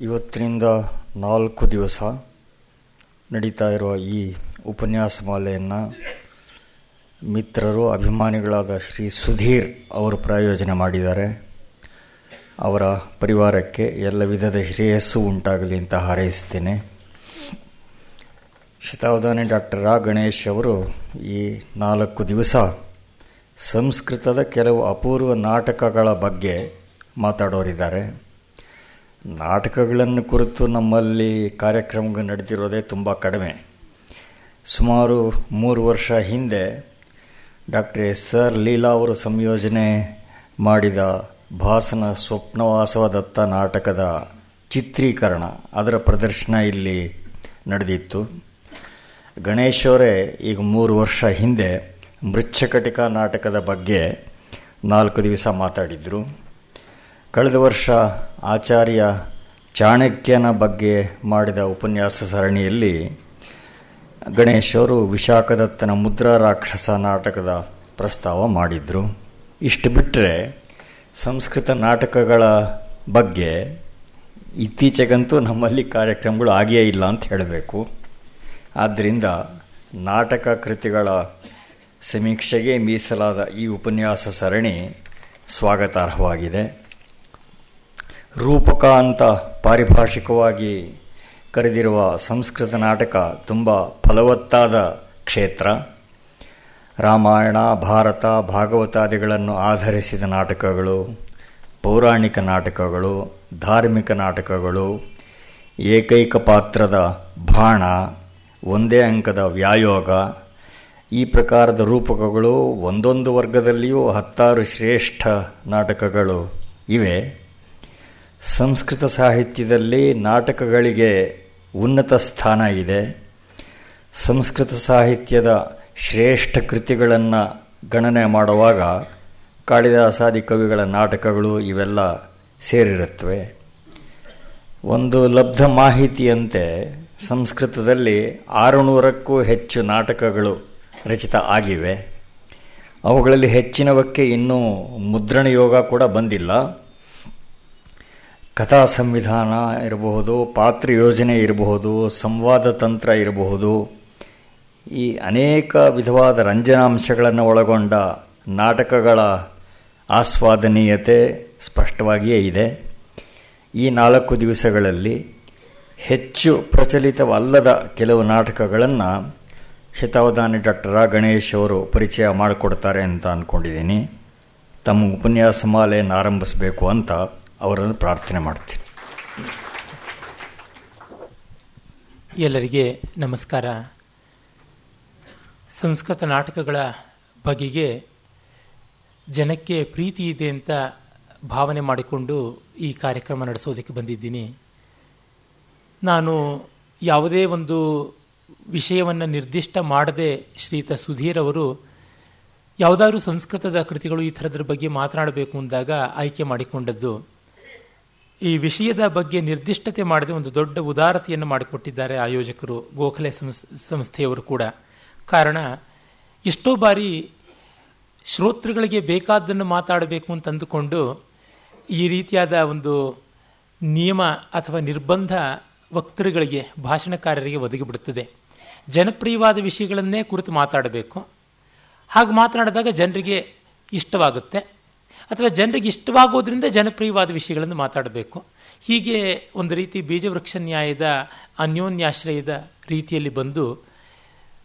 ಇವತ್ತಿನಿಂದ ನಾಲ್ಕು ದಿವಸ ನಡೀತಾ ಇರುವ ಈ ಉಪನ್ಯಾಸ ಮಾಲೆಯನ್ನು ಮಿತ್ರರು, ಅಭಿಮಾನಿಗಳಾದ ಶ್ರೀ ಸುಧೀರ್ ಅವರು ಪ್ರಾಯೋಜನೆ ಮಾಡಿದ್ದಾರೆ. ಅವರ ಪರಿವಾರಕ್ಕೆ ಎಲ್ಲ ವಿಧದ ಶ್ರೇಯಸ್ಸು ಉಂಟಾಗಲಿ ಅಂತ ಹಾರೈಸ್ತೇನೆ ಶತಾವಧಾನಿ ಡಾಕ್ಟರ್ ರಾ ಗಣೇಶ್ ಅವರು ಈ ನಾಲ್ಕು ದಿವಸ ಸಂಸ್ಕೃತದ ಕೆಲವು ಅಪೂರ್ವ ನಾಟಕಗಳ ಬಗ್ಗೆ ಮಾತಾಡೋರಿದ್ದಾರೆ. ನಾಟಕಗಳನ್ನು ಕುರಿತು ನಮ್ಮಲ್ಲಿ ಕಾರ್ಯಕ್ರಮಗಳು ನಡೆದಿರೋದೇ ತುಂಬ ಕಡಿಮೆ. ಸುಮಾರು ಮೂರು ವರ್ಷ ಹಿಂದೆ ಡಾಕ್ಟರ್ ಎಸ್ ಆರ್ ಲೀಲಾ ಅವರು ಸಂಯೋಜನೆ ಮಾಡಿದ ಭಾಸನ ಸ್ವಪ್ನವಾಸವದತ್ತ ನಾಟಕದ ಚಿತ್ರೀಕರಣ, ಅದರ ಪ್ರದರ್ಶನ ಇಲ್ಲಿ ನಡೆದಿತ್ತು. ಗಣೇಶ್ ಅವರೇ ಈಗ ಮೂರು ವರ್ಷ ಹಿಂದೆ ಮೃಚ್ಛಕಟಿಕ ನಾಟಕದ ಬಗ್ಗೆ ನಾಲ್ಕು ದಿವಸ ಮಾತಾಡಿದರು. ಕಳೆದ ವರ್ಷ ಆಚಾರ್ಯ ಚಾಣಕ್ಯನ ಬಗ್ಗೆ ಮಾಡಿದ ಉಪನ್ಯಾಸ ಸರಣಿಯಲ್ಲಿ ಗಣೇಶವರು ವಿಶಾಖದತ್ತನ ಮುದ್ರಾ ರಾಕ್ಷಸ ನಾಟಕದ ಪ್ರಸ್ತಾವ ಮಾಡಿದರು. ಇಷ್ಟು ಬಿಟ್ಟರೆ ಸಂಸ್ಕೃತ ನಾಟಕಗಳ ಬಗ್ಗೆ ಇತ್ತೀಚೆಗಂತೂ ನಮ್ಮಲ್ಲಿ ಕಾರ್ಯಕ್ರಮಗಳು ಆಗಿಯೇ ಇಲ್ಲ ಅಂತ ಹೇಳಬೇಕು. ಆದ್ದರಿಂದ ನಾಟಕ ಕೃತಿಗಳ ಸಮೀಕ್ಷೆಗೆ ಮೀಸಲಾದ ಈ ಉಪನ್ಯಾಸ ಸರಣಿ ಸ್ವಾಗತಾರ್ಹವಾಗಿದೆ. ರೂಪಕ ಅಂತ ಪಾರಿಭಾಷಿಕವಾಗಿ ಕರೆದಿರುವ ಸಂಸ್ಕೃತ ನಾಟಕ ತುಂಬ ಫಲವತ್ತಾದ ಕ್ಷೇತ್ರ. ರಾಮಾಯಣ, ಭಾರತ, ಭಾಗವತಾದಿಗಳನ್ನು ಆಧರಿಸಿದ ನಾಟಕಗಳು, ಪೌರಾಣಿಕ ನಾಟಕಗಳು, ಧಾರ್ಮಿಕ ನಾಟಕಗಳು, ಏಕೈಕ ಪಾತ್ರದ ಬಾಣ, ಒಂದೇ ಅಂಕದ ವ್ಯಾಯೋಗ, ಈ ಪ್ರಕಾರದ ರೂಪಕಗಳು ಒಂದೊಂದು ವರ್ಗದಲ್ಲಿಯೂ ಹತ್ತಾರು ಶ್ರೇಷ್ಠ ನಾಟಕಗಳು ಇವೆ. ಸಂಸ್ಕೃತ ಸಾಹಿತ್ಯದಲ್ಲಿ ನಾಟಕಗಳಿಗೆ ಉನ್ನತ ಸ್ಥಾನ ಇದೆ. ಸಂಸ್ಕೃತ ಸಾಹಿತ್ಯದ ಶ್ರೇಷ್ಠ ಕೃತಿಗಳನ್ನು ಗಣನೆ ಮಾಡುವಾಗ ಕಾಳಿದಾಸಾದಿ ಕವಿಗಳ ನಾಟಕಗಳು ಇವೆಲ್ಲ ಸೇರಿರುತ್ತವೆ. ಒಂದು ಲಬ್ಧ ಮಾಹಿತಿಯಂತೆ ಸಂಸ್ಕೃತದಲ್ಲಿ ಆರುನೂರಕ್ಕೂ ಹೆಚ್ಚು ನಾಟಕಗಳು ರಚಿತ ಆಗಿವೆ. ಅವುಗಳಲ್ಲಿ ಹೆಚ್ಚಿನವಕ್ಕೆ ಇನ್ನೂ ಮುದ್ರಣ ಯೋಗ ಕೂಡ ಬಂದಿಲ್ಲ. ಕಥಾ ಸಂವಿಧಾನ ಇರಬಹುದು, ಪಾತ್ರ ಯೋಜನೆ ಇರಬಹುದು, ಸಂವಾದ ತಂತ್ರ ಇರಬಹುದು. ಈ ಅನೇಕ ವಿಧವಾದ ರಂಜನಾಂಶಗಳನ್ನು ಒಳಗೊಂಡ ನಾಟಕಗಳ ಆಸ್ವಾದನೀಯತೆ ಸ್ಪಷ್ಟವಾಗಿಯೇ ಇದೆ. ಈ ನಾಲ್ಕು ದಿವಸಗಳಲ್ಲಿ ಹೆಚ್ಚು ಪ್ರಚಲಿತವಲ್ಲದ ಕೆಲವು ನಾಟಕಗಳನ್ನು ಶತಾವಧಾನಿ ಡಾಕ್ಟರ್ ರಾ. ಗಣೇಶ್ ಅವರು ಪರಿಚಯ ಮಾಡಿಕೊಡ್ತಾರೆ ಅಂತ ಅಂದ್ಕೊಂಡಿದ್ದೀನಿ ತಮ್ಮ ಉಪನ್ಯಾಸ ಮಾಲೆಯನ್ನು ಆರಂಭಿಸಬೇಕು ಅಂತ. ಅವರನ್ನು ಪ್ರಾರ್ಥನೆ ಮಾಡ್ತೀನಿ. ಎಲ್ಲರಿಗೆ ನಮಸ್ಕಾರ. ಸಂಸ್ಕೃತ ನಾಟಕಗಳ ಬಗೆಗೆ ಜನಕ್ಕೆ ಪ್ರೀತಿ ಇದೆ ಅಂತ ಭಾವನೆ ಮಾಡಿಕೊಂಡು ಈ ಕಾರ್ಯಕ್ರಮ ನಡೆಸೋದಕ್ಕೆ ಬಂದಿದ್ದೀನಿ. ನಾನು ಯಾವುದೇ ಒಂದು ವಿಷಯವನ್ನು ನಿರ್ದಿಷ್ಟ ಮಾಡದೆ ಶ್ರೀತ ಸುಧೀರ್ ಅವರು ಯಾವುದಾದ್ರೂ ಸಂಸ್ಕೃತದ ಕೃತಿಗಳು ಈ ಥರದ್ರ ಬಗ್ಗೆ ಮಾತನಾಡಬೇಕು ಅಂದಾಗ ಆಯ್ಕೆ ಮಾಡಿಕೊಂಡದ್ದು. ಈ ವಿಷಯದ ಬಗ್ಗೆ ನಿರ್ದಿಷ್ಟತೆ ಮಾಡದೆ ಒಂದು ದೊಡ್ಡ ಉದಾರತೆಯನ್ನು ಮಾಡಿಕೊಟ್ಟಿದ್ದಾರೆ ಆಯೋಜಕರು ಗೋಖಲೆ ಸಂಸ್ಥೆಯವರು ಕೂಡ. ಕಾರಣ, ಎಷ್ಟೋ ಬಾರಿ ಶ್ರೋತೃಗಳಿಗೆ ಬೇಕಾದ್ದನ್ನು ಮಾತಾಡಬೇಕು ಅಂತ ಅಂದುಕೊಂಡು ಈ ರೀತಿಯಾದ ಒಂದು ನಿಯಮ ಅಥವಾ ನಿರ್ಬಂಧ ವಕ್ತೃಗಳಿಗೆ, ಭಾಷಣಕಾರರಿಗೆ ಒದಗಿಬಿಡುತ್ತದೆ. ಜನಪ್ರಿಯವಾದ ವಿಷಯಗಳನ್ನೇ ಕುರಿತು ಮಾತಾಡಬೇಕು. ಹಾಗೆ ಮಾತನಾಡಿದಾಗ ಜನರಿಗೆ ಇಷ್ಟವಾಗುತ್ತೆ. ಅಥವಾ ಜನರಿಗೆ ಇಷ್ಟವಾಗೋದ್ರಿಂದ ಜನಪ್ರಿಯವಾದ ವಿಷಯಗಳನ್ನು ಮಾತಾಡಬೇಕು. ಹೀಗೆ ಒಂದು ರೀತಿ ಬೀಜವೃಕ್ಷ ನ್ಯಾಯದ, ಅನ್ಯೋನ್ಯಾಶ್ರಯದ ರೀತಿಯಲ್ಲಿ ಬಂದು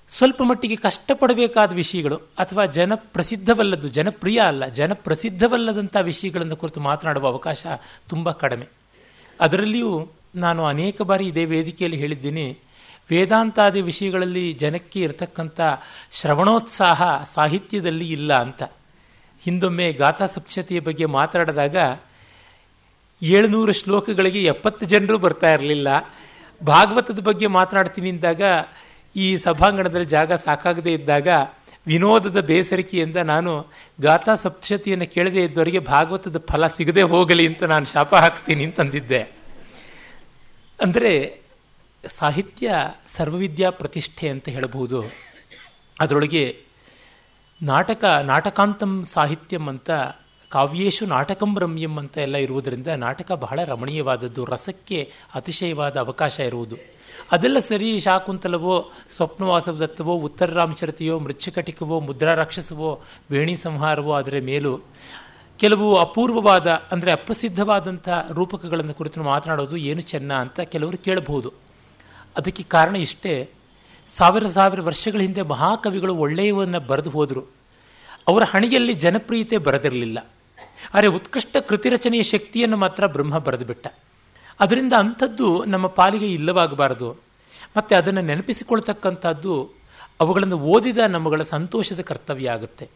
ಸ್ವಲ್ಪ ಮಟ್ಟಿಗೆ ಕಷ್ಟಪಡಬೇಕಾದ ವಿಷಯಗಳು ಅಥವಾ ಜನಪ್ರಸಿದ್ಧವಲ್ಲದ್ದು, ಜನಪ್ರಿಯ ಅಲ್ಲ, ಜನಪ್ರಸಿದ್ಧವಲ್ಲದಂಥ ವಿಷಯಗಳನ್ನು ಕುರಿತು ಮಾತನಾಡುವ ಅವಕಾಶ ತುಂಬ ಕಡಿಮೆ. ಅದರಲ್ಲಿಯೂ ನಾನು ಅನೇಕ ಬಾರಿ ಇದೇ ವೇದಿಕೆಯಲ್ಲಿ ಹೇಳಿದ್ದೀನಿ, ವೇದಾಂತಾದಿ ವಿಷಯಗಳಲ್ಲಿ ಜನಕ್ಕೆ ಇರತಕ್ಕಂಥ ಶ್ರವಣೋತ್ಸಾಹ ಸಾಹಿತ್ಯದಲ್ಲಿ ಇಲ್ಲ ಅಂತ. ಹಿಂದೊಮ್ಮೆ ಗಾಥಾ ಸಪ್ತಶತಿಯ ಬಗ್ಗೆ ಮಾತಾಡಿದಾಗ ಏಳುನೂರು ಶ್ಲೋಕಗಳಿಗೆ ಎಪ್ಪತ್ತು ಜನರು ಬರ್ತಾ ಇರಲಿಲ್ಲ. ಭಾಗವತದ ಬಗ್ಗೆ ಮಾತನಾಡ್ತೀನಿ ಅಂದಾಗ ಈ ಸಭಾಂಗಣದಲ್ಲಿ ಜಾಗ ಸಾಕಾಗದೇ ಇದ್ದಾಗ ವಿನೋದದ ಬೇಸರಿಕೆಯಿಂದ ನಾನು ಗಾಥಾ ಸಪ್ತಶತಿಯನ್ನು ಕೇಳದೇ ಇದ್ದವರಿಗೆ ಭಾಗವತದ ಫಲ ಸಿಗದೆ ಹೋಗಲಿ ಅಂತ ನಾನು ಶಾಪ ಹಾಕ್ತೀನಿ ಅಂತಂದಿದ್ದೆ ಅಂದರೆ ಸಾಹಿತ್ಯ ಸರ್ವವಿದ್ಯಾ ಪ್ರತಿಷ್ಠೆ ಅಂತ ಹೇಳಬಹುದು ಅದರೊಳಗೆ ನಾಟಕ, ನಾಟಕಾಂತಂ ಸಾಹಿತ್ಯಂ ಅಂತ, ಕಾವ್ಯೇಶು ನಾಟಕಂ ರಮ್ಯಂ ಅಂತ ಎಲ್ಲ ಇರುವುದರಿಂದ ನಾಟಕ ಬಹಳ ರಮಣೀಯವಾದದ್ದು, ರಸಕ್ಕೆ ಅತಿಶಯವಾದ ಅವಕಾಶ ಇರುವುದು. ಅದೆಲ್ಲ ಸರಿ, ಶಾಕುಂತಲವೋ ಸ್ವಪ್ನವಾಸವದತ್ತವೋ ಉತ್ತರ ರಾಮಚರತೆಯೋ, ಮೃಚ್ಛಕಟಿಕವೋ, ಮುದ್ರಾ ರಾಕ್ಷಸವೋ ವೇಣಿ ಸಂಹಾರವೋ ಅದರ ಮೇಲೂ. ಕೆಲವು ಅಪೂರ್ವವಾದ, ಅಂದರೆ ಅಪ್ರಸಿದ್ಧವಾದಂಥ ರೂಪಕಗಳನ್ನು ಕುರಿತು ಮಾತನಾಡೋದು ಏನು ಚೆನ್ನ ಅಂತ ಕೆಲವರು ಕೇಳಬಹುದು. ಅದಕ್ಕೆ ಕಾರಣ ಇಷ್ಟೇ ಸಾವಿರ ಸಾವಿರ ವರ್ಷಗಳ ಹಿಂದೆ ಮಹಾಕವಿಗಳು ಒಳ್ಳೆಯವನ್ನು ಬರೆದು ಹೋದರು. ಅವರ ಹಣೆಯಲ್ಲಿ ಜನಪ್ರಿಯತೆ ಬರೆದಿರಲಿಲ್ಲ. ಆದರೆ ಉತ್ಕೃಷ್ಟ ಕೃತಿರಚನೆಯ ಶಕ್ತಿಯನ್ನು ಮಾತ್ರ ಬ್ರಹ್ಮ ಬರೆದುಬಿಟ್ಟ. ಅದರಿಂದ ಅಂಥದ್ದು ನಮ್ಮ ಪಾಲಿಗೆ ಇಲ್ಲವಾಗಬಾರದು. ಮತ್ತು ಅದನ್ನು ನೆನಪಿಸಿಕೊಳ್ತಕ್ಕಂಥದ್ದು ಅವುಗಳನ್ನು ಓದಿದ ನಮ್ಮಗಳ ಸಂತೋಷದ ಕರ್ತವ್ಯ ಆಗುತ್ತೆ.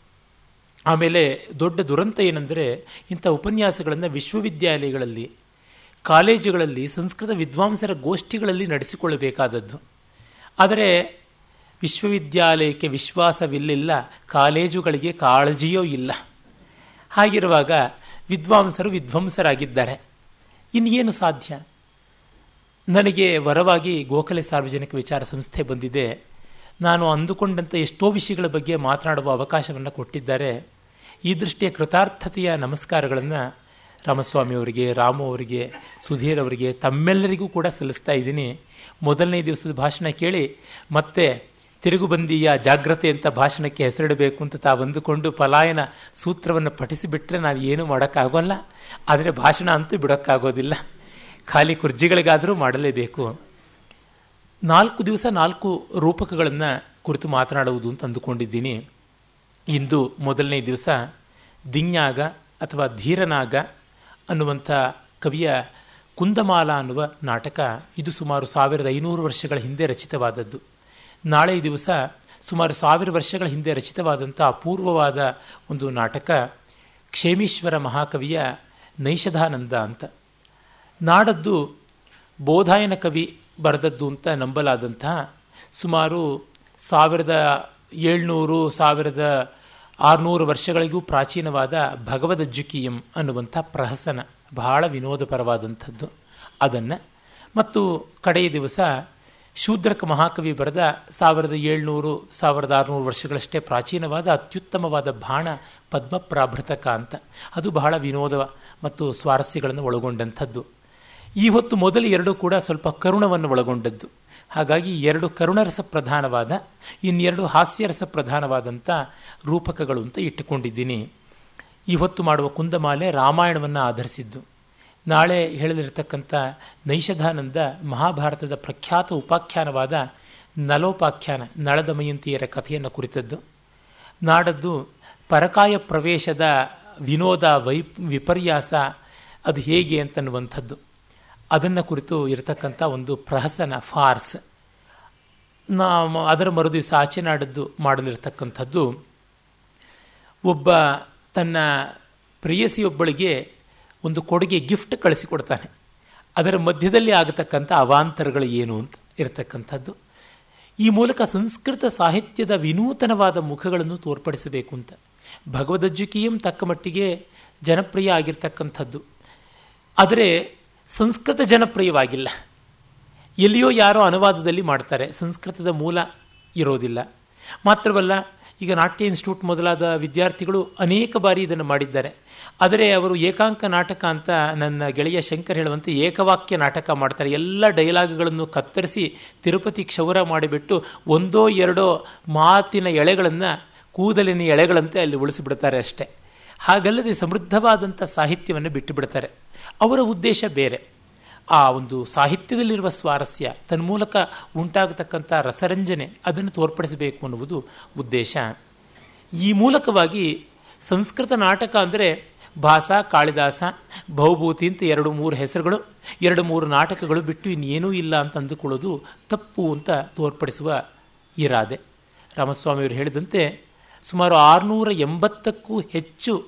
ಆಮೇಲೆ ದೊಡ್ಡ ದುರಂತ ಏನೆಂದರೆ ಇಂಥ ಉಪನ್ಯಾಸಗಳನ್ನು ವಿಶ್ವವಿದ್ಯಾಲಯಗಳಲ್ಲಿ, ಕಾಲೇಜುಗಳಲ್ಲಿ, ಸಂಸ್ಕೃತ ವಿದ್ವಾಂಸರ ಗೋಷ್ಠಿಗಳಲ್ಲಿ ನಡೆಸಿಕೊಳ್ಳಬೇಕಾದದ್ದು. ಆದರೆ ವಿಶ್ವವಿದ್ಯಾಲಯಕ್ಕೆ ವಿಶ್ವಾಸವಿಲ್ಲ ಕಾಲೇಜುಗಳಿಗೆ ಕಾಳಜಿಯೂ ಇಲ್ಲ. ಹಾಗಿರುವಾಗ ವಿದ್ವಾಂಸರು ವಿಧ್ವಂಸರಾಗಿದ್ದಾರೆ. ಇನ್ನೇನು ಸಾಧ್ಯ? ನನಗೆ ವರವಾಗಿ ಗೋಖಲೆ ಸಾರ್ವಜನಿಕ ವಿಚಾರ ಸಂಸ್ಥೆ ಬಂದಿದೆ. ನಾನು ಅಂದುಕೊಂಡಂಥ ಎಷ್ಟೋ ವಿಷಯಗಳ ಬಗ್ಗೆ ಮಾತನಾಡುವ ಅವಕಾಶವನ್ನು ಕೊಟ್ಟಿದ್ದಾರೆ. ಈ ದೃಷ್ಟಿಯ ಕೃತಾರ್ಥತೆಯ ನಮಸ್ಕಾರಗಳನ್ನು ರಾಮಸ್ವಾಮಿಯವರಿಗೆ ರಾಮು ಅವರಿಗೆ, ಸುಧೀರ್ ಅವರಿಗೆ ತಮ್ಮೆಲ್ಲರಿಗೂ ಕೂಡ ಸಲ್ಲಿಸ್ತಾ ಇದ್ದೀನಿ. ಮೊದಲನೇ ದಿವಸದ ಭಾಷಣ ಕೇಳಿ, ಮತ್ತೆ ತಿರುಗುಬಂದಿಯ ಜಾಗ್ರತೆ ಅಂತ ಭಾಷಣಕ್ಕೆ ಹೆಸರಿಡಬೇಕು ಅಂತ ತಾವಂದುಕೊಂಡು ಪಲಾಯನ ಸೂತ್ರವನ್ನು ಪಠಿಸಿಬಿಟ್ರೆ ನಾನು ಏನೂ ಮಾಡೋಕ್ಕಾಗೋಲ್ಲ. ಆದರೆ ಭಾಷಣ ಅಂತೂ ಬಿಡೋಕ್ಕಾಗೋದಿಲ್ಲ. ಖಾಲಿ ಕುರ್ಜಿಗಳಿಗಾದರೂ ಮಾಡಲೇಬೇಕು. ನಾಲ್ಕು ದಿವಸ ನಾಲ್ಕು ರೂಪಕಗಳನ್ನು ಕುರಿತು ಮಾತನಾಡುವುದು ಅಂತ ಅಂದುಕೊಂಡಿದ್ದೀನಿ. ಇಂದು ಮೊದಲನೇ ದಿವಸ ದಿನ್ಯಾಗ ಅಥವಾ ಧೀರನಾಗ ಅನ್ನುವಂಥ ಕವಿಯ ಕುಂದಮಾಲ ಅನ್ನುವ ನಾಟಕ ಇದು ಸುಮಾರು ಸಾವಿರದ ಐನೂರು ವರ್ಷಗಳ ಹಿಂದೆ ರಚಿತವಾದದ್ದು. ನಾಳೆ ದಿವಸ ಸುಮಾರು ಸಾವಿರ ವರ್ಷಗಳ ಹಿಂದೆ ರಚಿತವಾದಂಥ ಅಪೂರ್ವವಾದ ಒಂದು ನಾಟಕ ಕ್ಷೇಮೀಶ್ವರ ಮಹಾಕವಿಯ ನೈಷಧಾನಂದ ಅಂತ. ನಾಡದ್ದು ಬೋಧಾಯನ ಕವಿ ಬರೆದದ್ದು ಅಂತ ನಂಬಲಾದಂತಹ ಸುಮಾರು ಸಾವಿರದ ಏಳ್ನೂರು, ಸಾವಿರದ ಆರುನೂರು ವರ್ಷಗಳಿಗೂ ಪ್ರಾಚೀನವಾದ ಭಗವದಜ್ಜುಕೀಯಂ ಅನ್ನುವಂಥ ಪ್ರಹಸನ. ಬಹಳ ವಿನೋದಪರವಾದಂಥದ್ದು. ಅದನ್ನು ಮತ್ತು ಕಡೆಯ ದಿವಸ ಶೂದ್ರಕ ಮಹಾಕವಿ ಬರೆದ ಸಾವಿರದ ಏಳ್ನೂರು, ಸಾವಿರದ ಆರುನೂರು ವರ್ಷಗಳಷ್ಟೇ ಪ್ರಾಚೀನವಾದ, ಅತ್ಯುತ್ತಮವಾದ ಬಾಣ ಪದ್ಮಪ್ರಾಭೃತಕ ಅಂತ ಅದು ಬಹಳ ವಿನೋದ ಮತ್ತು ಸ್ವಾರಸ್ಯಗಳನ್ನು ಒಳಗೊಂಡಂಥದ್ದು. ಈ ಹೊತ್ತು ಮೊದಲು ಎರಡು ಕೂಡ ಸ್ವಲ್ಪ ಕರುಣವನ್ನು ಒಳಗೊಂಡದ್ದು. ಹಾಗಾಗಿ ಎರಡು ಕರುಣರಸ ಪ್ರಧಾನವಾದ, ಇನ್ನೆರಡು ಹಾಸ್ಯರಸ ಪ್ರಧಾನವಾದಂಥ ರೂಪಕಗಳು ಅಂತ ಇಟ್ಟುಕೊಂಡಿದ್ದೀನಿ. ಈ ಹೊತ್ತು ಮಾಡುವ ಕುಂದಮಾಲೆ ರಾಮಾಯಣವನ್ನು ಆಧರಿಸಿದ್ದು. ನಾಳೆ ಹೇಳಲಿರತಕ್ಕಂಥ ನೈಷಧಾನಂದ ಮಹಾಭಾರತದ ಪ್ರಖ್ಯಾತ ಉಪಾಖ್ಯಾನವಾದ ನಲೋಪಾಖ್ಯಾನ ನಳದಮಯಂತಿಯರ ಕಥೆಯನ್ನು ಕುರಿತದ್ದು. ನಾಡದ್ದು ಪರಕಾಯ ಪ್ರವೇಶದ ವಿನೋದ ವೈ ವಿಪರ್ಯಾಸ ಅದು ಹೇಗೆ ಅಂತನ್ನುವಂಥದ್ದು. ಅದನ್ನು ಕುರಿತು ಇರತಕ್ಕಂಥ ಒಂದು ಪ್ರಹಸನ ಫಾರ್ಸ್. ನಾ ಅದರ ಮರುದಿವಸ ಆಚೆ ನಾಡದ್ದು ಮಾಡಲಿರ್ತಕ್ಕಂಥದ್ದು. ಒಬ್ಬ ತನ್ನ ಪ್ರೇಯಸಿಯೊಬ್ಬಳಿಗೆ ಒಂದು ಕೊಡುಗೆ ಗಿಫ್ಟ್ ಕಳಿಸಿಕೊಡ್ತಾನೆ ಅದರ ಮಧ್ಯದಲ್ಲಿ ಆಗತಕ್ಕಂಥ ಅವಾಂತರಗಳು ಏನು ಅಂತ ಇರತಕ್ಕಂಥದ್ದು. ಈ ಮೂಲಕ ಸಂಸ್ಕೃತ ಸಾಹಿತ್ಯದ ವಿನೂತನವಾದ ಮುಖಗಳನ್ನು ತೋರ್ಪಡಿಸಬೇಕು ಅಂತ. ಭಗವದಜ್ಜುಕೀಯಂ ತಕ್ಕ ಮಟ್ಟಿಗೆ ಜನಪ್ರಿಯ ಆಗಿರ್ತಕ್ಕಂಥದ್ದು. ಆದರೆ ಸಂಸ್ಕೃತ ಜನಪ್ರಿಯವಾಗಿಲ್ಲ. ಎಲ್ಲಿಯೋ ಯಾರೋ ಅನುವಾದದಲ್ಲಿ ಮಾಡ್ತಾರೆ. ಸಂಸ್ಕೃತದ ಮೂಲ ಇರೋದಿಲ್ಲ. ಮಾತ್ರವಲ್ಲ ಈಗ ನಾಟ್ಯ ಇನ್ಸ್ಟಿಟ್ಯೂಟ್ ಮೊದಲಾದ ವಿದ್ಯಾರ್ಥಿಗಳು ಅನೇಕ ಬಾರಿ ಇದನ್ನು ಮಾಡಿದ್ದಾರೆ. ಆದರೆ ಅವರು ಏಕಾಂಕ ನಾಟಕ ಅಂತ ನನ್ನ ಗೆಳೆಯ ಶಂಕರ್ ಹೇಳುವಂತೆ ಏಕವಾಕ್ಯ ನಾಟಕ ಮಾಡ್ತಾರೆ. ಎಲ್ಲ ಡೈಲಾಗ್ಗಳನ್ನು ಕತ್ತರಿಸಿ ತಿರುಪತಿ ಕ್ಷೌರ ಮಾಡಿಬಿಟ್ಟು ಒಂದೋ ಎರಡೋ ಮಾತಿನ ಎಳೆಗಳನ್ನು ಕೂದಲಿನ ಎಳೆಗಳಂತೆ ಅಲ್ಲಿ ಉಳಿಸಿಬಿಡ್ತಾರೆ ಅಷ್ಟೇ. ಹಾಗಲ್ಲದೆ ಸಮೃದ್ಧವಾದಂಥ ಸಾಹಿತ್ಯವನ್ನು ಬಿಟ್ಟು ಬಿಡ್ತಾರೆ ಅವರ ಉದ್ದೇಶ ಬೇರೆ. ಆ ಒಂದು ಸಾಹಿತ್ಯದಲ್ಲಿರುವ ಸ್ವಾರಸ್ಯ ತನ್ಮೂಲಕ ಉಂಟಾಗತಕ್ಕಂಥ ರಸರಂಜನೆ ಅದನ್ನು ತೋರ್ಪಡಿಸಬೇಕು ಅನ್ನುವುದು ಉದ್ದೇಶ. ಈ ಮೂಲಕವಾಗಿ ಸಂಸ್ಕೃತ ನಾಟಕ ಅಂದರೆ ಭಾಸ, ಕಾಳಿದಾಸ ಭೌಭೂತಿ ಅಂತ ಎರಡು ಮೂರು ಹೆಸರುಗಳು, ಎರಡು ಮೂರು ನಾಟಕಗಳು ಬಿಟ್ಟು ಇನ್ನೇನೂ ಇಲ್ಲ ಅಂತ ಅಂದುಕೊಳ್ಳೋದು ತಪ್ಪು ಅಂತ ತೋರ್ಪಡಿಸುವ ಇರಾದೆ. ರಾಮಸ್ವಾಮಿಯವರು ಹೇಳಿದಂತೆ ಸುಮಾರು ಆರುನೂರ ಎಂಬತ್ತಕ್ಕೂ ಹೆಚ್ಚು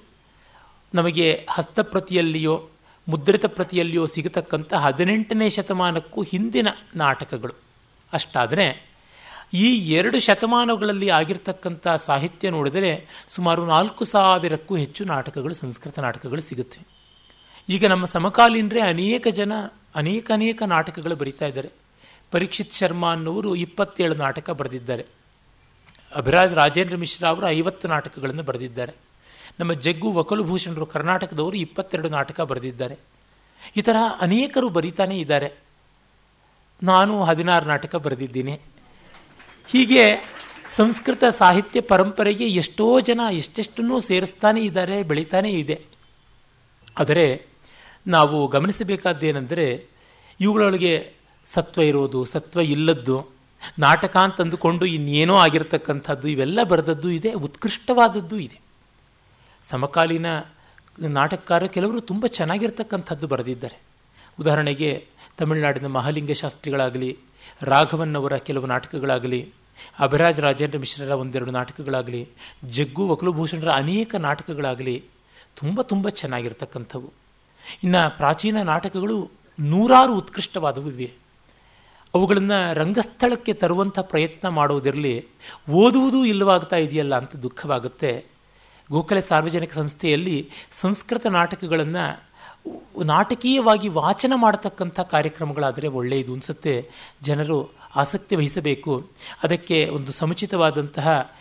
ನಮಗೆ ಹಸ್ತಪ್ರತಿಯಲ್ಲಿಯೋ ಮುದ್ರಿತ ಪ್ರತಿಯಲ್ಲಿಯೂ ಸಿಗತಕ್ಕಂಥ ಹದಿನೆಂಟನೇ ಶತಮಾನಕ್ಕೂ ಹಿಂದಿನ ನಾಟಕಗಳು. ಅಷ್ಟಾದರೆ, ಈ ಎರಡು ಶತಮಾನಗಳಲ್ಲಿ ಆಗಿರ್ತಕ್ಕಂಥ ಸಾಹಿತ್ಯ ನೋಡಿದರೆ ಸುಮಾರು ನಾಲ್ಕು ಸಾವಿರಕ್ಕೂ ಹೆಚ್ಚು ನಾಟಕಗಳು, ಸಂಸ್ಕೃತ ನಾಟಕಗಳು ಸಿಗುತ್ತವೆ ಈಗ ನಮ್ಮ ಸಮಕಾಲೀನರೇ ಅನೇಕ ಜನ, ಅನೇಕ ಅನೇಕ ನಾಟಕಗಳು ಬರೀತಾ ಇದ್ದಾರೆ. ಪರೀಕ್ಷಿತ್ ಶರ್ಮಾ ಅನ್ನೋರು ಇಪ್ಪತ್ತೇಳು ನಾಟಕ ಬರೆದಿದ್ದಾರೆ. ಅಭಿರಾಜ್ ರಾಜೇಂದ್ರ ಮಿಶ್ರಾ ಅವರು ಐವತ್ತು ನಾಟಕಗಳನ್ನು ಬರೆದಿದ್ದಾರೆ. ನಮ್ಮ ಜಗ್ಗು ವಕಲುಭೂಷಣರು ಕರ್ನಾಟಕದವರು ಇಪ್ಪತ್ತೆರಡು ನಾಟಕ ಬರೆದಿದ್ದಾರೆ. ಈ ಥರ ಅನೇಕರು ಬರೀತಾನೆ ಇದ್ದಾರೆ. ನಾನು ಹದಿನಾರು ನಾಟಕ ಬರೆದಿದ್ದೀನಿ. ಹೀಗೆ ಸಂಸ್ಕೃತ ಸಾಹಿತ್ಯ ಪರಂಪರೆಗೆ ಎಷ್ಟೋ ಜನ ಎಷ್ಟೆಷ್ಟನ್ನೂ ಸೇರಿಸ್ತಾನೆ ಇದ್ದಾರೆ, ಬೆಳೀತಾನೇ ಇದೆ. ಆದರೆ ನಾವು ಗಮನಿಸಬೇಕಾದ್ದೇನೆಂದರೆ ಇವುಗಳೊಳಗೆ ಸತ್ವ ಇರೋದು, ಸತ್ವ ಇಲ್ಲದ್ದು, ನಾಟಕ ಅಂತಂದುಕೊಂಡು ಇನ್ನೇನೋ ಆಗಿರತಕ್ಕಂಥದ್ದು ಇವೆಲ್ಲ ಬರೆದದ್ದು ಇದೆ, ಉತ್ಕೃಷ್ಟವಾದದ್ದು ಇದೆ. ಸಮಕಾಲೀನ ನಾಟಕಕಾರ ಕೆಲವರು ತುಂಬ ಚೆನ್ನಾಗಿರ್ತಕ್ಕಂಥದ್ದು ಬರೆದಿದ್ದಾರೆ. ಉದಾಹರಣೆಗೆ ತಮಿಳುನಾಡಿನ ಮಹಾಲಿಂಗ ಶಾಸ್ತ್ರಿಗಳಾಗಲಿ ರಾಘವನ್ನವರ ಕೆಲವು ನಾಟಕಗಳಾಗಲಿ, ಅಭಿರಾಜ್ ರಾಜೇಂದ್ರ ಮಿಶ್ರರ ಒಂದೆರಡು ನಾಟಕಗಳಾಗಲಿ, ಜಗ್ಗು ವಕಲುಭೂಷಣರ ಅನೇಕ ನಾಟಕಗಳಾಗಲಿ ತುಂಬ ತುಂಬ ಚೆನ್ನಾಗಿರ್ತಕ್ಕಂಥವು. ಇನ್ನು ಪ್ರಾಚೀನ ನಾಟಕಗಳು ನೂರಾರು ಉತ್ಕೃಷ್ಟವಾದವು ಇವೆ. ಅವುಗಳನ್ನು ರಂಗಸ್ಥಳಕ್ಕೆ ತರುವಂಥ ಪ್ರಯತ್ನ ಮಾಡುವುದಿರಲಿ ಓದುವುದೂ ಇಲ್ಲವಾಗ್ತಾ ಇದೆಯಲ್ಲ ಅಂತ ದುಃಖವಾಗುತ್ತೆ. ಗೋಖಲೆ ಸಾರ್ವಜನಿಕ ಸಂಸ್ಥೆಯಲ್ಲಿ ಸಂಸ್ಕೃತ ನಾಟಕಗಳನ್ನು ನಾಟಕೀಯವಾಗಿ ವಾಚನ ಮಾಡತಕ್ಕಂಥ ಕಾರ್ಯಕ್ರಮಗಳಾದರೆ ಒಳ್ಳೆಯದು ಅನಿಸುತ್ತೆ. ಜನರು ಆಸಕ್ತಿ ವಹಿಸಬೇಕು. ಅದಕ್ಕೆ ಒಂದು ಸಮುಚಿತವಾದಂತಹ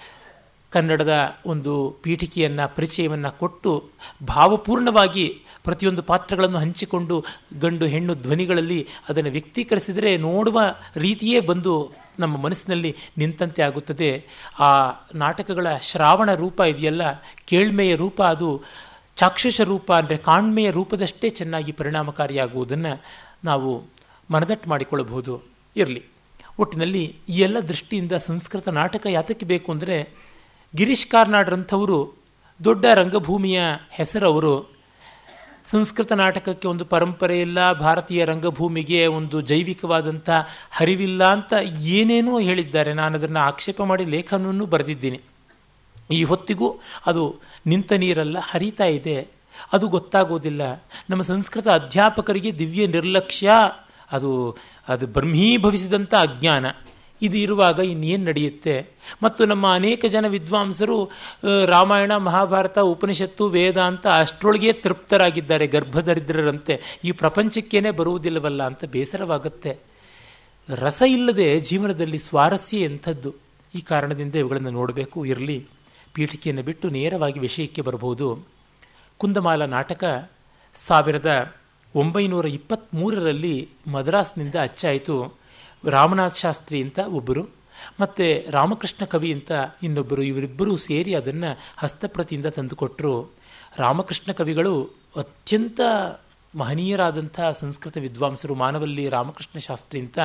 ಕನ್ನಡದ ಒಂದು ಪೀಠಿಕೆಯನ್ನು, ಪರಿಚಯವನ್ನು ಕೊಟ್ಟು ಭಾವಪೂರ್ಣವಾಗಿ ಪ್ರತಿಯೊಂದು ಪಾತ್ರಗಳನ್ನು ಹಂಚಿಕೊಂಡು ಗಂಡು ಹೆಣ್ಣು ಧ್ವನಿಗಳಲ್ಲಿ ಅದನ್ನು ವ್ಯಕ್ತೀಕರಿಸಿದರೆ ನೋಡುವ ರೀತಿಯೇ ಬಂದು ನಮ್ಮ ಮನಸ್ಸಿನಲ್ಲಿ ನಿಂತಂತೆ ಆಗುತ್ತದೆ. ಆ ನಾಟಕಗಳ ಶ್ರಾವಣ ರೂಪ ಇದೆಯಲ್ಲ, ಕೇಳ್ಮೆಯ ರೂಪ ಅದು, ಚಾಕ್ಷುಷ ರೂಪ ಅಂದರೆ ಕಾಣ್ಮೆಯ ರೂಪದಷ್ಟೇ ಚೆನ್ನಾಗಿ ಪರಿಣಾಮಕಾರಿಯಾಗುವುದನ್ನು ನಾವು ಮನದಟ್ಟು ಮಾಡಿಕೊಳ್ಳಬಹುದು. ಇರಲಿ. ಒಟ್ಟಿನಲ್ಲಿ ಈ ಎಲ್ಲ ದೃಷ್ಟಿಯಿಂದ ಸಂಸ್ಕೃತ ನಾಟಕ ಯಾತಕ್ಕೆ ಬೇಕು ಅಂದರೆ ಗಿರೀಶ್ ಕಾರ್ನಾಡ್ರಂಥವರು ದೊಡ್ಡ ರಂಗಭೂಮಿಯ ಹೆಸರವರು ಸಂಸ್ಕೃತ ನಾಟಕಕ್ಕೆ ಒಂದು ಪರಂಪರೆ ಇಲ್ಲ, ಭಾರತೀಯ ರಂಗಭೂಮಿಗೆ ಒಂದು ಜೈವಿಕವಾದಂಥ ಹರಿವಿಲ್ಲ ಅಂತ ಏನೇನೋ ಹೇಳಿದ್ದಾರೆ. ನಾನು ಅದನ್ನು ಆಕ್ಷೇಪ ಮಾಡಿ ಲೇಖನವನ್ನು ಬರೆದಿದ್ದೀನಿ. ಈ ಹೊತ್ತಿಗೂ ಅದು ನಿಂತ ನೀರಲ್ಲ, ಹರಿತಾ ಇದೆ. ಅದು ಗೊತ್ತಾಗೋದಿಲ್ಲ. ನಮ್ಮ ಸಂಸ್ಕೃತ ಅಧ್ಯಾಪಕರಿಗೆ ದಿವ್ಯ ನಿರ್ಲಕ್ಷ್ಯ. ಅದು ಅದು ಬ್ರಹ್ಮೀಭವಿಸಿದಂಥ ಅಜ್ಞಾನ. ಇದು ಇರುವಾಗ ಇನ್ನೇನು ನಡೆಯುತ್ತೆ? ಮತ್ತು ನಮ್ಮ ಅನೇಕ ಜನ ವಿದ್ವಾಂಸರು ರಾಮಾಯಣ, ಮಹಾಭಾರತ, ಉಪನಿಷತ್ತು, ವೇದ ಅಂತ ಅಷ್ಟರೊಳಗೆ ತೃಪ್ತರಾಗಿದ್ದಾರೆ, ಗರ್ಭದರಿದ್ರರಂತೆ. ಈ ಪ್ರಪಂಚಕ್ಕೇನೆ ಬರುವುದಿಲ್ಲವಲ್ಲ ಅಂತ ಬೇಸರವಾಗುತ್ತೆ. ರಸ ಇಲ್ಲದೆ ಜೀವನದಲ್ಲಿ ಸ್ವಾರಸ್ಯ ಎಂಥದ್ದು? ಈ ಕಾರಣದಿಂದ ಇವುಗಳನ್ನು ನೋಡಬೇಕು, ಇರಲಿ. ಪೀಠಿಕೆಯನ್ನು ಬಿಟ್ಟು ನೇರವಾಗಿ ವಿಷಯಕ್ಕೆ ಬರಬಹುದು. ಕುಂದಮಾಲ ನಾಟಕ, ಸಾವಿರದ ಒಂಬೈನೂರ ಇಪ್ಪತ್ತ್ಮೂರರಲ್ಲಿ ಮದ್ರಾಸ್ನಿಂದ ಅಚ್ಚಾಯಿತು. ರಾಮನಾಥ್ ಶಾಸ್ತ್ರಿ ಅಂತ ಒಬ್ಬರು, ಮತ್ತು ರಾಮಕೃಷ್ಣ ಕವಿ ಅಂತ ಇನ್ನೊಬ್ಬರು, ಇವರಿಬ್ಬರೂ ಸೇರಿ ಅದನ್ನು ಹಸ್ತಪ್ರತಿಯಿಂದ ತಂದುಕೊಟ್ಟರು ರಾಮಕೃಷ್ಣ ಕವಿಗಳು ಅತ್ಯಂತ ಮಹನೀಯರಾದಂಥ ಸಂಸ್ಕೃತ ವಿದ್ವಾಂಸರು, ಮಾನವಲ್ಲಿ ರಾಮಕೃಷ್ಣ ಶಾಸ್ತ್ರಿ ಅಂತ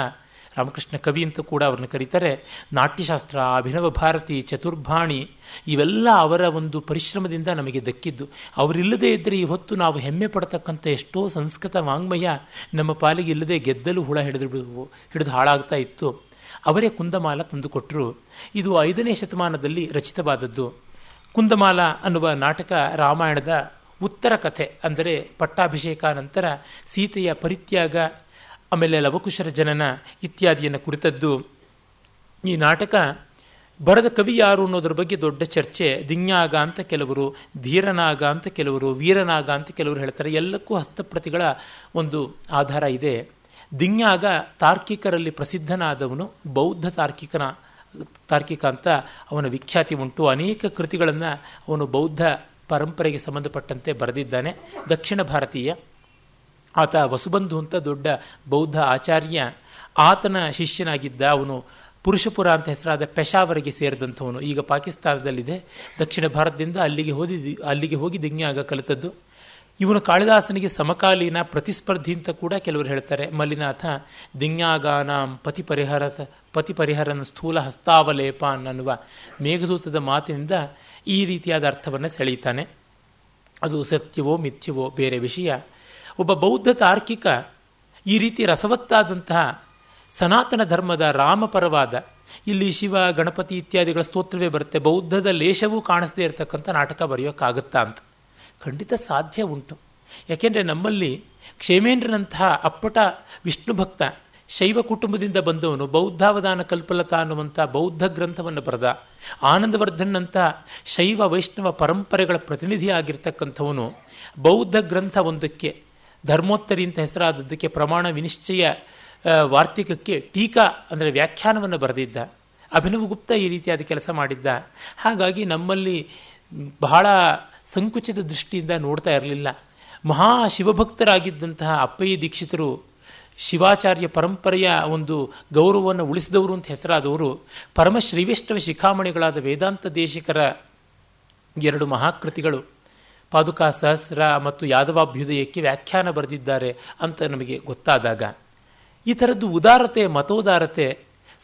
ರಾಮಕೃಷ್ಣ ಕವಿ ಅಂತ ಕೂಡ ಅವ್ರನ್ನ ಕರೀತಾರೆ. ನಾಟ್ಯಶಾಸ್ತ್ರ, ಅಭಿನವ ಭಾರತಿ, ಚತುರ್ಭಾಣಿ ಇವೆಲ್ಲ ಅವರ ಒಂದು ಪರಿಶ್ರಮದಿಂದ ನಮಗೆ ದಕ್ಕಿದ್ದು. ಅವರಿಲ್ಲದೇ ಇದ್ದರೆ ಇವತ್ತು ನಾವು ಹೆಮ್ಮೆ ಪಡತಕ್ಕಂಥ ಎಷ್ಟೋ ಸಂಸ್ಕೃತ ವಾಂಗ್ಮಯ ನಮ್ಮ ಪಾಲಿಗೆ ಇಲ್ಲದೆ ಗೆದ್ದಲು ಹುಳ ಹಿಡಿದು ಹಿಡಿದು ಹಾಳಾಗ್ತಾ ಇತ್ತು. ಅವರೇ ಕುಂದಮಾಲ ತಂದುಕೊಟ್ಟರು ಇದು ಐದನೇ ಶತಮಾನದಲ್ಲಿ ರಚಿತವಾದದ್ದು. ಕುಂದಮಾಲ ಅನ್ನುವ ನಾಟಕ ರಾಮಾಯಣದ ಉತ್ತರ ಕಥೆ, ಅಂದರೆ ಪಟ್ಟಾಭಿಷೇಕ ನಂತರ ಸೀತೆಯ ಪರಿತ್ಯಾಗ ಆಮೇಲೆ ಲವಕುಶರ ಜನನ ಇತ್ಯಾದಿಯನ್ನು ಕುರಿತದ್ದು ಈ ನಾಟಕ ಬರೆದ ಕವಿ ಯಾರು ಅನ್ನೋದ್ರ ಬಗ್ಗೆ ದೊಡ್ಡ ಚರ್ಚೆ. ದಿನ್ಯಾಗ ಅಂತ ಕೆಲವರು, ಧೀರನಾಗ ಅಂತ ಕೆಲವರು, ವೀರನಾಗ ಅಂತ ಕೆಲವರು ಹೇಳ್ತಾರೆ. ಎಲ್ಲಕ್ಕೂ ಹಸ್ತಪ್ರತಿಗಳ ಒಂದು ಆಧಾರ ಇದೆ. ದಿನ್ಯಾಗ ತಾರ್ಕಿಕರಲ್ಲಿ ಪ್ರಸಿದ್ಧನಾದವನು ಬೌದ್ಧ ತಾರ್ಕಿಕನ, ತಾರ್ಕಿಕ ಅಂತ ಅವನ ವಿಖ್ಯಾತಿ ಉಂಟು. ಅನೇಕ ಕೃತಿಗಳನ್ನು ಅವನು ಬೌದ್ಧ ಪರಂಪರೆಗೆ ಸಂಬಂಧಪಟ್ಟಂತೆ ಬರೆದಿದ್ದಾನೆ. ದಕ್ಷಿಣ ಭಾರತೀಯ ಆತ ವಸುಬಂಧು ಅಂತ ದೊಡ್ಡ ಬೌದ್ಧ ಆಚಾರ್ಯ. ಆತನ ಶಿಷ್ಯನಾಗಿದ್ದ ಅವನು ಪುರುಷಪುರ ಅಂತ ಹೆಸರಾದ ಪೆಶಾವರಿಗೆ ಸೇರಿದಂಥವನು. ಈಗ ಪಾಕಿಸ್ತಾನದಲ್ಲಿದೆ. ದಕ್ಷಿಣ ಭಾರತದಿಂದ ಅಲ್ಲಿಗೆ ಹೋಗಿ ಅಲ್ಲಿಗೆ ಹೋಗಿ ದಿಗ್ನ್ಯಾಗ ಕಲಿತದ್ದು. ಇವನು ಕಾಳಿದಾಸನಿಗೆ ಸಮಕಾಲೀನ ಪ್ರತಿಸ್ಪರ್ಧಿ ಅಂತ ಕೂಡ ಕೆಲವರು ಹೇಳ್ತಾರೆ. ಮಲ್ಲಿನಾಥ ದಿಂಗಾಗಾನ ಪತಿ ಪರಿಹಾರ ಪತಿ ಪರಿಹರನ ಸ್ಥೂಲ ಹಸ್ತಾವಲೇಪ ಅನ್ನುವ ಮೇಘದೂತದ ಮಾತಿನಿಂದ ಈ ರೀತಿಯಾದ ಅರ್ಥವನ್ನು ಸೆಳೆಯುತ್ತಾನೆ. ಅದು ಸತ್ಯವೋ ಮಿಥ್ಯವೋ ಬೇರೆ ವಿಷಯ. ಒಬ್ಬ ಬೌದ್ಧ ತಾರ್ಕಿಕ ಈ ರೀತಿ ರಸವತ್ತಾದಂತಹ ಸನಾತನ ಧರ್ಮದ ರಾಮಪರವಾದ ಇಲ್ಲಿ ಶಿವ, ಗಣಪತಿ ಇತ್ಯಾದಿಗಳ ಸ್ತೋತ್ರವೇ ಬರುತ್ತೆ. ಬೌದ್ಧದ ಲೇಷವೂ ಕಾಣಿಸದೇ ಇರತಕ್ಕಂಥ ನಾಟಕ ಬರೆಯೋಕ್ಕಾಗುತ್ತಾ ಅಂತ. ಖಂಡಿತ ಸಾಧ್ಯ ಉಂಟು. ಯಾಕೆಂದರೆ ನಮ್ಮಲ್ಲಿ ಕ್ಷೇಮೇಂದ್ರನಂತಹ ಅಪ್ಪಟ ವಿಷ್ಣು ಭಕ್ತ ಶೈವ ಕುಟುಂಬದಿಂದ ಬಂದವನು, ಬೌದ್ಧಾವಧಾನ ಕಲ್ಪಲತಾ ಅನ್ನುವಂಥ ಬೌದ್ಧ ಗ್ರಂಥವನ್ನು ಬರೆದ ಆನಂದವರ್ಧನ್ ಅಂತ ಶೈವ, ವೈಷ್ಣವ ಪರಂಪರೆಗಳ ಪ್ರತಿನಿಧಿ ಆಗಿರ್ತಕ್ಕಂಥವನು ಬೌದ್ಧ ಗ್ರಂಥ ಒಂದಕ್ಕೆ ಧರ್ಮೋತ್ತರಿ ಅಂತ ಹೆಸರಾದದ್ದಕ್ಕೆ ಪ್ರಮಾಣ ವಿನಿಶ್ಚಯ ವಾರ್ತಿಕಕ್ಕೆ ಟೀಕಾ ಅಂದರೆ ವ್ಯಾಖ್ಯಾನವನ್ನು ಬರೆದಿದ್ದ. ಅಭಿನವ ಗುಪ್ತ ಈ ರೀತಿಯಾದ ಕೆಲಸ ಮಾಡಿದ್ದ. ಹಾಗಾಗಿ ನಮ್ಮಲ್ಲಿ ಬಹಳ ಸಂಕುಚಿತ ದೃಷ್ಟಿಯಿಂದ ನೋಡ್ತಾ ಇರಲಿಲ್ಲ. ಮಹಾ ಶಿವಭಕ್ತರಾಗಿದ್ದಂತಹ ಅಪ್ಪಯ್ಯ ದೀಕ್ಷಿತರು ಶಿವಾಚಾರ್ಯ ಪರಂಪರೆಯ ಒಂದು ಗೌರವವನ್ನು ಉಳಿಸಿದವರು ಅಂತ ಹೆಸರಾದವರು ಪರಮ ಶ್ರೀವೈಷ್ಣವ ಶಿಖಾಮಣಿಗಳಾದ ವೇದಾಂತ ದೇಶಿಕರ ಎರಡು ಮಹಾಕೃತಿಗಳು. ಪಾದುಕಾ ಸಹಸ್ರ ಮತ್ತು ಯಾದವಾಭ್ಯುದಯಕ್ಕೆ ವ್ಯಾಖ್ಯಾನ ಬರೆದಿದ್ದಾರೆ ಅಂತ ನಮಗೆ ಗೊತ್ತಾದಾಗ, ಈ ಥರದ್ದು ಉದಾರತೆ, ಮತೋದಾರತೆ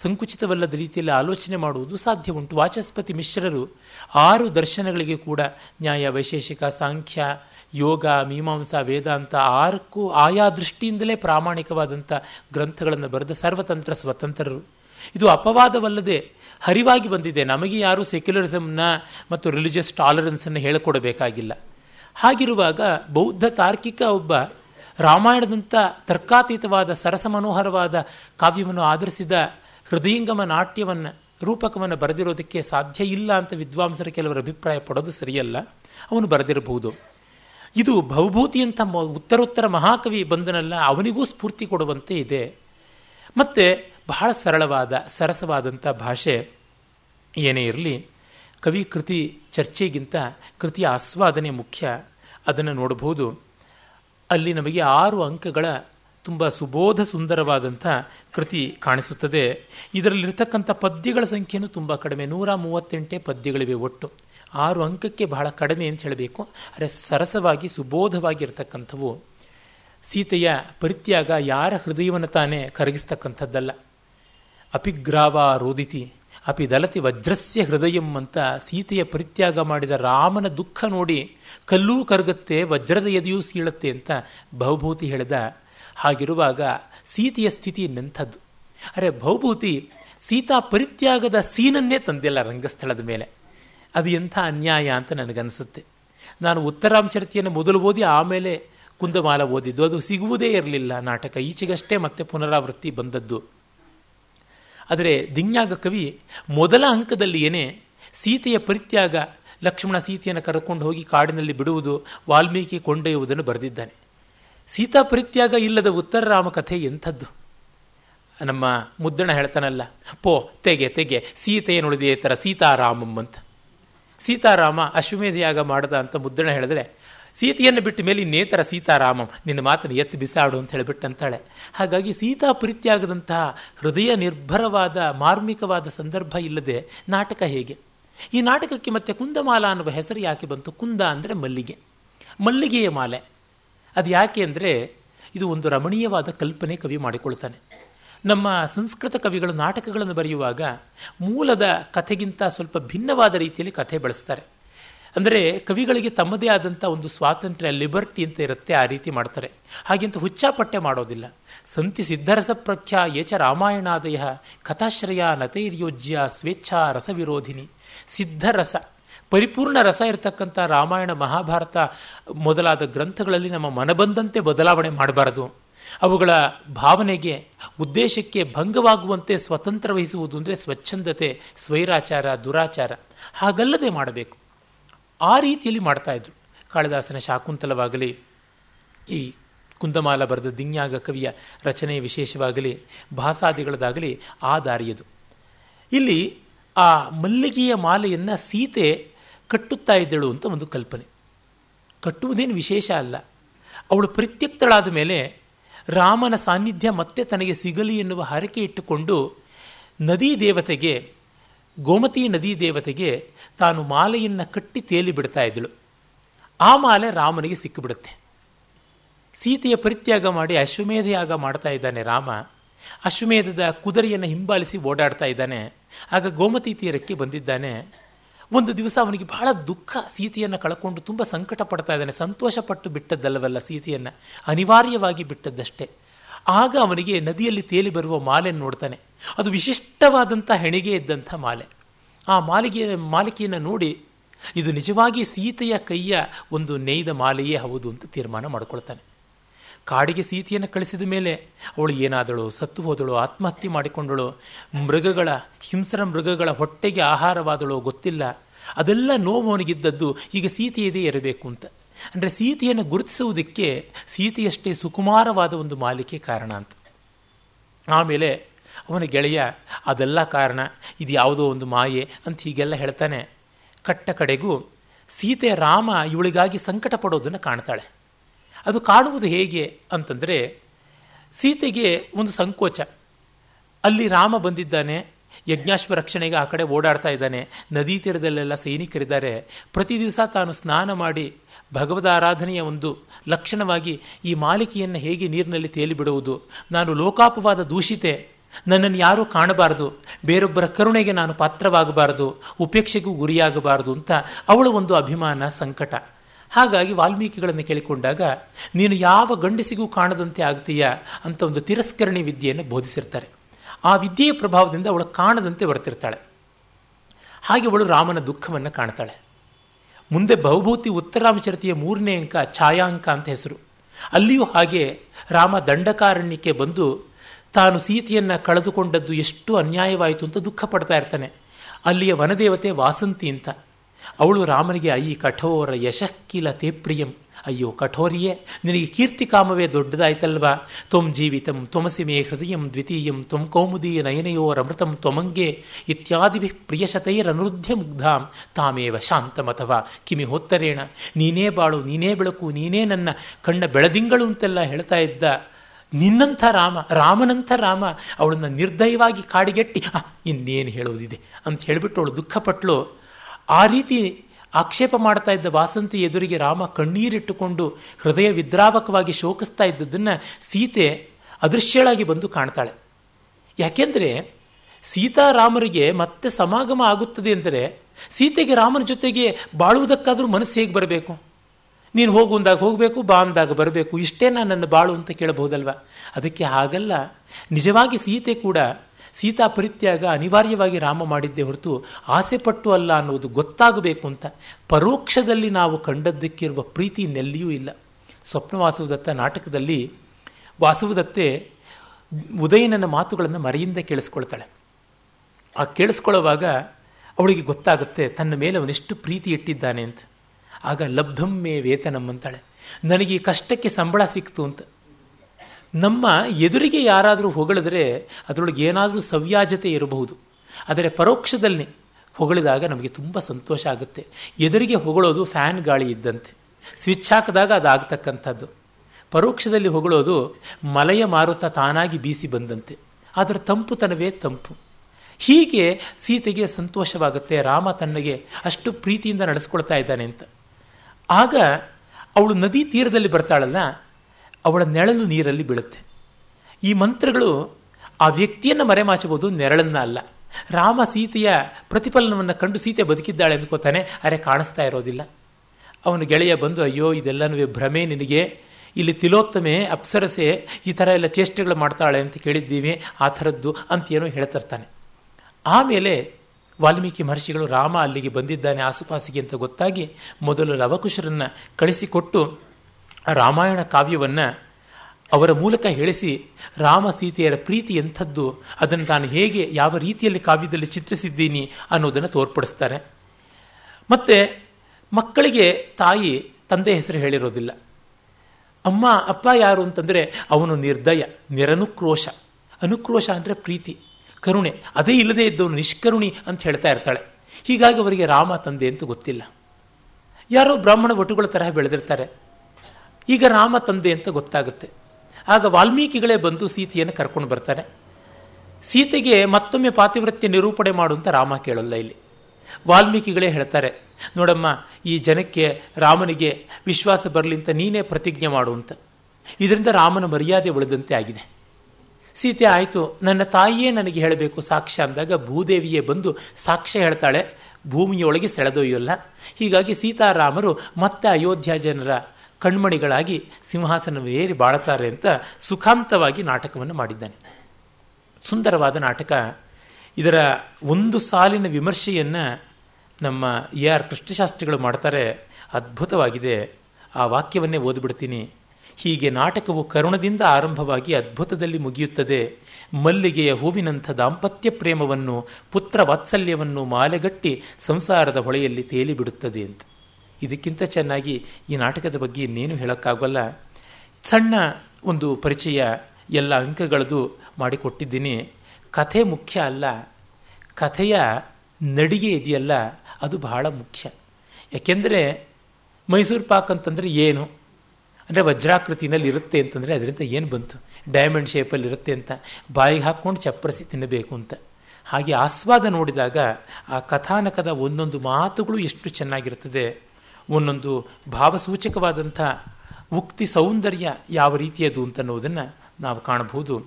ಸಂಕುಚಿತವಲ್ಲದ ರೀತಿಯಲ್ಲಿ ಆಲೋಚನೆ ಮಾಡುವುದು ಸಾಧ್ಯ ಉಂಟು. ವಾಚಸ್ಪತಿ ಮಿಶ್ರರು ಆರು ದರ್ಶನಗಳಿಗೆ ಕೂಡ ನ್ಯಾಯ, ವೈಶೇಷಿಕ, ಸಾಂಖ್ಯ, ಯೋಗ, ಮೀಮಾಂಸಾ, ವೇದಾಂತ ಆರಕ್ಕೂ ಆಯಾ ದೃಷ್ಟಿಯಿಂದಲೇ ಪ್ರಾಮಾಣಿಕವಾದಂಥ ಗ್ರಂಥಗಳನ್ನು ಬರೆದ ಸರ್ವತಂತ್ರ ಸ್ವತಂತ್ರರು. ಇದು ಅಪವಾದವಲ್ಲದೆ ಹರಿವಾಗಿ ಬಂದಿದೆ. ನಮಗೆ ಯಾರೂ ಸೆಕ್ಯುಲರಿಸಮ್ನ ಮತ್ತು ರಿಲಿಜಿಯಸ್ ಟಾಲರೆನ್ಸನ್ನು ಹೇಳಿಕೊಡಬೇಕಾಗಿಲ್ಲ. ಹಾಗಿರುವಾಗ ಬೌದ್ಧ ತಾರ್ಕಿಕ ಒಬ್ಬ ರಾಮಾಯಣದಂಥ ತರ್ಕಾತೀತವಾದ ಸರಸ ಮನೋಹರವಾದ ಕಾವ್ಯವನ್ನು ಆಧರಿಸಿದ ಹೃದಯಂಗಮ ನಾಟ್ಯವನ್ನು, ರೂಪಕವನ್ನು ಬರೆದಿರೋದಕ್ಕೆ ಸಾಧ್ಯ ಇಲ್ಲ ಅಂತ ವಿದ್ವಾಂಸರ ಕೆಲವರ ಅಭಿಪ್ರಾಯ ಪಡೋದು ಸರಿಯಲ್ಲ. ಅವನು ಬರೆದಿರಬಹುದು. ಇದು ಭವಭೂತಿಯಂಥ ಉತ್ತರೋತ್ತರ ಮಹಾಕವಿ ಬಂದನಲ್ಲ, ಅವನಿಗೂ ಸ್ಫೂರ್ತಿ ಕೊಡುವಂತೆ ಇದೆ. ಮತ್ತೆ ಬಹಳ ಸರಳವಾದ, ಸರಸವಾದಂಥ ಭಾಷೆ ಏನೇ ಇರಲಿ ಕವಿ ಕೃತಿ ಚರ್ಚೆಗಿಂತ ಕೃತಿಯ ಆಸ್ವಾದನೆ ಮುಖ್ಯ. ಅದನ್ನು ನೋಡಬಹುದು. ಅಲ್ಲಿ ನಮಗೆ ಆರು ಅಂಕಗಳ ತುಂಬ ಸುಬೋಧ ಸುಂದರವಾದಂಥ ಕೃತಿ ಕಾಣಿಸುತ್ತದೆ. ಇದರಲ್ಲಿರ್ತಕ್ಕಂಥ ಪದ್ಯಗಳ ಸಂಖ್ಯೆಯೂ ತುಂಬ ಕಡಿಮೆ. ನೂರ ಮೂವತ್ತೆಂಟೇ ಪದ್ಯಗಳಿವೆ ಒಟ್ಟು. ಆರು ಅಂಕಕ್ಕೆ ಬಹಳ ಕಡಿಮೆ ಅಂತ ಹೇಳಬೇಕು. ಆದರೆ ಸರಸವಾಗಿ ಸುಬೋಧವಾಗಿರ್ತಕ್ಕಂಥವು. ಸೀತೆಯ ಪರಿತ್ಯಾಗ ಯಾರ ಹೃದಯವನ್ನು ತಾನೇ ಕರಗಿಸ್ತಕ್ಕಂಥದ್ದಲ್ಲ. ಅಪಿಗ್ರಾವ ರೋದಿತಿ ಅಪಿ ದಲತಿ ವಜ್ರಸ್ಯ ಹೃದಯಂ ಅಂತ ಸೀತೆಯ ಪರಿತ್ಯಾಗ ಮಾಡಿದ ರಾಮನ ದುಃಖ ನೋಡಿ ಕಲ್ಲೂ ಕರಗತ್ತೆ, ವಜ್ರದ ಎದೆಯೂ ಸೀಳತ್ತೆ ಅಂತ ಬಹುಭೂತಿ ಹೇಳಿದ. ಹಾಗಿರುವಾಗ ಸೀತೆಯ ಸ್ಥಿತಿ ನೆಂಥದ್ದು. ಅರೆ ಬಹುಭೂತಿ ಸೀತಾ ಪರಿತ್ಯಾಗದ ಸೀನನ್ನೇ ತಂದಿಲ್ಲ ರಂಗಸ್ಥಳದ ಮೇಲೆ. ಅದು ಎಂಥ ಅನ್ಯಾಯ ಅಂತ ನನಗನ್ಸುತ್ತೆ. ನಾನು ಉತ್ತರಾಂಚರಿತೆಯನ್ನು ಮೊದಲು ಓದಿ ಆಮೇಲೆ ಕುಂದಮಾಲ ಓದಿದ್ದು. ಅದು ಸಿಗುವುದೇ ಇರಲಿಲ್ಲ. ನಾಟಕ ಈಚೆಗಷ್ಟೇ ಮತ್ತೆ ಪುನರಾವೃತ್ತಿ ಬಂದದ್ದು. ಆದರೆ ದಿನ್ಯಾಗ ಕವಿ ಮೊದಲ ಅಂಕದಲ್ಲಿ ಏನೇ ಸೀತೆಯ ಪರಿತ್ಯಾಗ ಲಕ್ಷ್ಮಣ ಸೀತೆಯನ್ನು ಕರ್ಕೊಂಡು ಹೋಗಿ ಕಾಡಿನಲ್ಲಿ ಬಿಡುವುದು ವಾಲ್ಮೀಕಿ ಕೊಂಡೊಯ್ಯುವುದನ್ನು ಬರೆದಿದ್ದಾನೆ. ಸೀತಾ ಪರಿತ್ಯಾಗ ಇಲ್ಲದ ಉತ್ತರ ರಾಮ ಕಥೆ ಎಂಥದ್ದು? ನಮ್ಮ ಮುದ್ದಣ ಹೇಳ್ತಾನಲ್ಲ, ಪೋ, ತೆಗೆ ತೆಗೆ ಸೀತೆಯನ್ನುಳಿದೇ ಥರ ಸೀತಾರಾಮಂ ಅಂತ. ಸೀತಾರಾಮ ಅಶ್ವಮೇಧಯಾಗ ಮಾಡದ ಅಂತ ಮುದ್ದಣ ಹೇಳಿದ್ರೆ ಸೀತೆಯನ್ನು ಬಿಟ್ಟ ಮೇಲೆ ಇನ್ನೇತರ ಸೀತಾರಾಮಂ, ನಿನ್ನ ಮಾತನ್ನು ಎತ್ತಿ ಬಿಸಾಡು ಅಂತ ಹೇಳಿಬಿಟ್ಟಂತಾಳೆ. ಹಾಗಾಗಿ ಸೀತಾ ಪ್ರೀತಿಯಾಗದಂತಹ ಹೃದಯ ನಿರ್ಭರವಾದ, ಮಾರ್ಮಿಕವಾದ ಸಂದರ್ಭ ಇಲ್ಲದೆ ನಾಟಕ ಹೇಗೆ? ಈ ನಾಟಕಕ್ಕೆ ಮತ್ತೆ ಕುಂದಮಾಲ ಅನ್ನುವ ಹೆಸರು ಯಾಕೆ ಬಂತು? ಕುಂದ ಅಂದರೆ ಮಲ್ಲಿಗೆ. ಮಲ್ಲಿಗೆಯ ಮಾಲೆ. ಅದು ಯಾಕೆ ಅಂದರೆ ಇದು ಒಂದು ರಮಣೀಯವಾದ ಕಲ್ಪನೆ ಕವಿ ಮಾಡಿಕೊಳ್ತಾನೆ. ನಮ್ಮ ಸಂಸ್ಕೃತ ಕವಿಗಳು ನಾಟಕಗಳನ್ನು ಬರೆಯುವಾಗ ಮೂಲದ ಕಥೆಗಿಂತ ಸ್ವಲ್ಪ ಭಿನ್ನವಾದ ರೀತಿಯಲ್ಲಿ ಕಥೆ ಬಳಸ್ತಾರೆ. ಅಂದರೆ ಕವಿಗಳಿಗೆ ತಮ್ಮದೇ ಆದಂಥ ಒಂದು ಸ್ವಾತಂತ್ರ್ಯ, ಲಿಬರ್ಟಿ ಅಂತ ಇರುತ್ತೆ, ಆ ರೀತಿ ಮಾಡ್ತಾರೆ. ಹಾಗೆಂತ ಹುಚ್ಚಾಪಟ್ಟೆ ಮಾಡೋದಿಲ್ಲ. ಸಂತಿ ಸಿದ್ಧರಸ ಪ್ರಖ್ಯಾ ಏಚ ರಾಮಾಯಣಾದಯ ಕಥಾಶ್ರಯ ನತೈರ್ಯೋಜ್ಯ ಸ್ವೇಚ್ಛಾ ರಸವಿರೋಧಿನಿ. ಸಿದ್ಧರಸ. ಪರಿಪೂರ್ಣ ರಸ ಇರತಕ್ಕಂಥ ರಾಮಾಯಣ ಮಹಾಭಾರತ ಮೊದಲಾದ ಗ್ರಂಥಗಳಲ್ಲಿ ನಮ್ಮ ಮನಬಂದಂತೆ ಬದಲಾವಣೆ ಮಾಡಬಾರದು. ಅವುಗಳ ಭಾವನೆಗೆ, ಉದ್ದೇಶಕ್ಕೆ ಭಂಗವಾಗುವಂತೆ ಸ್ವತಂತ್ರ ವಹಿಸುವುದು ಅಂದರೆ ಸ್ವಚ್ಛಂದತೆ, ಸ್ವೈರಾಚಾರ, ದುರಾಚಾರ. ಹಾಗಲ್ಲದೆ ಮಾಡಬೇಕು. ಆ ರೀತಿಯಲ್ಲಿ ಮಾಡ್ತಾ ಇದ್ರು. ಕಾಳಿದಾಸನ ಶಾಕುಂತಲವಾಗಲಿ, ಈ ಕುಂದಮಾಲ ಬರೆದ ದಿನ್ಯಾಗ ಕವಿಯ ರಚನೆ ವಿಶೇಷವಾಗಲಿ, ಭಾಸಾದಿಗಳದಾಗಲಿ ಆ ದಾರಿಯದು. ಇಲ್ಲಿ ಆ ಮಲ್ಲಿಗೆಯ ಮಾಲೆಯನ್ನು ಸೀತೆ ಕಟ್ಟುತ್ತಾ ಇದ್ದಳು ಅಂತ ಒಂದು ಕಲ್ಪನೆ. ಕಟ್ಟುವುದೇನು ವಿಶೇಷ ಅಲ್ಲ. ಅವಳು ಪ್ರತ್ಯಕ್ತಳಾದ ಮೇಲೆ ರಾಮನ ಸಾನ್ನಿಧ್ಯ ಮತ್ತೆ ತನಗೆ ಸಿಗಲಿ ಎನ್ನುವ ಹರಕೆ ಇಟ್ಟುಕೊಂಡು ನದೀ ದೇವತೆಗೆ ಗೋಮತಿ ನದಿ ದೇವತೆಗೆ ತಾನು ಮಾಲೆಯನ್ನು ಕಟ್ಟಿ ತೇಲಿ ಬಿಡ್ತಾ ಇದ್ದಳು. ಆ ಮಾಲೆ ರಾಮನಿಗೆ ಸಿಕ್ಕಿಬಿಡುತ್ತೆ. ಸೀತೆಯ ಪರಿತ್ಯಾಗ ಮಾಡಿ ಅಶ್ವಮೇಧ ಯಾಗ ಮಾಡ್ತಾ ಇದ್ದಾನೆ ರಾಮ. ಅಶ್ವಮೇಧದ ಕುದುರೆಯನ್ನು ಹಿಂಬಾಲಿಸಿ ಓಡಾಡ್ತಾ ಇದ್ದಾನೆ. ಆಗ ಗೋಮತಿ ತೀರಕ್ಕೆ ಬಂದಿದ್ದಾನೆ. ಒಂದು ದಿವಸ ಅವನಿಗೆ ಬಹಳ ದುಃಖ. ಸೀತೆಯನ್ನು ಕಳ್ಕೊಂಡು ತುಂಬ ಸಂಕಟ ಪಡ್ತಾ ಇದ್ದಾನೆ. ಸಂತೋಷಪಟ್ಟು ಬಿಟ್ಟದ್ದಲ್ಲವಲ್ಲ ಸೀತೆಯನ್ನು. ಅನಿವಾರ್ಯವಾಗಿ ಬಿಟ್ಟದ್ದಷ್ಟೇ. ಆಗ ಅವನಿಗೆ ನದಿಯಲ್ಲಿ ತೇಲಿ ಬರುವ ಮಾಲೆ ನೋಡ್ತಾನೆ. ಅದು ವಿಶಿಷ್ಟವಾದಂಥ ಹೆಣಿಗೆ ಇದ್ದಂಥ ಮಾಲೆ. ಆ ಮಾಲಿಗೆ, ಮಾಲಿಕೆಯನ್ನು ನೋಡಿ, ಇದು ನಿಜವಾಗಿ ಸೀತೆಯ ಕೈಯ ಒಂದು ನೇಯ್ದ ಮಾಲೆಯೇ ಹೌದು ಅಂತ ತೀರ್ಮಾನ ಮಾಡಿಕೊಳ್ತಾನೆ. ಕಾಡಿಗೆ ಸೀತೆಯನ್ನು ಕಳಿಸಿದ ಮೇಲೆ ಅವಳು ಏನಾದಳು, ಸತ್ತು ಹೋದಳು, ಆತ್ಮಹತ್ಯೆ ಮಾಡಿಕೊಂಡಳು, ಮೃಗಗಳ, ಹಿಂಸರ ಮೃಗಗಳ ಹೊಟ್ಟೆಗೆ ಆಹಾರವಾದಳು ಗೊತ್ತಿಲ್ಲ. ಅದೆಲ್ಲ ನೋವು ಅವನಿಗಿದ್ದದ್ದು, ಈಗ ಸೀತೆಯದೇ ಇರಬೇಕು ಅಂತ. ಅಂದರೆ ಸೀತೆಯನ್ನು ಗುರುತಿಸುವುದಕ್ಕೆ ಸೀತೆಯಷ್ಟೇ ಸುಕುಮಾರವಾದ ಒಂದು ಮಾಲಿಕೆ ಕಾರಣ ಅಂತ. ಆಮೇಲೆ ಅವನ ಗೆಳೆಯ, ಅದೆಲ್ಲ ಕಾರಣ, ಇದು ಯಾವುದೋ ಒಂದು ಮಾಯೆ ಅಂತ ಹೀಗೆಲ್ಲ ಹೇಳ್ತಾನೆ. ಕಟ್ಟ ಕಡೆಗೂ ಸೀತೆ ರಾಮ ಇವಳಿಗಾಗಿ ಸಂಕಟ ಪಡೋದನ್ನು ಕಾಣ್ತಾಳೆ. ಅದು ಕಾಣುವುದು ಹೇಗೆ ಅಂತಂದರೆ, ಸೀತೆಗೆ ಒಂದು ಸಂಕೋಚ. ಅಲ್ಲಿ ರಾಮ ಬಂದಿದ್ದಾನೆ, ಯಜ್ಞಾಶ್ವ ರಕ್ಷಣೆಗೆ ಆ ಕಡೆ ಓಡಾಡ್ತಾ ಇದ್ದಾನೆ. ನದಿ ತೀರದಲ್ಲೆಲ್ಲ ಸೈನಿಕರಿದ್ದಾರೆ. ಪ್ರತಿ ದಿವಸ ತಾನು ಸ್ನಾನ ಮಾಡಿ ಭಗವದ ಆರಾಧನೆಯ ಒಂದು ಲಕ್ಷಣವಾಗಿ ಈ ಮಾಲಿಕೆಯನ್ನು ಹೇಗೆ ನೀರಿನಲ್ಲಿ ತೇಲಿಬಿಡುವುದು? ನಾನು ಲೋಕಾಪವಾದ ದೂಷಿತೆ. ನನ್ನನ್ನು ಯಾರೂ ಕಾಣಬಾರದು. ಬೇರೊಬ್ಬರ ಕರುಣೆಗೆ ನಾನು ಪಾತ್ರವಾಗಬಾರದು. ಉಪೇಕ್ಷೆಗೂ ಗುರಿಯಾಗಬಾರದು ಅಂತ ಅವಳ ಒಂದು ಅಭಿಮಾನ ಸಂಕಟ. ಹಾಗಾಗಿ ವಾಲ್ಮೀಕಿಗಳನ್ನು ಕೇಳಿಕೊಂಡಾಗ, ನೀನು ಯಾವ ಗಂಡಸಿಗೂ ಕಾಣದಂತೆ ಆಗ್ತೀಯ ಅಂತ ಒಂದು ತಿರಸ್ಕರಣಿ ವಿದ್ಯೆಯನ್ನು ಬೋಧಿಸಿರ್ತಾರೆ. ಆ ವಿದ್ಯೆಯ ಪ್ರಭಾವದಿಂದ ಅವಳು ಕಾಣದಂತೆ ಬರ್ತಿರ್ತಾಳೆ ಹಾಗೆ ಅವಳು ರಾಮನ ದುಃಖವನ್ನು ಕಾಣ್ತಾಳೆ. ಮುಂದೆ ಬಹುಭೂತಿ ಉತ್ತರಾಮಚರಿತೆಯ ಮೂರನೇ ಅಂಕ ಛಾಯಾಂಕ ಅಂತ ಹೆಸರು. ಅಲ್ಲಿಯೂ ಹಾಗೆ ರಾಮ ದಂಡಕಾರಣ್ಯಕ್ಕೆ ಬಂದು ತಾನು ಸೀತೆಯನ್ನು ಕಳೆದುಕೊಂಡದ್ದು ಎಷ್ಟು ಅನ್ಯಾಯವಾಯಿತು ಅಂತ ದುಃಖ ಪಡ್ತಾ ಇರ್ತಾನೆ. ಅಲ್ಲಿಯ ವನದೇವತೆ ವಾಸಂತಿ ಅಂತ. ಅವಳು ರಾಮನಿಗೆ, ಅಯ್ಯಿ, ಕಠೋರ ಯಶಕ್ಕಿಲ ತೇ ಪ್ರಿಯಂ. ಅಯ್ಯೋ, ಕಠೋರಿಯೇ. ನಿನಗೆ ಕೀರ್ತಿ ಕಾಮವೇ ದೊಡ್ಡದಾಯ್ತಲ್ವಾ? ತ್ವಂ ಜೀವಿತಂ ತ್ವಮಸಿ ಮೇ ಹೃದಯಂ, ದ್ವಿತೀಯಂ, ತ್ವಂ ಕೌಮುದೀಯ ನಯನಯೋರಮೃತಂ ತ್ವಮಂಗೆ ಇತ್ಯಾದಿ ಪ್ರಿಯಶತೈರನುರುದ್ಧ ಮುಗ್ಧಾಂ. ತಾಮೇವ ಶಾಂತಮಥವಾ. ಕಿಮಿ ಹೊತ್ತರೇಣ. ನೀನೇ ಬಾಳು, ನೀನೇ ಬೆಳಕು, ನೀನೇ ನನ್ನ ಕಣ್ಣ ಬೆಳದಿಂಗಳು ಅಂತೆಲ್ಲ ಹೇಳ್ತಾ ಇದ್ದ ನಿನ್ನಂಥ ರಾಮ, ರಾಮನಂಥ ರಾಮ, ಅವಳನ್ನು ನಿರ್ದಯವಾಗಿ ಕಾಡಿಗೆಟ್ಟಿ ಇನ್ನೇನು ಹೇಳುವುದಿದೆ? ಅಂತ ಹೇಳಿಬಿಟ್ಟು ಅವಳು ದುಃಖಪಟ್ಟಳು ಆ ರೀತಿ ಆಕ್ಷೇಪ ಮಾಡ್ತಾ ಇದ್ದ ವಾಸಂತಿ ಎದುರಿಗೆ ರಾಮ ಕಣ್ಣೀರಿಟ್ಟುಕೊಂಡು ಹೃದಯ ವಿದ್ರಾವಕವಾಗಿ ಶೋಕಿಸ್ತಾ ಇದ್ದದನ್ನು ಸೀತೆ ಅದೃಶ್ಯಳಾಗಿ ಬಂದು ಕಾಣ್ತಾಳೆ. ಯಾಕೆಂದರೆ ಸೀತಾರಾಮರಿಗೆ ಮತ್ತೆ ಸಮಾಗಮ ಆಗುತ್ತದೆ ಎಂದರೆ ಸೀತೆಗೆ ರಾಮನ ಜೊತೆಗೆ ಬಾಳುವುದಕ್ಕಾದರೂ ಮನಸ್ಸು ಹೇಗೆ ಬರಬೇಕು? ನೀನು ಹೋಗು ಅಂದಾಗ ಹೋಗಬೇಕು, ಬಾ ಅಂದಾಗ ಬರಬೇಕು, ಇಷ್ಟೇ ನಾನು ನನ್ನ ಬಾಳು ಅಂತ ಕೇಳಬಹುದಲ್ವ? ಅದಕ್ಕೆ ಹಾಗಲ್ಲ. ನಿಜವಾಗಿ ಸೀತೆ ಕೂಡ ಸೀತಾ ಪರಿತ್ಯಾಗ ಅನಿವಾರ್ಯವಾಗಿ ರಾಮ ಮಾಡಿದ್ದೇ ಹೊರತು ಆಸೆ ಪಟ್ಟು ಅಲ್ಲ ಅನ್ನೋದು ಗೊತ್ತಾಗಬೇಕು ಅಂತ ಪರೋಕ್ಷದಲ್ಲಿ ನಾವು ಕಂಡದ್ದಕ್ಕಿರುವ ಪ್ರೀತಿ ನೆಲ್ಲಿಯೂ ಇಲ್ಲ. ಸ್ವಪ್ನ ವಾಸುದತ್ತ ನಾಟಕದಲ್ಲಿ ವಾಸುವುದತ್ತೆ ಉದಯನನ ಮಾತುಗಳನ್ನು ಮರೆಯಿಂದ ಕೇಳಿಸ್ಕೊಳ್ತಾಳೆ. ಆ ಕೇಳಿಸ್ಕೊಳ್ಳುವಾಗ ಅವಳಿಗೆ ಗೊತ್ತಾಗುತ್ತೆ ತನ್ನ ಮೇಲೆ ಅವನೆಷ್ಟು ಪ್ರೀತಿ ಇಟ್ಟಿದ್ದಾನೆ ಅಂತ. ಆಗ ಲಬ್ಧಮ್ಮೆ ವೇತನಂ ಅಂತಾಳೆ. ನನಗೆ ಕಷ್ಟಕ್ಕೆ ಸಂಬಳ ಸಿಕ್ತು ಅಂತ. ನಮ್ಮ ಎದುರಿಗೆ ಯಾರಾದರೂ ಹೊಗಳಿದ್ರೆ ಅದರೊಳಗೆ ಏನಾದರೂ ಸವ್ಯಾಜತೆ ಇರಬಹುದು. ಆದರೆ ಪರೋಕ್ಷದಲ್ಲಿ ಹೊಗಳಿದಾಗ ನಮಗೆ ತುಂಬ ಸಂತೋಷ ಆಗುತ್ತೆ. ಎದುರಿಗೆ ಹೊಗಳೋದು ಫ್ಯಾನ್ ಗಾಳಿ ಇದ್ದಂತೆ. ಸ್ವಿಚ್ ಹಾಕಿದಾಗ ಅದಾಗತಕ್ಕಂಥದ್ದು. ಪರೋಕ್ಷದಲ್ಲಿ ಹೊಗಳೋದು ಮಲೆಯ ಮಾರುತ ತಾನಾಗಿ ಬೀಸಿ ಬಂದಂತೆ. ಅದರ ತಂಪುತನವೇ ತಂಪು. ಹೀಗೆ ಸೀತೆಗೆ ಸಂತೋಷವಾಗುತ್ತೆ, ರಾಮ ತನ್ನಗೆ ಅಷ್ಟು ಪ್ರೀತಿಯಿಂದ ನಡೆಸ್ಕೊಳ್ತಾ ಇದ್ದಾನೆ ಅಂತ. ಆಗ ಅವಳು ನದಿ ತೀರದಲ್ಲಿ ಬರ್ತಾಳಲ್ಲ ಅವಳ ನೆರಳು ನೀರಲ್ಲಿ ಬೀಳುತ್ತೆ. ಈ ಮಂತ್ರಗಳು ಆ ವ್ಯಕ್ತಿಯನ್ನು ಮರೆಮಾಚಬಹುದು, ನೆರಳನ್ನ ಅಲ್ಲ. ರಾಮ ಸೀತೆಯ ಪ್ರತಿಫಲನವನ್ನು ಕಂಡು ಸೀತೆ ಬದುಕಿದ್ದಾಳೆ ಅಂದ್ಕೋತಾನೆ, ಅರೆ ಕಾಣಿಸ್ತಾ ಇರೋದಿಲ್ಲ. ಅವನು ಗೆಳೆಯ ಬಂದು, ಅಯ್ಯೋ, ಇದೆಲ್ಲನೂ ಭ್ರಮೆ ನಿನಗೆ. ಇಲ್ಲಿ ತಿಲೋತ್ತಮೆ, ಅಪ್ಸರಸೆ, ಈ ಥರ ಎಲ್ಲ ಚೇಷ್ಟೆಗಳು ಮಾಡ್ತಾಳೆ ಅಂತ ಕೇಳಿದ್ದೀವಿ, ಆ ಥರದ್ದು ಅಂತ ಏನೋ ಹೇಳ್ತಿರ್ತಾನೆ. ಆಮೇಲೆ ವಾಲ್ಮೀಕಿ ಮಹರ್ಷಿಗಳು ರಾಮ ಅಲ್ಲಿಗೆ ಬಂದಿದ್ದಾನೆ ಆಸುಪಾಸಿಗೆ ಅಂತ ಗೊತ್ತಾಗಿ, ಮೊದಲು ಲವಕುಶರನ್ನು ಕಳಿಸಿಕೊಟ್ಟು ರಾಮಾಯಣ ಕಾವ್ಯವನ್ನು ಅವರ ಮೂಲಕ ಹೇಳಿಸಿ ರಾಮ ಸೀತೆಯರ ಪ್ರೀತಿ ಎಂಥದ್ದು, ಅದನ್ನು ನಾನು ಹೇಗೆ ಯಾವ ರೀತಿಯಲ್ಲಿ ಕಾವ್ಯದಲ್ಲಿ ಚಿತ್ರಿಸಿದ್ದೀನಿ ಅನ್ನೋದನ್ನು ತೋರ್ಪಡಿಸ್ತಾರೆ. ಮತ್ತೆ ಮಕ್ಕಳಿಗೆ ತಾಯಿ ತಂದೆ ಹೆಸರು ಹೇಳಿರೋದಿಲ್ಲ. ಅಮ್ಮ, ಅಪ್ಪ ಯಾರು ಅಂತಂದರೆ ಅವನು ನಿರ್ದಯ, ನಿರನುಕ್ರೋಶ. ಅನುಕ್ರೋಶ ಅಂದರೆ ಪ್ರೀತಿ, ಕರುಣೆ. ಅದೇ ಇಲ್ಲದೆ ಇದ್ದವನು ನಿಷ್ಕರುಣಿ ಅಂತ ಹೇಳ್ತಾ ಇರ್ತಾಳೆ. ಹೀಗಾಗಿ ಅವರಿಗೆ ರಾಮ ತಂದೆ ಅಂತ ಗೊತ್ತಿಲ್ಲ. ಯಾರೋ ಬ್ರಾಹ್ಮಣ ಒಟುಗಳ ತರಹ ಬೆಳೆದಿರ್ತಾರೆ. ಈಗ ರಾಮ ತಂದೆ ಅಂತ ಗೊತ್ತಾಗುತ್ತೆ. ಆಗ ವಾಲ್ಮೀಕಿಗಳೇ ಬಂದು ಸೀತೆಯನ್ನು ಕರ್ಕೊಂಡು ಬರ್ತಾರೆ. ಸೀತೆಗೆ ಮತ್ತೊಮ್ಮೆ ಪಾತಿವೃತ್ಯ ನಿರೂಪಣೆ ಮಾಡುವಂತ ರಾಮ ಕೇಳಲ್ಲ ಇಲ್ಲಿ. ವಾಲ್ಮೀಕಿಗಳೇ ಹೇಳ್ತಾರೆ, ನೋಡಮ್ಮ, ಈ ಜನಕ್ಕೆ, ರಾಮನಿಗೆ ವಿಶ್ವಾಸ ಬರಲಿ ಅಂತ ನೀನೇ ಪ್ರತಿಜ್ಞೆ ಮಾಡು ಅಂತ. ಇದರಿಂದ ರಾಮನ ಮರ್ಯಾದೆ ಉಳಿದಂತೆ ಆಗಿದೆ. ಸೀತೆ ಆಯಿತು, ನನ್ನ ತಾಯಿಯೇ ನನಗೆ ಹೇಳಬೇಕು, ಸಾಕ್ಷ್ಯ ಅಂದಾಗ ಭೂದೇವಿಯೇ ಬಂದು ಸಾಕ್ಷ್ಯ ಹೇಳ್ತಾಳೆ, ಭೂಮಿಯೊಳಗೆ ಸೆಳೆದೊಯ್ಯಲ್ಲ. ಹೀಗಾಗಿ ಸೀತಾರಾಮರು ಮತ್ತೆ ಅಯೋಧ್ಯ ಜನರ ಕಣ್ಮಣಿಗಳಾಗಿ ಸಿಂಹಾಸನವೇರಿ ಬಾಳ್ತಾರೆ ಅಂತ ಸುಖಾಂತವಾಗಿ ನಾಟಕವನ್ನು ಮಾಡಿದ್ದಾನೆ. ಸುಂದರವಾದ ನಾಟಕ. ಇದರ ಒಂದು ಸಾಲಿನ ವಿಮರ್ಶೆಯನ್ನು ನಮ್ಮ ಎ ಆರ್ ಕೃಷ್ಣಶಾಸ್ತ್ರಿಗಳು ಮಾಡ್ತಾರೆ. ಅದ್ಭುತವಾಗಿದೆ. ಆ ವಾಕ್ಯವನ್ನೇ ಓದ್ಬಿಡ್ತೀನಿ. ಹೀಗೆ ನಾಟಕವು ಕರುಣದಿಂದ ಆರಂಭವಾಗಿ ಅದ್ಭುತದಲ್ಲಿ ಮುಗಿಯುತ್ತದೆ. ಮಲ್ಲಿಗೆಯ ಹೂವಿನಂಥ ದಾಂಪತ್ಯ ಪ್ರೇಮವನ್ನು, ಪುತ್ರ ವಾತ್ಸಲ್ಯವನ್ನು ಮಾಲೆಗಟ್ಟಿ ಸಂಸಾರದ ಹೊಳೆಯಲ್ಲಿ ತೇಲಿಬಿಡುತ್ತದೆ ಅಂತ. ಇದಕ್ಕಿಂತ ಚೆನ್ನಾಗಿ ಈ ನಾಟಕದ ಬಗ್ಗೆ ಇನ್ನೇನು ಹೇಳೋಕ್ಕಾಗಲ್ಲ. ಸಣ್ಣ ಒಂದು ಪರಿಚಯ ಎಲ್ಲ ಅಂಕಗಳದು ಮಾಡಿಕೊಟ್ಟಿದ್ದೀನಿ. ಕಥೆ ಮುಖ್ಯ ಅಲ್ಲ. ಕಥೆಯ ನಡಿಗೆ ಇದೆಯಲ್ಲ, ಅದು ಬಹಳ ಮುಖ್ಯ. ಯಾಕೆಂದರೆ ಮೈಸೂರು ಪಾಕ್ ಅಂತಂದರೆ ಏನು? ಅಂದರೆ ವಜ್ರಾಕೃತಿನಲ್ಲಿ ಇರುತ್ತೆ ಅಂತಂದರೆ ಅದರಿಂದ ಏನು ಬಂತು? ಡೈಮಂಡ್ ಶೇಪಲ್ಲಿ ಇರುತ್ತೆ ಅಂತ. ಬಾಯಿಗೆ ಹಾಕ್ಕೊಂಡು ಚಪ್ಪರಿಸಿ ತಿನ್ನಬೇಕು ಅಂತ. ಹಾಗೆ ಆಸ್ವಾದ ನೋಡಿದಾಗ ಆ ಕಥಾನಕದ ಒಂದೊಂದು ಮಾತುಗಳು ಎಷ್ಟು ಚೆನ್ನಾಗಿರ್ತದೆ ಒಂದೊಂದು ಭಾವಸೂಚಕವಾದಂಥ ಉಕ್ತಿ ಸೌಂದರ್ಯ ಯಾವ ರೀತಿಯದು ಅಂತ ಅನ್ನೋದನ್ನು ನಾವು ಕಾಣಬಹುದು.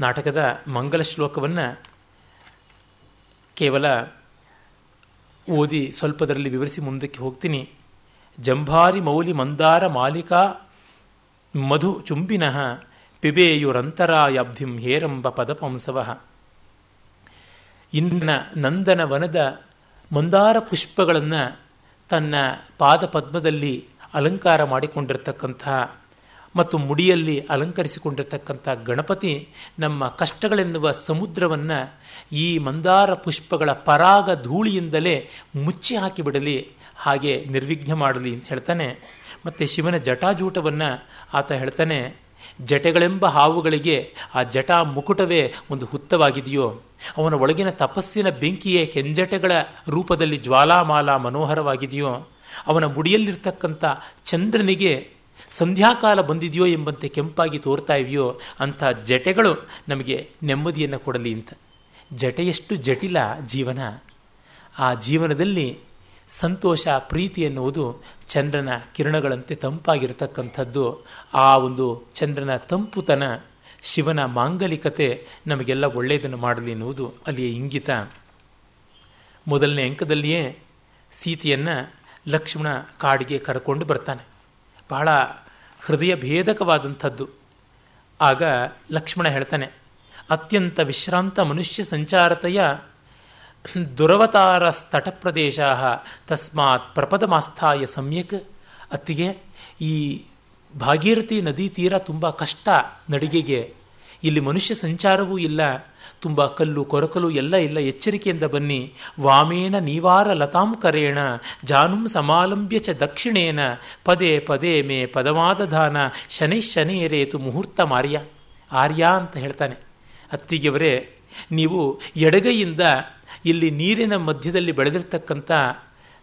ನಾಟಕದ ಮಂಗಲ ಶ್ಲೋಕವನ್ನು ಕೇವಲ ಓದಿ ಸ್ವಲ್ಪದರಲ್ಲಿ ವಿವರಿಸಿ ಮುಂದಕ್ಕೆ ಹೋಗ್ತೀನಿ. ಜಂಭಾರಿ ಮೌಲಿ ಮಂದಾರ ಮಾಲಿಕಾ ಮಧು ಚುಂಬಿನಃ ಪಿಬೇಯುರಂತರಾಯಬ್ಧಿಂ ಹೇರಂಬ ಪದಪಂಸವ. ನಂದನ ವನದ ಮಂದಾರ ಪುಷ್ಪಗಳನ್ನು ತನ್ನ ಪಾದ ಪದ್ಮದಲ್ಲಿ ಅಲಂಕಾರ ಮಾಡಿಕೊಂಡಿರ್ತಕ್ಕಂತಹ ಮತ್ತು ಮುಡಿಯಲ್ಲಿ ಅಲಂಕರಿಸಿಕೊಂಡಿರ್ತಕ್ಕಂಥ ಗಣಪತಿ ನಮ್ಮ ಕಷ್ಟಗಳೆನ್ನುವ ಸಮುದ್ರವನ್ನು ಈ ಮಂದಾರ ಪುಷ್ಪಗಳ ಪರಾಗ ಧೂಳಿಯಿಂದಲೇ ಮುಚ್ಚಿ ಹಾಕಿಬಿಡಲಿ, ಹಾಗೆ ನಿರ್ವಿಘ್ನ ಮಾಡಲಿ ಅಂತ ಹೇಳ್ತಾನೆ. ಮತ್ತು ಶಿವನ ಜಟಾಜೂಟವನ್ನು ಆತ ಹೇಳ್ತಾನೆ ಜಟೆಗಳೆಂಬ ಹಾವುಗಳಿಗೆ ಆ ಜಟಾ ಮುಕುಟವೇ ಒಂದು ಹುತ್ತವಾಗಿದೆಯೋ, ಅವನ ಒಳಗಿನ ತಪಸ್ಸಿನ ಬೆಂಕಿಯೇ ಕೆಂಜಟೆಗಳ ರೂಪದಲ್ಲಿ ಜ್ವಾಲಾಮಾಲ ಮನೋಹರವಾಗಿದೆಯೋ, ಅವನ ಮುಡಿಯಲ್ಲಿರ್ತಕ್ಕಂಥ ಚಂದ್ರನಿಗೆ ಸಂಧ್ಯಾಕಾಲ ಬಂದಿದೆಯೋ ಎಂಬಂತೆ ಕೆಂಪಾಗಿ ತೋರ್ತಾ ಇವೆಯೋ ಅಂಥ ಜಟೆಗಳು ನಮಗೆ ನೆಮ್ಮದಿಯನ್ನು ಕೊಡಲಿ ಅಂತ. ಜಟೆಯಷ್ಟು ಜಟಿಲ ಜೀವನ. ಆ ಜೀವನದಲ್ಲಿ ಸಂತೋಷ, ಪ್ರೀತಿ ಎನ್ನುವುದು ಚಂದ್ರನ ಕಿರಣಗಳಂತೆ ತಂಪಾಗಿರತಕ್ಕಂಥದ್ದು, ಆ ಒಂದು ಚಂದ್ರನ ತಂಪುತನ, ಶಿವನ ಮಾಂಗಲಿಕತೆ ನಮಗೆಲ್ಲ ಒಳ್ಳೆಯದನ್ನು ಮಾಡಲಿ ಎನ್ನುವುದು ಅಲ್ಲಿಯ ಇಂಗಿತ. ಮೊದಲನೇ ಅಂಕದಲ್ಲಿಯೇ ಸೀತೆಯನ್ನು ಲಕ್ಷ್ಮಣ ಕಾಡಿಗೆ ಕರ್ಕೊಂಡು ಬರ್ತಾನೆ. ಬಹಳ ಹೃದಯ ಭೇದಕವಾದಂಥದ್ದು. ಆಗ ಲಕ್ಷ್ಮಣ ಹೇಳ್ತಾನೆ, ಅತ್ಯಂತ ವಿಶ್ರಾಂತ ಮನುಷ್ಯ ಸಂಚಾರತೆಯ ದುರವತಾರ ತಟ ಪ್ರದೇಶ ತಸ್ಮಾತ್ ಪ್ರಪದಮಾಸ್ಥಾಯ ಸಮ್ಯಕ್. ಅತ್ತಿಗೆ ಈ ಭಾಗೀರಥಿ ನದಿ ತೀರ ತುಂಬ ಕಷ್ಟ ನಡಿಗೆಗೆ. ಇಲ್ಲಿ ಮನುಷ್ಯ ಸಂಚಾರವೂ ಇಲ್ಲ. ತುಂಬ ಕಲ್ಲು ಕೊರಕಲು ಎಲ್ಲ ಇಲ್ಲ. ಎಚ್ಚರಿಕೆಯಿಂದ ಬನ್ನಿ. ವಾಮೇನ ನೀವಾರ ಲತಾಂ ಕರೇಣ. ಜಾನುಂ ಸಮಾಲಂಬ್ಯ ಚ ದಕ್ಷಿಣೇನ. ಪದೇ ಪದೇ ಮೇ ಪದವಾದಧಾನ ಶನಿ ಶನೇರೇತು ಮುಹೂರ್ತ ಮಾರ್ಯ. ಆರ್ಯ ಅಂತ ಹೇಳ್ತಾನೆ. ಅತ್ತಿಗೆವರೇ ನೀವು ಎಡಗೈಯಿಂದ ಇಲ್ಲಿ ನೀರಿನ ಮಧ್ಯದಲ್ಲಿ ಬೆಳೆದಿರ್ತಕ್ಕಂಥ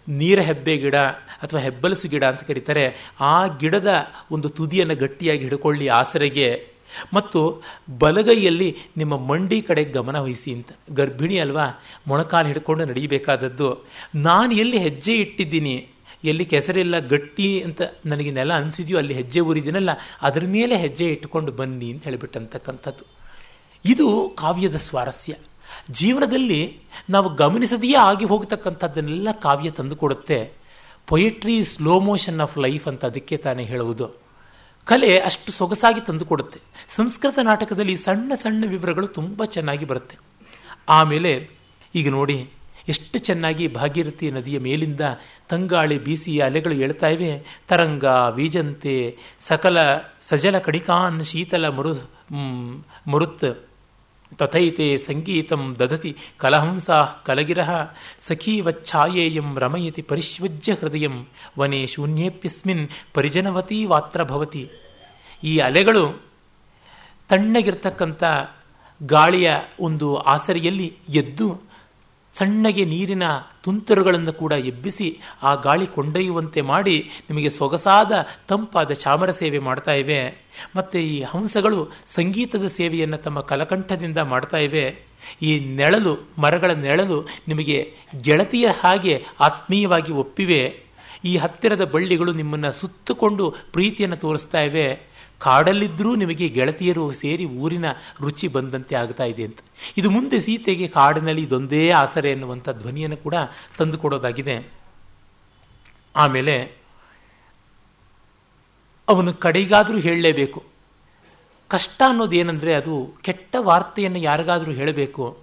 ನೀರ ಹೆಬ್ಬೆ ಗಿಡ ಅಥವಾ ಹೆಬ್ಬಲಸು ಗಿಡ ಅಂತ ಕರೀತಾರೆ, ಆ ಗಿಡದ ಒಂದು ತುದಿಯನ್ನು ಗಟ್ಟಿಯಾಗಿ ಹಿಡ್ಕೊಳ್ಳಿ ಆಸರೆಗೆ. ಮತ್ತು ಬಲಗೈಯಲ್ಲಿ ನಿಮ್ಮ ಮಂಡಿ ಕಡೆ ಗಮನ ವಹಿಸಿ ಅಂತ. ಗರ್ಭಿಣಿ ಅಲ್ವಾ, ಮೊಣಕಾಲು ಹಿಡ್ಕೊಂಡು ನಡೀಬೇಕಾದದ್ದು. ನಾನು ಎಲ್ಲಿ ಹೆಜ್ಜೆ ಇಟ್ಟಿದ್ದೀನಿ? ಎಲ್ಲಿ ಕೆಸರಿಲ್ಲ ಗಟ್ಟಿ ಅಂತ ನನಗೆ ನೆಲ ಅನಿಸಿದೆಯೋ, ಅಲ್ಲಿ ಹೆಜ್ಜೆ ಊರಿದ್ದೀನಲ್ಲ, ಅದರ ಮೇಲೆ ಹೆಜ್ಜೆ ಇಟ್ಟುಕೊಂಡು ಬನ್ನಿ ಅಂತ ಹೇಳಿಬಿಟ್ಟಂತಕ್ಕಂಥದ್ದು. ಇದು ಕಾವ್ಯದ ಸ್ವಾರಸ್ಯ. ಜೀವನದಲ್ಲಿ ನಾವು ಗಮನಿಸದೆಯೇ ಆಗಿ ಹೋಗತಕ್ಕಂಥದ್ದನ್ನೆಲ್ಲ ಕಾವ್ಯ ತಂದುಕೊಡುತ್ತೆ poetry slow motion of life ಅಂತ ಅದಕ್ಕೆ ತಾನೇ ಹೇಳುವುದು. ಕಲೆ ಅಷ್ಟು ಸೊಗಸಾಗಿ ತಂದುಕೊಡುತ್ತೆ ಸಂಸ್ಕೃತ ನಾಟಕದಲ್ಲಿ ಸಣ್ಣ ಸಣ್ಣ ವಿವರಗಳು ತುಂಬ ಚೆನ್ನಾಗಿ ಬರುತ್ತೆ. ಆಮೇಲೆ ಈಗ ನೋಡಿ, ಎಷ್ಟು ಚೆನ್ನಾಗಿ ಭಾಗೀರಥಿ ನದಿಯ ಮೇಲಿಂದ ತಂಗಾಳಿ ಬೀಸಿ ಅಲೆಗಳು ಹೇಳ್ತಾ ಇವೆ. ತರಂಗ ವೀಜಂತೆ ಸಕಲ ಸಜಲ ಕಣಿಕಾನ್ ಶೀತಲ ಮರು ಮರುತ್. ತಥೈತೆ ಸಂಗೀತಂ ದದತಿ ಕಲಹಂಸ ಕಲಗಿರ ಸಖೀವಚ್ಛಾಯೇಯಂ ರಮಯತಿ ಪರಿಶ್ವಜ್ಯ ಹೃದಯಂ, ವನೆ ಶೂನ್ಯೇಪ್ಯಸ್ಮಿನ್ ಪರಿಜನವತಿ ವಾತ್ರಭವತಿ ಈ ಅಲೆಗಳು ತಣ್ಣಗಿರ್ತಕ್ಕಂಥ ಗಾಳಿಯ ಒಂದು ಆಸರಿಯಲ್ಲಿ ಎದ್ದು ಸಣ್ಣಗೆ ನೀರಿನ ತುಂತರುಗಳನ್ನು ಕೂಡ ಎಬ್ಬಿಸಿ ಆ ಗಾಳಿ ಕೊಂಡೊಯ್ಯುವಂತೆ ಮಾಡಿ ನಿಮಗೆ ಸೊಗಸಾದ ತಂಪಾದ ಚಾಮರ ಸೇವೆ ಮಾಡ್ತಾ ಇವೆ. ಮತ್ತು ಈ ಹಂಸಗಳು ಸಂಗೀತದ ಸೇವೆಯನ್ನು ತಮ್ಮ ಕಲಕಂಠದಿಂದ ಮಾಡ್ತಾ ಇವೆ. ಈ ನೆಳಲು, ಮರಗಳ ನೆಳಲು ನಿಮಗೆ ಗೆಳತಿಯ ಹಾಗೆ ಆತ್ಮೀಯವಾಗಿ ಒಪ್ಪಿವೆ. ಈ ಹತ್ತಿರದ ಬಳ್ಳಿಗಳು ನಿಮ್ಮನ್ನು ಸುತ್ತುಕೊಂಡು ಪ್ರೀತಿಯನ್ನು ತೋರಿಸ್ತಾ ಇವೆ. ಕಾಡಲ್ಲಿದ್ದರೂ ನಿಮಗೆ ಗೆಳತಿಯರು ಸೇರಿ ಊರಿನ ರುಚಿ ಬಂದಂತೆ ಆಗ್ತಾ ಇದೆ ಅಂತ. ಇದು ಮುಂದೆ ಸೀತೆಗೆ ಕಾಡಿನಲ್ಲಿ ಇದೊಂದೇ ಆಸರೆ ಎನ್ನುವಂಥ ಧ್ವನಿಯನ್ನು ಕೂಡ ತಂದುಕೊಡೋದಾಗಿದೆ. ಆಮೇಲೆ ಅವನು ಕಡೆಗಾದರೂ ಹೇಳಲೇಬೇಕು. ಕಷ್ಟ ಅನ್ನೋದೇನೆಂದರೆ ಅದು ಕೆಟ್ಟ ವಾರ್ತೆಯನ್ನು ಯಾರಿಗಾದರೂ ಹೇಳಬೇಕು.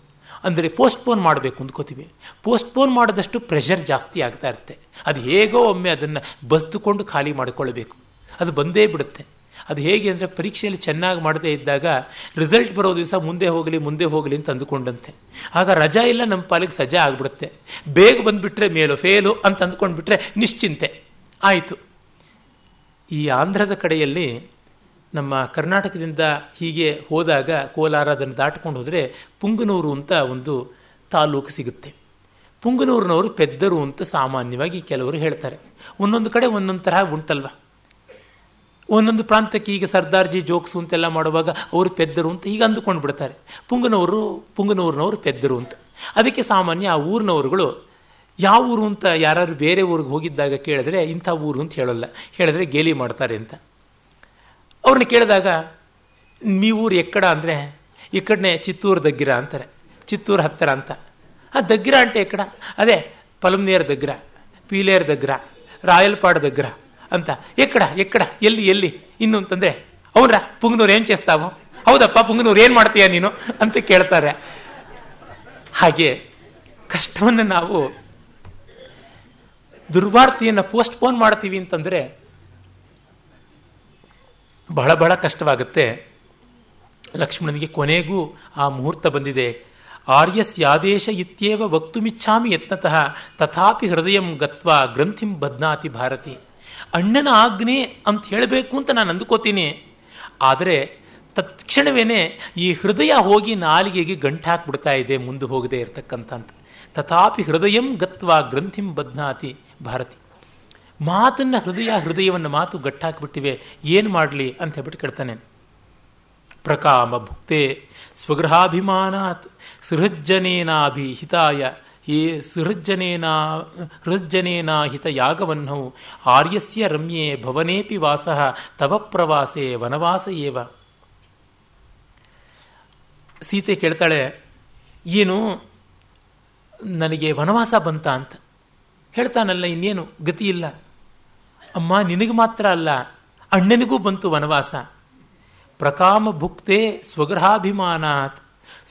ಅಂದರೆ ಪೋಸ್ಟ್ಪೋನ್ ಮಾಡಬೇಕು ಅಂದ್ಕೋತೀವಿ ಪೋಸ್ಟ್ಪೋನ್ ಮಾಡಿದಷ್ಟು ಪ್ರೆಷರ್ ಜಾಸ್ತಿ ಆಗ್ತಾ ಇರುತ್ತೆ. ಅದು ಹೇಗೋ ಒಮ್ಮೆ ಅದನ್ನು ಬಸ್ದುಕೊಂಡು ಖಾಲಿ ಮಾಡಿಕೊಳ್ಬೇಕು ಅದು ಬಂದೇ ಬಿಡುತ್ತೆ. ಅದು ಹೇಗೆ ಅಂದರೆ ಪರೀಕ್ಷೆಯಲ್ಲಿ ಚೆನ್ನಾಗಿ ಮಾಡದೇ ಇದ್ದಾಗ ರಿಸಲ್ಟ್ ಬರೋ ದಿವಸ ಮುಂದೆ ಹೋಗಲಿ ಮುಂದೆ ಹೋಗಲಿ ಅಂತ ಅಂದುಕೊಂಡಂತೆ. ಆಗ ರಜಾ ಇಲ್ಲ, ನಮ್ಮ ಪಾಲಿಗೆ ಸಜಾ ಆಗಿಬಿಡುತ್ತೆ. ಬೇಗ ಬಂದುಬಿಟ್ರೆ ಮೇಲು, ಫೇಲು ಅಂತ ಅಂದ್ಕೊಂಡ್ಬಿಟ್ರೆ ನಿಶ್ಚಿಂತೆ. ಆಯಿತು. ಈ ಆಂಧ್ರದ ಕಡೆಯಲ್ಲಿ ನಮ್ಮ ಕರ್ನಾಟಕದಿಂದ ಹೀಗೆ ಹೋದಾಗ ಕೋಲಾರ ಅದನ್ನು ದಾಟ್ಕೊಂಡು ಹೋದರೆ ಪುಂಗನೂರು ಅಂತ ಒಂದು ತಾಲೂಕು ಸಿಗುತ್ತೆ. ಪುಂಗನೂರಿನವರು ಪೆದ್ದರು ಅಂತ ಸಾಮಾನ್ಯವಾಗಿ ಕೆಲವರು ಹೇಳ್ತಾರೆ. ಒಂದೊಂದು ಕಡೆ ಒಂದೊಂದು ತರಹ ಉಂಟಲ್ವ? ಒಂದೊಂದು ಪ್ರಾಂತಕ್ಕೆ ಈಗ ಸರ್ದಾರ್ಜಿ ಜೋಕ್ಸು ಅಂತೆಲ್ಲ ಮಾಡುವಾಗ ಅವರು ಪೆದ್ದರು ಅಂತ ಈಗ ಅಂದುಕೊಂಡು ಬಿಡ್ತಾರೆ. ಪುಂಗನವರು ಪುಂಗನೂರಿನವರು ಪೆದ್ದರು ಅಂತ. ಅದಕ್ಕೆ ಸಾಮಾನ್ಯ ಆ ಊರಿನವರುಗಳು, ಯಾವ ಊರು ಅಂತ ಯಾರು ಬೇರೆ ಊರಿಗೆ ಹೋಗಿದ್ದಾಗ ಕೇಳಿದ್ರೆ ಇಂಥ ಊರು ಅಂತ ಹೇಳಲ್ಲ. ಹೇಳಿದ್ರೆ ಗೇಲಿ ಮಾಡ್ತಾರೆ ಅಂತ. ಅವ್ರನ್ನ ಕೇಳಿದಾಗ ನೀವೂರು ಎಕ್ಕಡ ಅಂದರೆ, ಈ ಕಡೆ ಚಿತ್ತೂರು ದಗ್ಗಿರ ಅಂತಾರೆ. ಚಿತ್ತೂರು ಹತ್ತಿರ ಅಂತ. ಆ ದಗ್ಗಿರ ಅಂಟೆ ಎಕ್ಕಡ? ಅದೇ ಪಲಮ್ನೇರ್ ದಗ್ಗಿರ, ಪೀಲೇರ್ ದಗ್ಗಿರ, ರಾಯಲ್ಪಾಡ್ ದಗ್ಗಿರ. ಅಂತ. ಎಕ್ಕಡ ಎಕ್ಕಡ, ಎಲ್ಲಿ ಎಲ್ಲಿ? ಇನ್ನು ಅಂತಂದ್ರೆ, ಅವನ್ರ, ಪುಂಗನೂರು ಏನ್ ಚೇಸ್ತಾವೋ? ಹೌದಪ್ಪ, ಪುಂಗನೂರು ಏನ್ ಮಾಡ್ತೀಯ ನೀನು? ಅಂತ ಕೇಳ್ತಾರೆ. ಹಾಗೆ ಕಷ್ಟವನ್ನು ನಾವು ದುರ್ವಾರ್ತೆಯನ್ನು ಪೋಸ್ಟ್ಪೋನ್ ಮಾಡ್ತೀವಿ ಅಂತಂದ್ರೆ ಬಹಳ ಬಹಳ ಕಷ್ಟವಾಗುತ್ತೆ. ಲಕ್ಷ್ಮಣನಿಗೆ ಕೊನೆಗೂ ಆ ಮುಹೂರ್ತ ಬಂದಿದೆ. ಆರ್ಯಸ್ಯಾದೇಶ ಇತ್ಯೇವ ವಕ್ತುಮಿಚ್ಛಾಮಿ ಯತ್ನತಃ ತಥಾಪಿ ಹೃದಯಂ ಗತ್ವಾ ಗ್ರಂಥಿಂ ಬದ್ನಾತಿ ಭಾರತಿ. ಅಣ್ಣನ ಆಜ್ಞೆ ಅಂತ ಹೇಳಬೇಕು ಅಂತ ನಾನು ಅಂದುಕೋತೀನಿ. ಆದರೆ ತತ್ಕ್ಷಣವೇ ಈ ಹೃದಯ ಹೋಗಿ ನಾಲಿಗೆಗೆ ಗಂಟು ಹಾಕ್ಬಿಡ್ತಾ ಇದೆ, ಮುಂದೆ ಹೋಗದೆ ಇರತಕ್ಕಂಥ ತಥಾಪಿ ಹೃದಯಂ ಗತ್ವ ಗ್ರಂಥಿಂ ಬದ್ನಾತಿ ಭಾರತಿ. ಮಾತನ್ನ ಹೃದಯ ಹೃದಯವನ್ನು ಮಾತು ಗಟ್ಟಾಕ್ಬಿಟ್ಟಿವೆ, ಏನು ಮಾಡಲಿ ಅಂತ ಹೇಳ್ಬಿಟ್ಟು ಕೇಳ್ತಾನೆ. ಪ್ರಕಾಮ ಭುಕ್ತೆ ಸ್ವಗೃಹಾಭಿಮಾನಾತ್ ಸೃಹಜ್ಜನೇನಾಭಿಹಿತಾಯ ಹೇ ಸೃಜನೇನ ಹೃಜ್ಜನೇನಾಹಿತ ಯಾಗವನ್ನು. ಆರ್ಯಸ್ಯ ರಮ್ಯೆ ಭವನೇಪಿ ವಾಸ, ತವ ಪ್ರವಾಸೆ ವನವಾಸ ಏವ. ಸೀತೆ ಕೇಳ್ತಾಳೆ, ಏನು? ನನಗೆ ವನವಾಸ ಬಂತ ಅಂತ. ಹೇಳ್ತಾನಲ್ಲ, ಇನ್ನೇನು? ಗತಿ ಇಲ್ಲ. ಅಮ್ಮ, ನಿನಗೆ ಮಾತ್ರ ಅಲ್ಲ, ಅಣ್ಣನಿಗೂ ಬಂತು ವನವಾಸ. ಪ್ರಕಾಮ ಭುಕ್ತೆ ಸ್ವಗೃಹಾಭಿಮಾನಾತ್.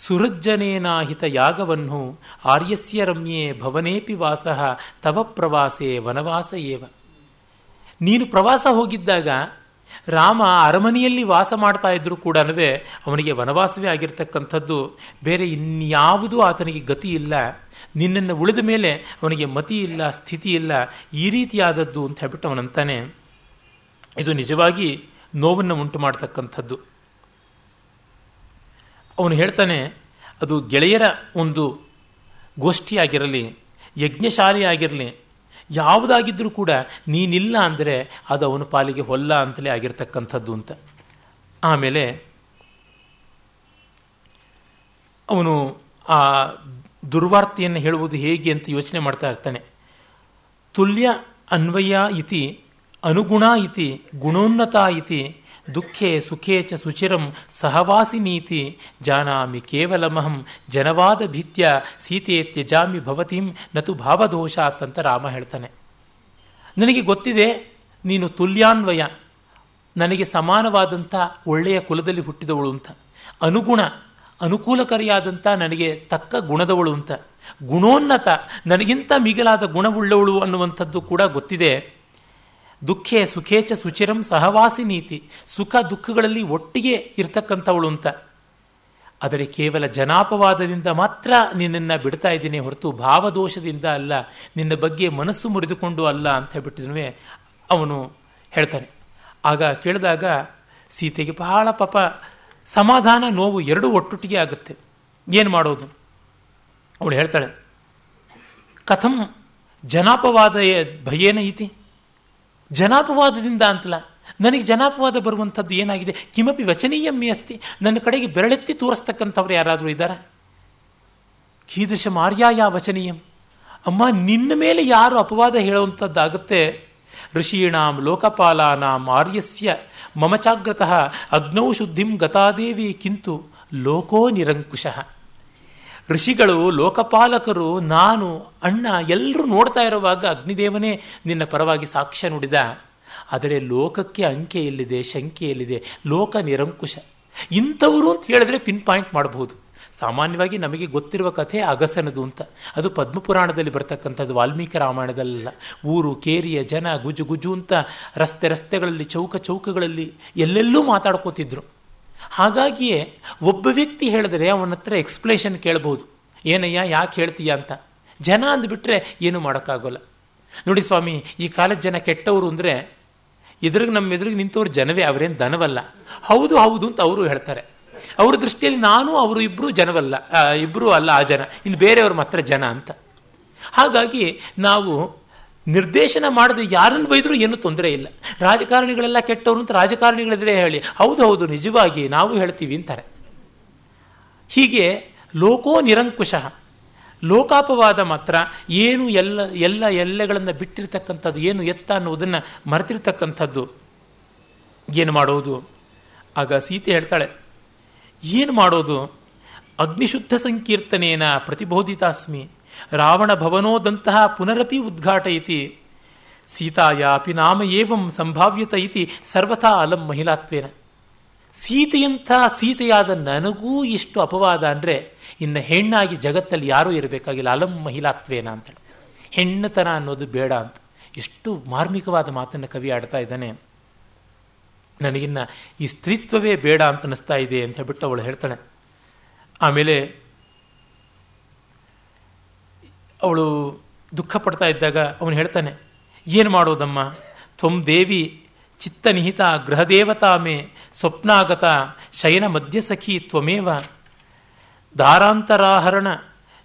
ಸುಹೃಜ್ಜನೇನಾಹಿತ ಯಾಗವನ್ನು ಆರ್ಯಸ್ಯ ರಮ್ಯೆ ಭವನೇಪಿ ವಾಸ ತವ ಪ್ರವಾಸೇ ವನವಾಸ ಏವ. ನೀನು ಪ್ರವಾಸ ಹೋಗಿದ್ದಾಗ ರಾಮ ಅರಮನೆಯಲ್ಲಿ ವಾಸ ಮಾಡ್ತಾ ಇದ್ರು ಕೂಡ ಅವನಿಗೆ ವನವಾಸವೇ ಆಗಿರ್ತಕ್ಕಂಥದ್ದು. ಬೇರೆ ಇನ್ಯಾವುದೂ ಆತನಿಗೆ ಗತಿ ಇಲ್ಲ. ನಿನ್ನನ್ನು ಉಳಿದ ಮೇಲೆ ಅವನಿಗೆ ಮತಿ ಇಲ್ಲ, ಸ್ಥಿತಿ ಇಲ್ಲ. ಈ ರೀತಿಯಾದದ್ದು ಅಂತ ಹೇಳ್ಬಿಟ್ಟು ಅವನಂತಾನೆ. ಇದು ನಿಜವಾಗಿ ನೋವನ್ನು ಉಂಟು ಮಾಡ್ತಕ್ಕಂಥದ್ದು ಅವನು ಹೇಳ್ತಾನೆ, ಅದು ಗೆಳೆಯರ ಒಂದು ಗೋಷ್ಠಿಯಾಗಿರಲಿ ಯಜ್ಞಶಾಲೆ ಆಗಿರಲಿ ಯಾವುದಾಗಿದ್ರೂ ಕೂಡ ನೀನಿಲ್ಲ ಅಂದರೆ ಅದು ಅವನ ಪಾಲಿಗೆ ಹೊಲ್ಲ ಅಂತಲೇ ಆಗಿರ್ತಕ್ಕಂಥದ್ದು ಅಂತ. ಆಮೇಲೆ ಅವನು ಆ ದುರ್ವಾರ್ತೆಯನ್ನು ಹೇಳುವುದು ಹೇಗೆ ಅಂತ ಯೋಚನೆ ಮಾಡ್ತಾ ಇರ್ತಾನೆ. ತುಲ್ಯ ಅನ್ವಯ ಇತಿ, ಅನುಗುಣ ಇತಿ, ಗುಣೋನ್ನತ ಇತಿ ದುಃಖೇ ಸುಖೇ ಚ ಸುಚಿರಂ ಸಹವಾಸಿ ನೀತಿ ಜಾನಾಮಿ ಕೇವಲಮಹಂ ಜನವಾದ ಭೀತ್ಯ ಸೀತೆ ತ್ಯಜಾಮಿ ಭವತಿಂ ನತು ಭಾವದೋಷ ಅಂತ ರಾಮ ಹೇಳ್ತಾನೆ. ನನಗೆ ಗೊತ್ತಿದೆ, ನೀನು ತುಲ್ಯಾನ್ವಯ, ನನಗೆ ಸಮಾನವಾದಂಥ ಒಳ್ಳೆಯ ಕುಲದಲ್ಲಿ ಹುಟ್ಟಿದವಳು ಅಂತ. ಅನುಗುಣ ಅನುಕೂಲಕರಿಯಾದಂಥ ನನಗೆ ತಕ್ಕ ಗುಣದವಳು ಅಂತ. ಗುಣೋನ್ನತ, ನನಗಿಂತ ಮಿಗಿಲಾದ ಗುಣವುಳ್ಳವಳು ಅನ್ನುವಂಥದ್ದು ಕೂಡ ಗೊತ್ತಿದೆ. ದುಃಖೇ ಸುಖೇಚ ಸುಚಿರಂ ಸಹವಾಸಿ ನೀತಿ. ಸುಖ ದುಃಖಗಳಲ್ಲಿ ಒಟ್ಟಿಗೆ ಇರ್ತಕ್ಕಂಥವಳು ಅಂತ. ಆದರೆ ಕೇವಲ ಜನಾಪವಾದದಿಂದ ಮಾತ್ರ ನಿನ್ನನ್ನು ಬಿಡ್ತಾ ಇದ್ದೀನಿ ಹೊರತು ಭಾವದೋಷದಿಂದ ಅಲ್ಲ, ನಿನ್ನ ಬಗ್ಗೆ ಮನಸ್ಸು ಮುರಿದುಕೊಂಡು ಅಲ್ಲ ಅಂತ ಹೇಳ್ಬಿಟ್ಟಿದ್ನೂ ಅವನು ಹೇಳ್ತಾನೆ. ಆಗ ಕೇಳಿದಾಗ ಸೀತೆಗೆ ಬಹಳ ಪಾಪ ಸಮಾಧಾನ ನೋವು ಎರಡು ಒಟ್ಟೊಟ್ಟಿಗೆ ಆಗುತ್ತೆ. ಏನು ಮಾಡೋದು? ಅವಳು ಹೇಳ್ತಾಳೆ, ಕಥಂ ಜನಾಪವಾದ ಭಯೇನ ಇತಿ ಜನಾಪವಾದದಿಂದ ಅಂತಲ್ಲ. ನನಗೆ ಜನಾಪವಾದ ಬರುವಂಥದ್ದು ಏನಾಗಿದೆ? ಕಿಮಪಿ ವಚನೀಯಮ್ಮಿ ಅಸ್ತಿ. ನನ್ನ ಕಡೆಗೆ ಬೆರಳೆತ್ತಿ ತೋರಿಸ್ತಕ್ಕಂಥವ್ರು ಯಾರಾದರೂ ಇದ್ದಾರಾ? ಕೀದೃಶ ಮಾರ್ಯಾಯ ವಚನೀಯಂ. ಅಮ್ಮ, ನಿನ್ನ ಮೇಲೆ ಯಾರು ಅಪವಾದ ಹೇಳುವಂಥದ್ದಾಗುತ್ತೆ? ಋಷೀಣಾಂ ಲೋಕಪಾಲಾನಾಂ ಆರ್ಯಸ್ಯ. ಮಮಚಾಗ್ರತಃ ಅಗ್ನೌ ಶುದ್ಧಿಂ ಗತಾದೇವಿ ಕಿಂತು ಲೋಕೋ ನಿರಂಕುಶಃ. ಋಷಿಗಳು, ಲೋಕಪಾಲಕರು, ನಾನು, ಅಣ್ಣ ಎಲ್ಲರೂ ನೋಡ್ತಾ ಇರುವಾಗ ಅಗ್ನಿದೇವನೇ ನಿನ್ನ ಪರವಾಗಿ ಸಾಕ್ಷ್ಯ ನುಡಿದ. ಆದರೆ ಲೋಕಕ್ಕೆ ಅಂಕೆ ಎಲ್ಲಿದೆ, ಶಂಕೆ ಎಲ್ಲಿದೆ? ಲೋಕ ನಿರಂಕುಶ. ಇಂಥವರು ಅಂತ ಹೇಳಿದ್ರೆ ಪಿನ್ ಪಾಯಿಂಟ್ ಮಾಡಬಹುದು. ಸಾಮಾನ್ಯವಾಗಿ ನಮಗೆ ಗೊತ್ತಿರುವ ಕಥೆ ಅಗಸನದು ಅಂತ. ಅದು ಪದ್ಮಪುರಾಣದಲ್ಲಿ ಬರ್ತಕ್ಕಂಥದ್ದು ವಾಲ್ಮೀಕಿ ರಾಮಾಯಣದಲ್ಲ ಊರು, ಕೇರಿಯ ಜನ, ಗುಜು ಗುಜು ಅಂತ ರಸ್ತೆ ರಸ್ತೆಗಳಲ್ಲಿ, ಚೌಕ ಚೌಕಗಳಲ್ಲಿ ಎಲ್ಲೆಲ್ಲೂ ಮಾತಾಡ್ಕೋತಿದ್ರು. ಹಾಗಾಗಿಯೇ ಒಬ್ಬ ವ್ಯಕ್ತಿ ಹೇಳಿದ್ರೆ ಅವನ ಹತ್ರ ಎಕ್ಸ್ಪ್ಲೇಷನ್ ಕೇಳಬಹುದು ಏನಯ್ಯ, ಯಾಕೆ ಹೇಳ್ತೀಯ ಅಂತ. ಜನ ಅಂದ್ಬಿಟ್ರೆ ಏನು ಮಾಡೋಕ್ಕಾಗೋಲ್ಲ. ನೋಡಿ ಸ್ವಾಮಿ, ಈ ಕಾಲದ ಜನ ಕೆಟ್ಟವರು ಅಂದರೆ ಎದುರಿಗೆ ನಮ್ಮ ಎದುರಿಗೆ ನಿಂತವ್ರು ಜನವೇ, ಅವರೇನು ದನವಲ್ಲ. ಹೌದು ಹೌದು ಅಂತ ಅವರು ಹೇಳ್ತಾರೆ. ಅವ್ರ ದೃಷ್ಟಿಯಲ್ಲಿ ನಾನು, ಅವರು ಇಬ್ಬರು ಜನವಲ್ಲ ಇಬ್ಬರು ಅಲ್ಲ ಆ ಜನ. ಇನ್ನು ಬೇರೆಯವ್ರ ಮಾತ್ರ ಜನ ಅಂತ. ಹಾಗಾಗಿ ನಾವು ನಿರ್ದೇಶನ ಮಾಡದೆ ಯಾರನ್ನು ಬೈದರೂ ಏನೂ ತೊಂದರೆ ಇಲ್ಲ. ರಾಜಕಾರಣಿಗಳೆಲ್ಲ ಕೆಟ್ಟವರು ಅಂತ ರಾಜಕಾರಣಿಗಳಿದ್ರೆ ಹೇಳಿ, ಹೌದು ಹೌದು, ನಿಜವಾಗಿ ನಾವು ಹೇಳ್ತೀವಿ ಅಂತಾರೆ. ಹೀಗೆ ಲೋಕೋ ನಿರಂಕುಶಃ, ಲೋಕಾಪವಾದ ಮಾತ್ರ ಏನು ಎಲ್ಲ ಎಲ್ಲ ಎಲ್ಲೆಗಳನ್ನು ಬಿಟ್ಟಿರ್ತಕ್ಕಂಥದ್ದು, ಏನು ಎತ್ತ ಅನ್ನೋದನ್ನು ಮರೆತಿರ್ತಕ್ಕಂಥದ್ದು, ಏನು ಮಾಡೋದು? ಆಗ ಸೀತೆ ಹೇಳ್ತಾಳೆ, ಏನು ಮಾಡೋದು? ಅಗ್ನಿಶುದ್ಧ ಸಂಕೀರ್ತನೇನ ಪ್ರತಿಬೋಧಿತಾಸ್ಮಿ. ರಾವಣ ಭವನೋದಂತಹ ಪುನರಪಿ ಉದ್ಘಾಟಯತಿ. ಸೀತಾಯಾಪಿ ನಾಮ ಏವಂ ಸಂಭಾವ್ಯತ ಇತಿ ಸರ್ವಥಾ ಅಲಂ ಮಹಿಳಾತ್ವೇನ. ಸೀತೆಯಂಥ ಸೀತೆಯಾದ ನನಗೂ ಇಷ್ಟು ಅಪವಾದ ಅಂದರೆ ಇನ್ನು ಹೆಣ್ಣಾಗಿ ಜಗತ್ತಲ್ಲಿ ಯಾರೂ ಇರಬೇಕಾಗಿಲ್ಲ, ಅಲಂ ಮಹಿಳಾತ್ವೇನ ಅಂತೇಳಿ. ಹೆಣ್ಣತನ ಅನ್ನೋದು ಬೇಡ ಅಂತ. ಎಷ್ಟು ಮಾರ್ಮಿಕವಾದ ಮಾತನ್ನು ಕವಿ ಆಡ್ತಾ ಇದ್ದಾನೆ. ನನಗಿನ್ನ ಈ ಸ್ತ್ರೀತ್ವವೇ ಬೇಡ ಅಂತ ಅನ್ನಿಸ್ತಾ ಇದೆ ಅಂತ ಬಿಟ್ಟು ಅವಳು ಹೇಳ್ತಾಳೆ. ಆಮೇಲೆ ಅವಳು ದುಃಖ ಪಡ್ತಾ ಇದ್ದಾಗ ಅವನು ಹೇಳ್ತಾನೆ, ಏನು ಮಾಡೋದಮ್ಮ? ತ್ವಂ ದೇವಿ ಚಿತ್ತನಿಹಿತ ಗೃಹದೇವತಾ ಮೇ ಸ್ವಪ್ನಾಗತ ಶಯನ ಮಧ್ಯಸಖಿ ತ್ವಮೇವ. ದಾರಾಂತರಾಹರಣ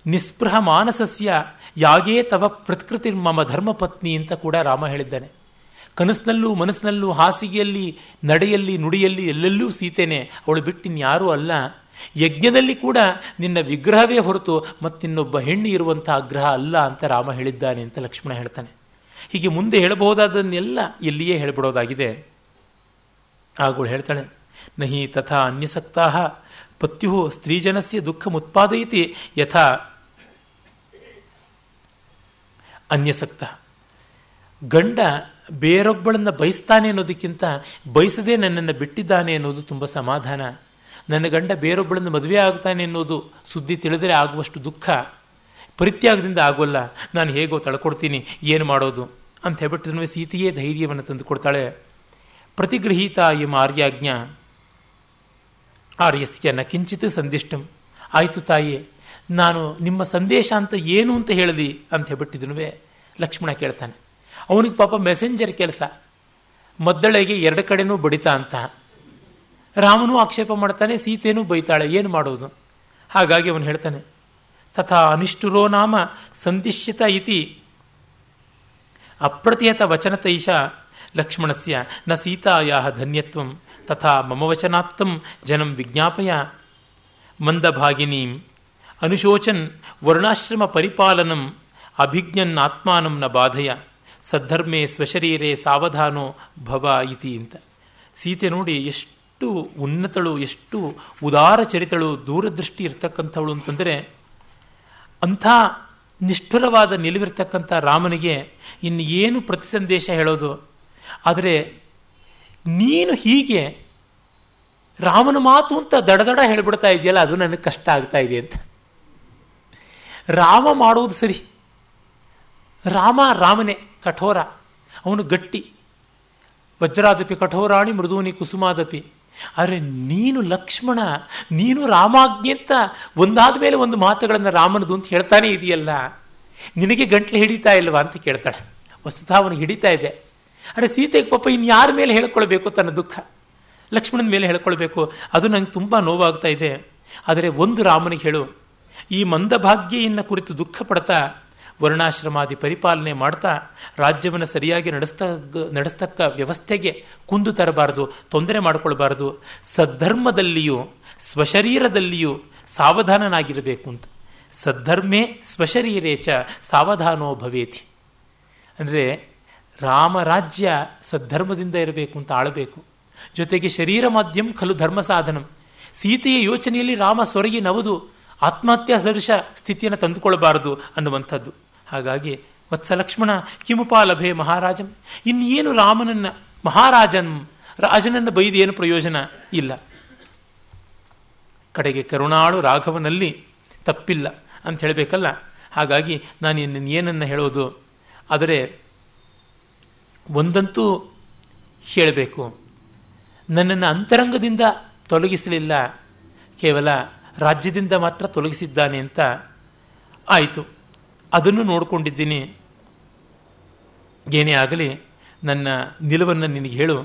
ನಿಸ್ಪೃಹ ಮಾನಸಸ್ಯ ಯಾಗೇ ತವ ಪ್ರತ್ಕೃತಿರ್ಮಮ ಧರ್ಮಪತ್ನಿ ಅಂತ ಕೂಡ ರಾಮ ಹೇಳಿದ್ದಾನೆ. ಕನಸಿನಲ್ಲೂ ಮನಸ್ಸಿನಲ್ಲೂ ಹಾಸಿಗೆಯಲ್ಲಿ, ನಡೆಯಲ್ಲಿ, ನುಡಿಯಲ್ಲಿ ಎಲ್ಲೆಲ್ಲೂ ಸೀತೆನೆ, ಅವಳು ಬಿಟ್ಟಿನ್ಯಾರೂ ಅಲ್ಲ. ಯಜ್ಞದಲ್ಲಿ ಕೂಡ ನಿನ್ನ ವಿಗ್ರಹವೇ ಹೊರತು ಮತ್ತಿನ್ನೊಬ್ಬ ಹೆಣ್ಣು ಇರುವಂತಹ ಆಗ್ರಹ ಅಲ್ಲ ಅಂತ ರಾಮ ಹೇಳಿದ್ದಾನೆ ಅಂತ ಲಕ್ಷ್ಮಣ ಹೇಳ್ತಾನೆ. ಹೀಗೆ ಮುಂದೆ ಹೇಳಬಹುದಾದನ್ನೆಲ್ಲ ಇಲ್ಲಿಯೇ ಹೇಳ್ಬಿಡೋದಾಗಿದೆ. ಆಗೋಳು ಹೇಳ್ತಾಳೆ, ನಹಿ ತಥಾ ಅನ್ಯಸಕ್ತಾ ಪತ್ಯು ಸ್ತ್ರೀಜನಸ್ಯ ದುಃಖ ಮುತ್ಪಾದಯಿತಿ ಯಥಾ ಅನ್ಯಸಕ್ತ. ಗಂಡ ಬೇರೊಬ್ಬಳನ್ನು ಬಯಸ್ತಾನೆ ಅನ್ನೋದಕ್ಕಿಂತ ಬಯಸದೆ ನನ್ನನ್ನು ಬಿಟ್ಟಿದ್ದಾನೆ ಅನ್ನೋದು ತುಂಬ ಸಮಾಧಾನ. ನನ್ನ ಗಂಡ ಬೇರೊಬ್ಬಳನ್ನು ಮದುವೆ ಆಗ್ತಾನೆ ಅನ್ನೋದು ಸುದ್ದಿ ತಿಳಿದರೆ ಆಗುವಷ್ಟು ದುಃಖ ಪರಿತ್ಯಾಗದಿಂದ ಆಗೋಲ್ಲ. ನಾನು ಹೇಗೋ ತಳ್ಕೊಡ್ತೀನಿ, ಏನು ಮಾಡೋದು ಅಂತ ಹೇಳ್ಬಿಟ್ಟು ಸೀತೆಯೇ ಧೈರ್ಯವನ್ನು ತಂದು ಕೊಡ್ತಾಳೆ. ಪ್ರತಿಗೃಹೀತ ಎಂ ಆರ್ಯಾಜ್ಞ. ಆರ್ಯಸ್ಯ ನ ಕಿಂಚಿತ್ ಸಂದಿಷ್ಟಂ. ಆಯಿತು ತಾಯಿ, ನಾನು ನಿಮ್ಮ ಸಂದೇಶ ಅಂತ ಏನು ಅಂತ ಹೇಳಲಿ ಅಂತ ಹೇಳ್ಬಿಟ್ಟಿದ್ನುವೆ ಲಕ್ಷ್ಮಣ ಕೇಳ್ತಾನೆ. ಅವನಿಗೆ ಪಾಪ ಮೆಸೆಂಜರ್ ಕೆಲಸ. ಮದ್ದಳೆಗೆ ಎರಡು ಕಡೆನೂ ಬಡಿತಾ ಅಂತ. ರಾಮನೂ ಆಕ್ಷೇಪ ಮಾಡ್ತಾನೆ, ಸೀತೆನೂ ಬೈತಾಳೆ, ಏನು ಮಾಡೋದು? ಹಾಗಾಗಿ ಅವನು ಹೇಳ್ತಾನೆ, ತಥಾ ಅನಿಷ್ಠುರೋ ನಾಮ ಸಂದಿಶ್ಯತ ಇತಿ. ಅಪ್ರತಿಹತ ವಚನತೈಷ ಲಕ್ಷ್ಮಣಸ್ಯ, ನ ಸೀತಾಯಾ ಧನ್ಯತ್ವಂ, ತಥಾ ಮಮ ವಚನಾತ್ಮ ಜನಂ ವಿಜ್ಞಾಪಯ. ಮಂದಭಾಗಿನೀಂ, ಅನುಶೋಚನ್ ವರ್ಣಾಶ್ರಮ ಪರಿಪಾಲನಂ, ಅಭಿಜ್ಞನ್ ಆತ್ಮಾನಂ ನ ಬಾಧಯ, ಸದ್ಧರ್ಮೇ ಸ್ವಶರೀರೇ ಸಾವಧಾನೋ ಭವ ಇತಿ ಅಂತ. ಸೀತೆ ನೋಡಿ ಎಷ್ಟು ಉನ್ನತಳು, ಎಷ್ಟು ಉದಾರ ಚರಿತಳು ದೂರದೃಷ್ಟಿ ಇರ್ತಕ್ಕಂಥವಳು ಅಂತಂದರೆ ಅಂಥ ನಿಷ್ಠುರವಾದ ನಿಲುವಿರ್ತಕ್ಕಂಥ ರಾಮನಿಗೆ ಇನ್ನು ಏನು ಪ್ರತಿ ಸಂದೇಶ ಹೇಳೋದು? ಆದರೆ ನೀನು ಹೀಗೆ ರಾಮನ ಮಾತು ಅಂತ ದಡದಡ ಹೇಳ್ಬಿಡ್ತಾ ಇದೆಯಲ್ಲ, ಅದು ನನಗೆ ಕಷ್ಟ ಆಗ್ತಾ ಇದೆ ಅಂತ. ರಾಮ ಮಾಡುವುದು ಸರಿ. ರಾಮ ರಾಮನೇ, ಕಠೋರ. ಅವನು ಗಟ್ಟಿ. ವಜ್ರಾದಪಿ ಕಠೋರಾಣಿ ಮೃದೂನಿ ಕುಸುಮಾದಪಿ. ಆದರೆ ನೀನು ಲಕ್ಷ್ಮಣ, ನೀನು ರಾಮಾಜ್ಞೆ ಅಂತ ಒಂದಾದ ಮೇಲೆ ಒಂದು ಮಾತುಗಳನ್ನು ರಾಮನದು ಅಂತ ಹೇಳ್ತಾನೆ ಇದೆಯಲ್ಲ? ನಿನಗೆ ಗಂಟ್ಲು ಹಿಡಿತಾ ಇಲ್ವಾ ಅಂತ ಕೇಳ್ತಾಳೆ. ವಸ್ತುತ ಅವನು ಹಿಡಿತಾ ಇದೆ. ಅರೆ ಸೀತೆಗೆ ಪಾಪ ಇನ್ನು ಯಾರ ಮೇಲೆ ಹೇಳ್ಕೊಳ್ಬೇಕು ತನ್ನ ದುಃಖ? ಲಕ್ಷ್ಮಣನ ಮೇಲೆ ಹೇಳ್ಕೊಳ್ಬೇಕು. ಅದು ನಂಗೆ ತುಂಬ ನೋವಾಗ್ತಾ ಇದೆ. ಆದರೆ ಒಂದು ರಾಮನಿಗೆ ಹೇಳು, ಈ ಮಂದಭಾಗ್ಯೆಯನ್ನು ಕುರಿತು ದುಃಖ ಪಡ್ತಾ ವರ್ಣಾಶ್ರಮಾದಿ ಪರಿಪಾಲನೆ ಮಾಡ್ತಾ ರಾಜ್ಯವನ್ನು ಸರಿಯಾಗಿ ನಡೆಸ್ತ, ನಡೆಸ್ತಕ್ಕ ವ್ಯವಸ್ಥೆಗೆ ಕುಂದು ತರಬಾರದು, ತೊಂದರೆ ಮಾಡಿಕೊಳ್ಬಾರದು, ಸದ್ಧರ್ಮದಲ್ಲಿಯೂ, ಸ್ವಶರೀರದಲ್ಲಿಯೂ ಸಾವಧಾನನಾಗಿರಬೇಕು ಅಂತ. ಸದ್ಧರ್ಮೇ ಸ್ವಶರೀರೇ ಚ ಸಾವಧಾನೋ ಭವೇತಿ. ಅಂದರೆ ರಾಮರಾಜ್ಯ ಸದ್ಧರ್ಮದಿಂದ ಇರಬೇಕು ಅಂತ ಆಳಬೇಕು. ಜೊತೆಗೆ ಶರೀರ ಮಾಧ್ಯಮ ಖಲು ಧರ್ಮ ಸಾಧನಂ. ಸೀತೆಯ ಯೋಚನೆಯಲ್ಲಿ ರಾಮ ಸೊರಗಿ ನವದು ಆತ್ಮಹತ್ಯಾ ಸದೃಶ ಸ್ಥಿತಿಯನ್ನು ತಂದುಕೊಳ್ಬಾರದು ಅನ್ನುವಂಥದ್ದು. ಹಾಗಾಗಿ ವತ್ಸ ಲಕ್ಷ್ಮಣ ಕಿಮುಪಾಲಭೆ ಮಹಾರಾಜಂ. ಇನ್ನೇನು ರಾಮನನ್ನ, ಮಹಾರಾಜನ್, ರಾಜನನ್ನು ಬೈದು ಏನು ಪ್ರಯೋಜನ? ಇಲ್ಲ. ಕಡೆಗೆ ಕರುಣಾಳು ರಾಘವನಲ್ಲಿ ತಪ್ಪಿಲ್ಲ ಅಂತ ಹೇಳಬೇಕಲ್ಲ. ಹಾಗಾಗಿ ನಾನು ಏನನ್ನ ಹೇಳೋದು? ಆದರೆ ಒಂದಂತೂ ಹೇಳಬೇಕು. ನನ್ನನ್ನು ಅಂತರಂಗದಿಂದ ತೊಲಗಿಸಲಿಲ್ಲ. ಕೇವಲ ರಾಜ್ಯದಿಂದ ಮಾತ್ರ ತೊಲಗಿಸಿದ್ದಾನೆ ಅಂತ ಆಯಿತು. ಅದನ್ನು ನೋಡಿಕೊಂಡಿದ್ದೀನಿ. ಏನೇ ಆಗಲಿ, ನನ್ನ ನಿಲುವನ್ನು ನಿನಗೆ ಹೇಳು.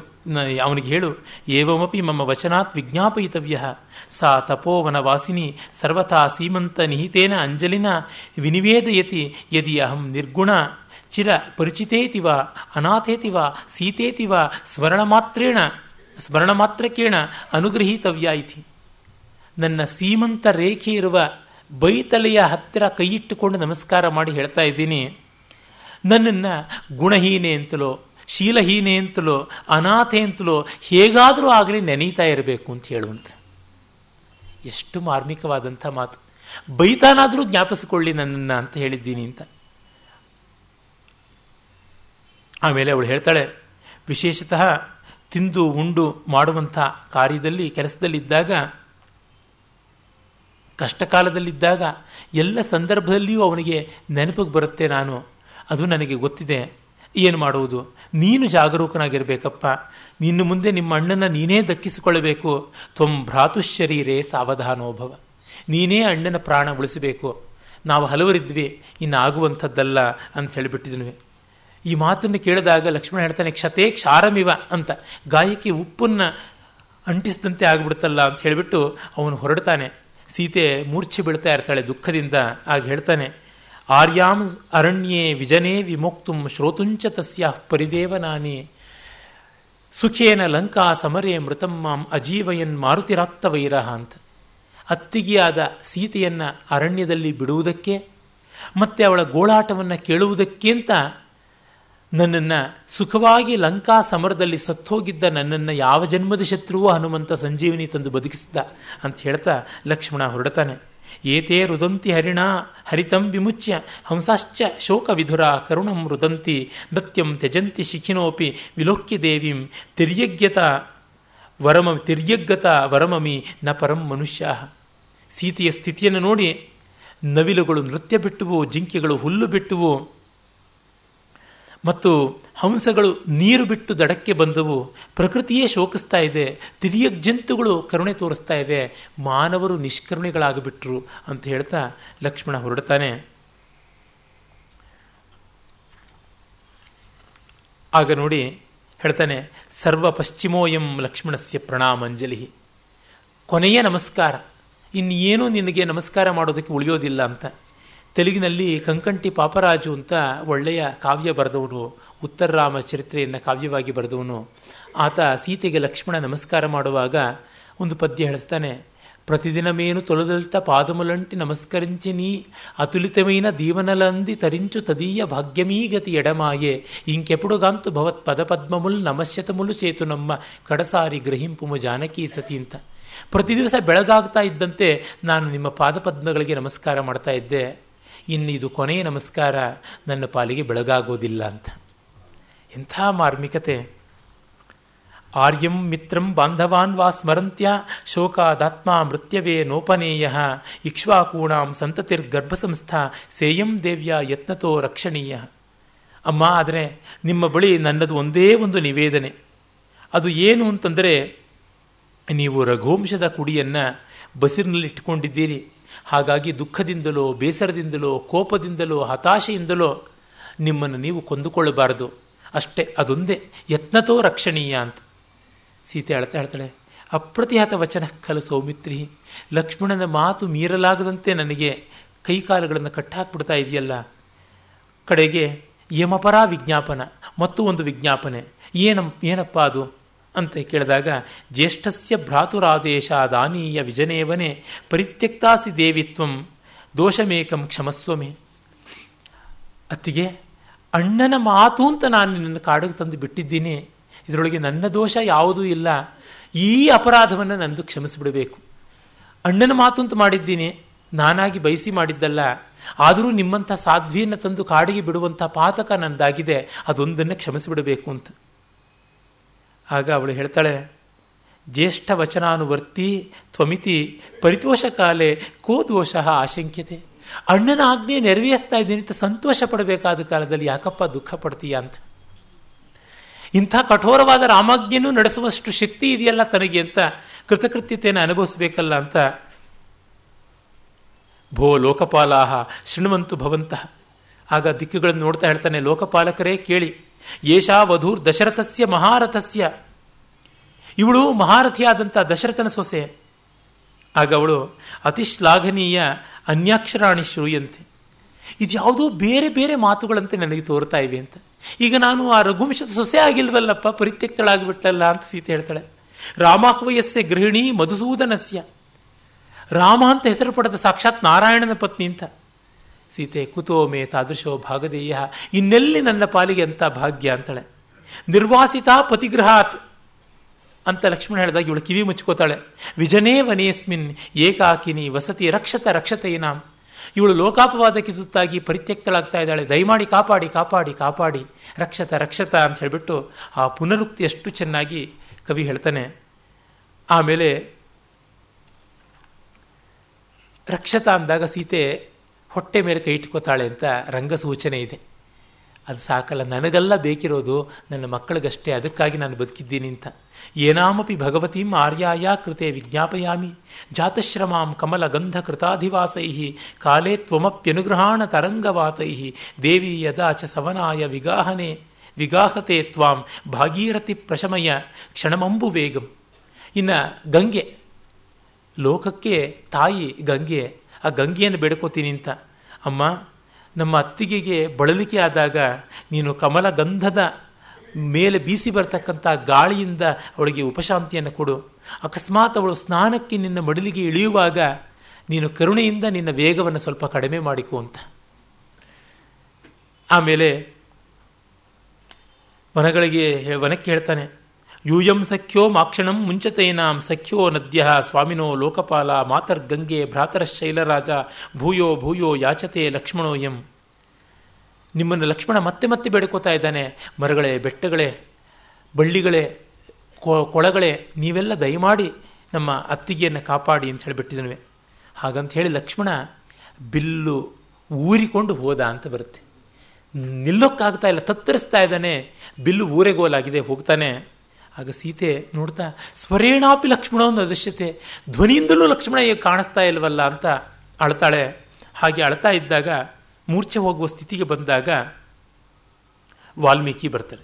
ಅವನಿಗೆ ಹೇಳು, ಏವಮಪಿ ಮಮ್ಮ ವಚನಾತ್ ವಿಜ್ಞಾಪಯಿತವ್ಯ. ಸಾ ತಪೋವನ ವಾಸಿನಿ ಸರ್ವಥಾ ಸೀಮಂತ ನಿಹಿತೇನ ಅಂಜಲಿನ ವಿನಿವೇದಯತಿ ಯದಿ ಅಹಂ ನಿರ್ಗುಣ. ಚಿರ ಪರಿಚಿತೇತಿ ವಾ ಅನಾಥೇತಿ ವಾ ಸೀತೇತಿ ವಾ ಸ್ಮರಣಮಾತ್ರೇಣ, ಸ್ಮರಣಮಾತ್ರಕೇಣ ಅನುಗೃಹೀತವ್ಯ ಇತಿ ನನ್ನ ಸೀಮಂತ ರೇಖೆ ಇರುವ ಬೈತಲೆಯ ಹತ್ತಿರ ಕೈಯಿಟ್ಟುಕೊಂಡು ನಮಸ್ಕಾರ ಮಾಡಿ ಹೇಳ್ತಾ ಇದ್ದೀನಿ. ನನ್ನನ್ನು ಗುಣಹೀನೆ ಅಂತಲೋ, ಶೀಲಹೀನೆ ಅಂತಲೋ, ಅನಾಥೆ ಅಂತಲೋ ಹೇಗಾದರೂ ಆಗಲಿ ನೆನೀತಾ ಇರಬೇಕು ಅಂತ ಹೇಳುವಂತ. ಎಷ್ಟು ಮಾರ್ಮಿಕವಾದಂಥ ಮಾತು. ಬೈತಾನಾದರೂ ಜ್ಞಾಪಿಸಿಕೊಳ್ಳಿ ನನ್ನನ್ನು ಅಂತ ಹೇಳಿದ್ದೀನಿ ಅಂತ. ಆಮೇಲೆ ಅವಳು ಹೇಳ್ತಾಳೆ, ವಿಶೇಷತಃ ತಿಂದು ಉಂಡು ಮಾಡುವಂಥ ಕಾರ್ಯದಲ್ಲಿ, ಕೆಲಸದಲ್ಲಿದ್ದಾಗ ಕಷ್ಟಕಾಲದಲ್ಲಿದ್ದಾಗ ಎಲ್ಲ ಸಂದರ್ಭದಲ್ಲಿಯೂ ಅವನಿಗೆ ನೆನಪಿಗೆ ಬರುತ್ತೆ ನಾನು. ಅದು ನನಗೆ ಗೊತ್ತಿದೆ. ಏನು ಮಾಡುವುದು? ನೀನು ಜಾಗರೂಕನಾಗಿರಬೇಕಪ್ಪ. ನಿನ್ನ ಮುಂದೆ ನಿಮ್ಮ ಅಣ್ಣನ ನೀನೇ ದಕ್ಕಿಸಿಕೊಳ್ಳಬೇಕು. ತ್ವಂ ಭ್ರಾತುಶರೀರೇ ಸಾವಧಾನೋಭವ ನೀನೇ ಅಣ್ಣನ ಪ್ರಾಣ ಉಳಿಸಬೇಕು. ನಾವು ಹಲವರಿದ್ವಿ ಇನ್ನು ಆಗುವಂಥದ್ದಲ್ಲ ಅಂತ ಹೇಳಿಬಿಟ್ಟಿದ್ವಿ ಈ ಮಾತನ್ನು ಕೇಳಿದಾಗ ಲಕ್ಷ್ಮಣ ಹೇಳ್ತಾನೆ, ಕ್ಷತೆ ಕ್ಷಾರಮಿವ ಅಂತ. ಗಾಯಕ್ಕೆ ಉಪ್ಪನ್ನು ಅಂಟಿಸಿದಂತೆ ಆಗ್ಬಿಡ್ತಲ್ಲ ಅಂತ ಹೇಳಿಬಿಟ್ಟು ಅವನು ಹೊರಡ್ತಾನೆ. ಸೀತೆ ಮೂರ್ಛೆ ಬೀಳ್ತಾ ಇರ್ತಾಳೆ, ದುಃಖದಿಂದ ಆಗ ಹೇಳ್ತಾನೆ, ಆರ್ಯಾಂ ಅರಣ್ಯೇ ವಿಜನೇ ವಿಮೋಕ್ತುಂ ಶ್ರೋತುಂಚ ತಸ್ಯ ಪರಿದೇವನಾನಿ. ಸುಖೇನ ಲಂಕಾ ಸಮರೇ ಮೃತಂ ಮಾಂ ಅಜೀವಯನ್ ಮಾರುತಿರಾತ್ತ ವೈರಹ ಅಂತ. ಅತ್ತಿಗೆಯಾದ ಸೀತೆಯನ್ನು ಅರಣ್ಯದಲ್ಲಿ ಬಿಡುವುದಕ್ಕೆ, ಮತ್ತೆ ಅವಳ ಗೋಳಾಟವನ್ನು ಕೇಳುವುದಕ್ಕೆ ಅಂತ ನನ್ನನ್ನು ಸುಖವಾಗಿ ಲಂಕಾ ಸಮರದಲ್ಲಿ ಸತ್ತೋಗಿದ್ದ ನನ್ನನ್ನು ಯಾವ ಜನ್ಮದ ಶತ್ರುವೋ ಹನುಮಂತ ಸಂಜೀವಿನಿ ತಂದು ಬದುಕಿಸಿದ ಅಂತ ಹೇಳ್ತಾ ಲಕ್ಷ್ಮಣ ಹೊರಡ್ತಾನೆ. ಏತೇ ರುದಂತಿ ಹರಿಣ, ಹರಿತಂ ವಿಮುಚ್ಯ, ಹಂಸಾಶ್ಚ ಶೋಕ ವಿಧುರ, ಕರುಣಂ ರುದಂತಿ, ನೃತ್ಯಂ ತ್ಯಜಂತಿ ಶಿಖಿನೋಪಿ, ವಿಲೋಕ್ಯ ದೇವಿಂ, ತಿರ್ಯಗ್ಯತ ವರಮ, ತಿರ್ಯಗ್ಗತ ವರಮಮಿ ನ ಪರಂ ಮನುಷ್ಯ. ಸೀತೆಯ ಸ್ಥಿತಿಯನ್ನು ನೋಡಿ ನವಿಲುಗಳು ನೃತ್ಯ ಬಿಟ್ಟುವು, ಜಿಂಕೆಗಳು ಹುಲ್ಲು ಬಿಟ್ಟುವು ಮತ್ತು ಹಂಸಗಳು ನೀರು ಬಿಟ್ಟು ದಡಕ್ಕೆ ಬಂದವು. ಪ್ರಕೃತಿಯೇ ಶೋಕಿಸ್ತಾ ಇದೆ. ತಿರಿಯ ಜಂತುಗಳು ಕರುಣೆ ತೋರಿಸ್ತಾ ಇವೆ. ಮಾನವರು ನಿಷ್ಕರುಣೆಗಳಾಗಿಬಿಟ್ರು ಅಂತ ಹೇಳ್ತಾ ಲಕ್ಷ್ಮಣ ಹೊರಡ್ತಾನೆ. ಆಗ ನೋಡಿ ಹೇಳ್ತಾನೆ, ಸರ್ವ ಪಶ್ಚಿಮೋಯಂ ಲಕ್ಷ್ಮಣಸ್ಯ ಪ್ರಣಾಮಂಜಲಿ. ಕೊನೆಯ ನಮಸ್ಕಾರ. ಇನ್ನೇನು ನಿನಗೆ ನಮಸ್ಕಾರ ಮಾಡೋದಕ್ಕೆ ಉಳಿಯೋದಿಲ್ಲ ಅಂತ. ತೆಲುಗಿನಲ್ಲಿ ಕಂಕಂಟಿ ಪಾಪರಾಜು ಅಂತ ಒಳ್ಳೆಯ ಕಾವ್ಯ ಬರೆದವನು ಉತ್ತರ ರಾಮ ಚರಿತ್ರೆಯನ್ನು ಕಾವ್ಯವಾಗಿ ಬರೆದವನು ಆತ ಸೀತೆಗೆ ಲಕ್ಷ್ಮಣ ನಮಸ್ಕಾರ ಮಾಡುವಾಗ ಒಂದು ಪದ್ಯ ಹೇಳಿಸ್ತಾನೆ ప్రతిదినమేను తొలదల్త పాదములంటి నమస్కరించి నీ అతులితమైన దీవనలంది తరించు తదీయ భాగ్యమీగతి ఎడమాయే ఇంకెప్పుడుగాంతు భవత్ పదపద్మములు నమశ్యతములు చేతునమ్మ ಕಡಸಾರಿ ಗ್ರಹಿಂಪುಮು ಜಾನಕಿ ಸತಿ ಅಂತ ಪ್ರತಿ ದಿವಸ ಬೆಳಗಾಗ್ತಾ ಇದ್ದಂತೆ ನಾನು ನಿಮ್ಮ ಪಾದಪದ್ಮಗಳಿಗೆ ನಮಸ್ಕಾರ ಮಾಡ್ತಾ ಇದ್ದೆ ಇನ್ನು ಇದು ಕೊನೆಯ ನಮಸ್ಕಾರ ನನ್ನ ಪಾಲಿಗೆ ಬೆಳಗಾಗೋದಿಲ್ಲ ಅಂತ. ಎಂಥ ಮಾರ್ಮಿಕತೆ. ಆರ್ಯಂ ಮಿತ್ರಂ ಬಾಂಧವಾನ್ ವಾ ಸ್ಮರಂತ್ಯ ಶೋಕಾದಾತ್ಮ ಮೃತ್ಯವೇ ನೋಪನೇಯ ಇಕ್ಷ್ವಾಕೂಣಾಂ ಸಂತತಿರ್ಗರ್ಭಸಂಸ್ಥಾ ಸೇಯಂ ದೇವ್ಯ ಯತ್ನತೋ ರಕ್ಷಣೀಯ. ಅಮ್ಮ, ಆದರೆ ನಿಮ್ಮ ಬಳಿ ನನ್ನದು ಒಂದೇ ಒಂದು ನಿವೇದನೆ. ಅದು ಏನು ಅಂತಂದರೆ, ನೀವು ರಘುವಂಶದ ಕುಡಿಯನ್ನು ಬಸಿರಿನಲ್ಲಿ ಇಟ್ಕೊಂಡಿದ್ದೀರಿ ಹಾಗಾಗಿ ದುಃಖದಿಂದಲೋ, ಬೇಸರದಿಂದಲೋ, ಕೋಪದಿಂದಲೋ, ಹತಾಶೆಯಿಂದಲೋ ನಿಮ್ಮನ್ನು ನೀವು ಕೊಂದುಕೊಳ್ಳಬಾರದು. ಅಷ್ಟೇ, ಅದೊಂದೇ, ಯತ್ನತೋ ರಕ್ಷಣೀಯ ಅಂತ. ಸೀತೆ ಹೇಳ್ತಾ ಹೇಳ್ತಾಳೆ ಅಪ್ರತಿಹತ ವಚನ, ಕಲ ಸೌಮಿತ್ರಿ, ಲಕ್ಷ್ಮಣನ ಮಾತು ಮೀರಲಾಗದಂತೆ ನನಗೆ ಕೈಕಾಲುಗಳನ್ನು ಕಟ್ಟಾಕ್ಬಿಡ್ತಾ ಇದೆಯಲ್ಲ. ಕಡೆಗೆ, ಯಮಪರ ವಿಜ್ಞಾಪನ, ಮತ್ತು ಒಂದು ವಿಜ್ಞಾಪನೆ. ಏನಂ, ಏನಪ್ಪ ಅದು? ಅಂತ ಕೇಳಿದಾಗ, ಜ್ಯೇಷ್ಠಸ್ಯ ಭ್ರಾತುರಾದೇಶ ದಾನೀಯ ವಿಜನೇವನೆ ಪರಿತ್ಯಕ್ತಾಸಿ ದೇವಿತ್ವಂ ದೋಷಮೇಕಂ ಕ್ಷಮಸ್ವಮೆ. ಅತ್ತಿಗೆ, ಅಣ್ಣನ ಮಾತು ಅಂತ ನಾನು ನಿನ್ನನ್ನು ಕಾಡಿಗೆ ತಂದು ಬಿಟ್ಟಿದ್ದೀನಿ. ಇದರೊಳಗೆ ನನ್ನ ದೋಷ ಯಾವುದೂ ಇಲ್ಲ. ಈ ಅಪರಾಧವನ್ನು ನಂದು ಕ್ಷಮಿಸಿಬಿಡಬೇಕು. ಅಣ್ಣನ ಮಾತು ಅಂತ ಮಾಡಿದ್ದೀನಿ. ನಾನಾಗಿ ಬಯಸಿ ಮಾಡಿದ್ದಲ್ಲ. ಆದರೂ ನಿಮ್ಮಂಥ ಸಾಧ್ವಿಯನ್ನು ತಂದು ಕಾಡಿಗೆ ಬಿಡುವಂಥ ಪಾತಕ ನಂದಾಗಿದೆ. ಅದೊಂದನ್ನು ಕ್ಷಮಿಸಿಬಿಡಬೇಕು ಅಂತ. ಆಗ ಅವಳು ಹೇಳ್ತಾಳೆ, ಜ್ಯೇಷ್ಠ ವಚನಾನುವರ್ತಿ ತ್ವಮಿತಿ ಪರಿತೋಷ ಕಾಲೆ ಕೋ ದೋಷ ಆಶಂಕ್ಯತೆ. ಅಣ್ಣನ ಆಜ್ಞೆ ನೆರವೇರಿಸ್ತಾ ಇದ್ದೀನಿ ಅಂತ ಸಂತೋಷ ಪಡಬೇಕಾದ ಕಾಲದಲ್ಲಿ ಯಾಕಪ್ಪ ದುಃಖ ಪಡ್ತೀಯ ಅಂತ. ಇಂಥ ಕಠೋರವಾದ ರಾಮಾಜ್ಞೆನೂ ನಡೆಸುವಷ್ಟು ಶಕ್ತಿ ಇದೆಯಲ್ಲ ತನಗೆ ಅಂತ ಕೃತಕೃತ್ಯತೆಯನ್ನು ಅನುಭವಿಸಬೇಕಲ್ಲ ಅಂತ. ಭೋ ಲೋಕಪಾಲಾಹ ಶೃಣ್ವಂತು ಭವಂತಹ ಆಗ ದಿಕ್ಕುಗಳನ್ನು ನೋಡ್ತಾ ಹೇಳ್ತಾನೆ, ಲೋಕಪಾಲಕರೇ ಕೇಳಿ ಏಷಾ ವಧೂರ್ ದಶರಥಸ್ಯ ಮಹಾರಥಸ್ಯ. ಇವಳು ಮಹಾರಥಿಯಾದಂಥ ದಶರಥನ ಸೊಸೆ. ಆಗ ಅವಳು ಅತಿ ಶ್ಲಾಘನೀಯ ಅನ್ಯಾಕ್ಷರಾಣಿ ಶ್ರೂಯಂತೆ. ಇದ್ಯಾವುದೋ ಬೇರೆ ಬೇರೆ ಮಾತುಗಳಂತೆ ನನಗೆ ತೋರ್ತಾ ಇವೆ ಅಂತ. ಈಗ ನಾನು ಆ ರಘುವಂಶದ ಸೊಸೆ ಆಗಿಲ್ವಲ್ಲಪ್ಪ, ಪರಿತ್ಯಕ್ತಳಾಗಿಬಿಟ್ಟಲ್ಲ ಅಂತ ಸೀತೆ ಹೇಳ್ತಾಳೆ. ರಾಮಾಹ್ವಯಸ್ಯ ಗೃಹಿಣಿ ಮಧುಸೂದನಸ್ಯ. ರಾಮ ಅಂತ ಹೆಸರು ಪಡೆದ ಸಾಕ್ಷಾತ್ ನಾರಾಯಣನ ಪತ್ನಿ ಅಂತ. ಸೀತೆ ಕುತೋಮೆ ತಾದೃಶೋ ಭಾಗದೇಯ ಇನ್ನೆಲ್ಲಿ ನನ್ನ ಪಾಲಿಗೆ ಅಂತ ಭಾಗ್ಯ ಅಂತಾಳೆ? ನಿರ್ವಾಸಿತ ಪತಿಗೃಹಾತ್ ಅಂತ ಲಕ್ಷ್ಮಣ ಹೇಳಿದಾಗ ಇವಳು ಕಿವಿ ಮುಚ್ಕೋತಾಳೆ. ವಿಜನೇ ವನೇಸ್ಮಿನ್ ಏಕಾಕಿನಿ ವಸತಿ ರಕ್ಷತ ರಕ್ಷತೆಯನಾಂ. ಇವಳು ಲೋಕಾಪವಾದಕ್ಕೆ ತುತ್ತಾಗಿ ಪರಿತ್ಯಕ್ತಳಾಗ್ತಾ ಇದ್ದಾಳೆ. ದಯಮಾಡಿ ಕಾಪಾಡಿ ಕಾಪಾಡಿ ಕಾಪಾಡಿ. ರಕ್ಷತ ರಕ್ಷತ ಅಂತ ಹೇಳಿಬಿಟ್ಟು ಆ ಪುನರುಕ್ತಿ ಎಷ್ಟು ಚೆನ್ನಾಗಿ ಕವಿ ಹೇಳ್ತಾನೆ. ಆಮೇಲೆ ರಕ್ಷತ ಅಂದಾಗ ಸೀತೆ ಹೊಟ್ಟೆ ಮೇಲೆ ಕೈ ಇಟ್ಕೋತಾಳೆ ಅಂತ ರಂಗ ಸೂಚನೆ ಇದೆ. ಅದು ಸಾಕಲ್ಲ, ನನಗೆಲ್ಲ ಬೇಕಿರೋದು ನನ್ನ ಮಕ್ಕಳಿಗಷ್ಟೇ, ಅದಕ್ಕಾಗಿ ನಾನು ಬದುಕಿದ್ದೀನಿ ಅಂತ. ಏನಾಮಪಿ ಭಗವತೀಂ ಆರ್ಯಾಯ ಕೃತೆ ವಿಜ್ಞಾಪಯಾಮಿ. ಜಾತಶ್ರಮಾಂ ಕಮಲ ಗಂಧ ಕೃತಾಧಿವಾಸೈ ಕಾಲೇ ತ್ವಮಪ್ಯನುಗ್ರಹಾಣ ತರಂಗವಾತೈ ದೇವಿ ಯದಾಚ ಸವನಾಯ ವಿಗಾಹನೆ. ವಿಗಾಹತೆ ತ್ವಾಂ ಭಾಗೀರಥಿ ಪ್ರಶಮಯ ಕ್ಷಣಮಂಬು ವೇಗಂ. ಇನ್ನು ಗಂಗೆ. ಲೋಕಕ್ಕೆ ತಾಯಿ ಗಂಗೆ ಆ ಗಂಗೆಯನ್ನು ಬೇಡ್ಕೋತೀನಿ ಅಂತ. ಅಮ್ಮ, ನಮ್ಮ ಅತ್ತಿಗೆಗೆ ಬಳಲಿಕೆ ಆದಾಗ ನೀನು ಕಮಲ ಗಂಧದ ಮೇಲೆ ಬೀಸಿ ಬರ್ತಕ್ಕಂಥ ಗಾಳಿಯಿಂದ ಅವಳಿಗೆ ಉಪಶಾಂತಿಯನ್ನು ಕೊಡು. ಅಕಸ್ಮಾತ್ ಅವಳು ಸ್ನಾನಕ್ಕೆ ನಿನ್ನ ಮಡಿಲಿಗೆ ಇಳಿಯುವಾಗ ನೀನು ಕರುಣೆಯಿಂದ ನಿನ್ನ ವೇಗವನ್ನು ಸ್ವಲ್ಪ ಕಡಿಮೆ ಮಾಡಿಕೊ ಅಂತ. ಆಮೇಲೆ ವನಗಳಿಗೆ, ವನಕ್ಕೆ ಹೇಳ್ತಾನೆ ಯೂಯಂ ಸಖ್ಯೋ ಮಾಕ್ಷಣಂ ಮುಂಚತೇನಾಂ ಸಖ್ಯೋ ನದ್ಯ ಸ್ವಾಮಿನೋ ಲೋಕಪಾಲ ಮಾತರ್ಗಂಗೆ ಭ್ರಾತರ ಶೈಲರಾಜ ಭೂಯೋ ಭೂಯೋ ಯಾಚತೆ ಲಕ್ಷ್ಮಣೋ ಎಂ ನಿಮ್ಮನ್ನು ಲಕ್ಷ್ಮಣ ಮತ್ತೆ ಮತ್ತೆ ಬೇಡ್ಕೋತಾ ಇದ್ದಾನೆ. ಮರಗಳೇ, ಬೆಟ್ಟಗಳೇ, ಬಳ್ಳಿಗಳೇ ಕೊಳಗಳೇ, ನೀವೆಲ್ಲ ದಯಮಾಡಿ ನಮ್ಮ ಅತ್ತಿಗೆಯನ್ನು ಕಾಪಾಡಿ ಅಂತ ಹೇಳಿಬಿಟ್ಟಿದನುವೆ ಹಾಗಂತ ಹೇಳಿ ಲಕ್ಷ್ಮಣ ಬಿಲ್ಲು ಊರಿಕೊಂಡು ಹೋದ ಅಂತ ಬರುತ್ತೆ. ನಿಲ್ಲೋಕ್ಕಾಗ್ತಾ ಇಲ್ಲ, ತತ್ತರಿಸ್ತಾ ಇದ್ದಾನೆ. ಬಿಲ್ಲು ಊರೆಗೋಲಾಗಿದೆ, ಹೋಗ್ತಾನೆ. ಆಗ ಸೀತೆ ನೋಡ್ತಾ, ಸ್ವರೇಣಾಪಿ ಲಕ್ಷ್ಮಣ ಒಂದು ಅದೃಶ್ಯತೆ ಧ್ವನಿಯಿಂದಲೂ ಲಕ್ಷ್ಮಣ ಈಗ ಕಾಣಿಸ್ತಾ ಇಲ್ವಲ್ಲ ಅಂತ ಅಳ್ತಾಳೆ. ಹಾಗೆ ಅಳ್ತಾ ಇದ್ದಾಗ, ಮೂರ್ಛೆ ಹೋಗುವ ಸ್ಥಿತಿಗೆ ಬಂದಾಗ ವಾಲ್ಮೀಕಿ ಬರ್ತಾರೆ.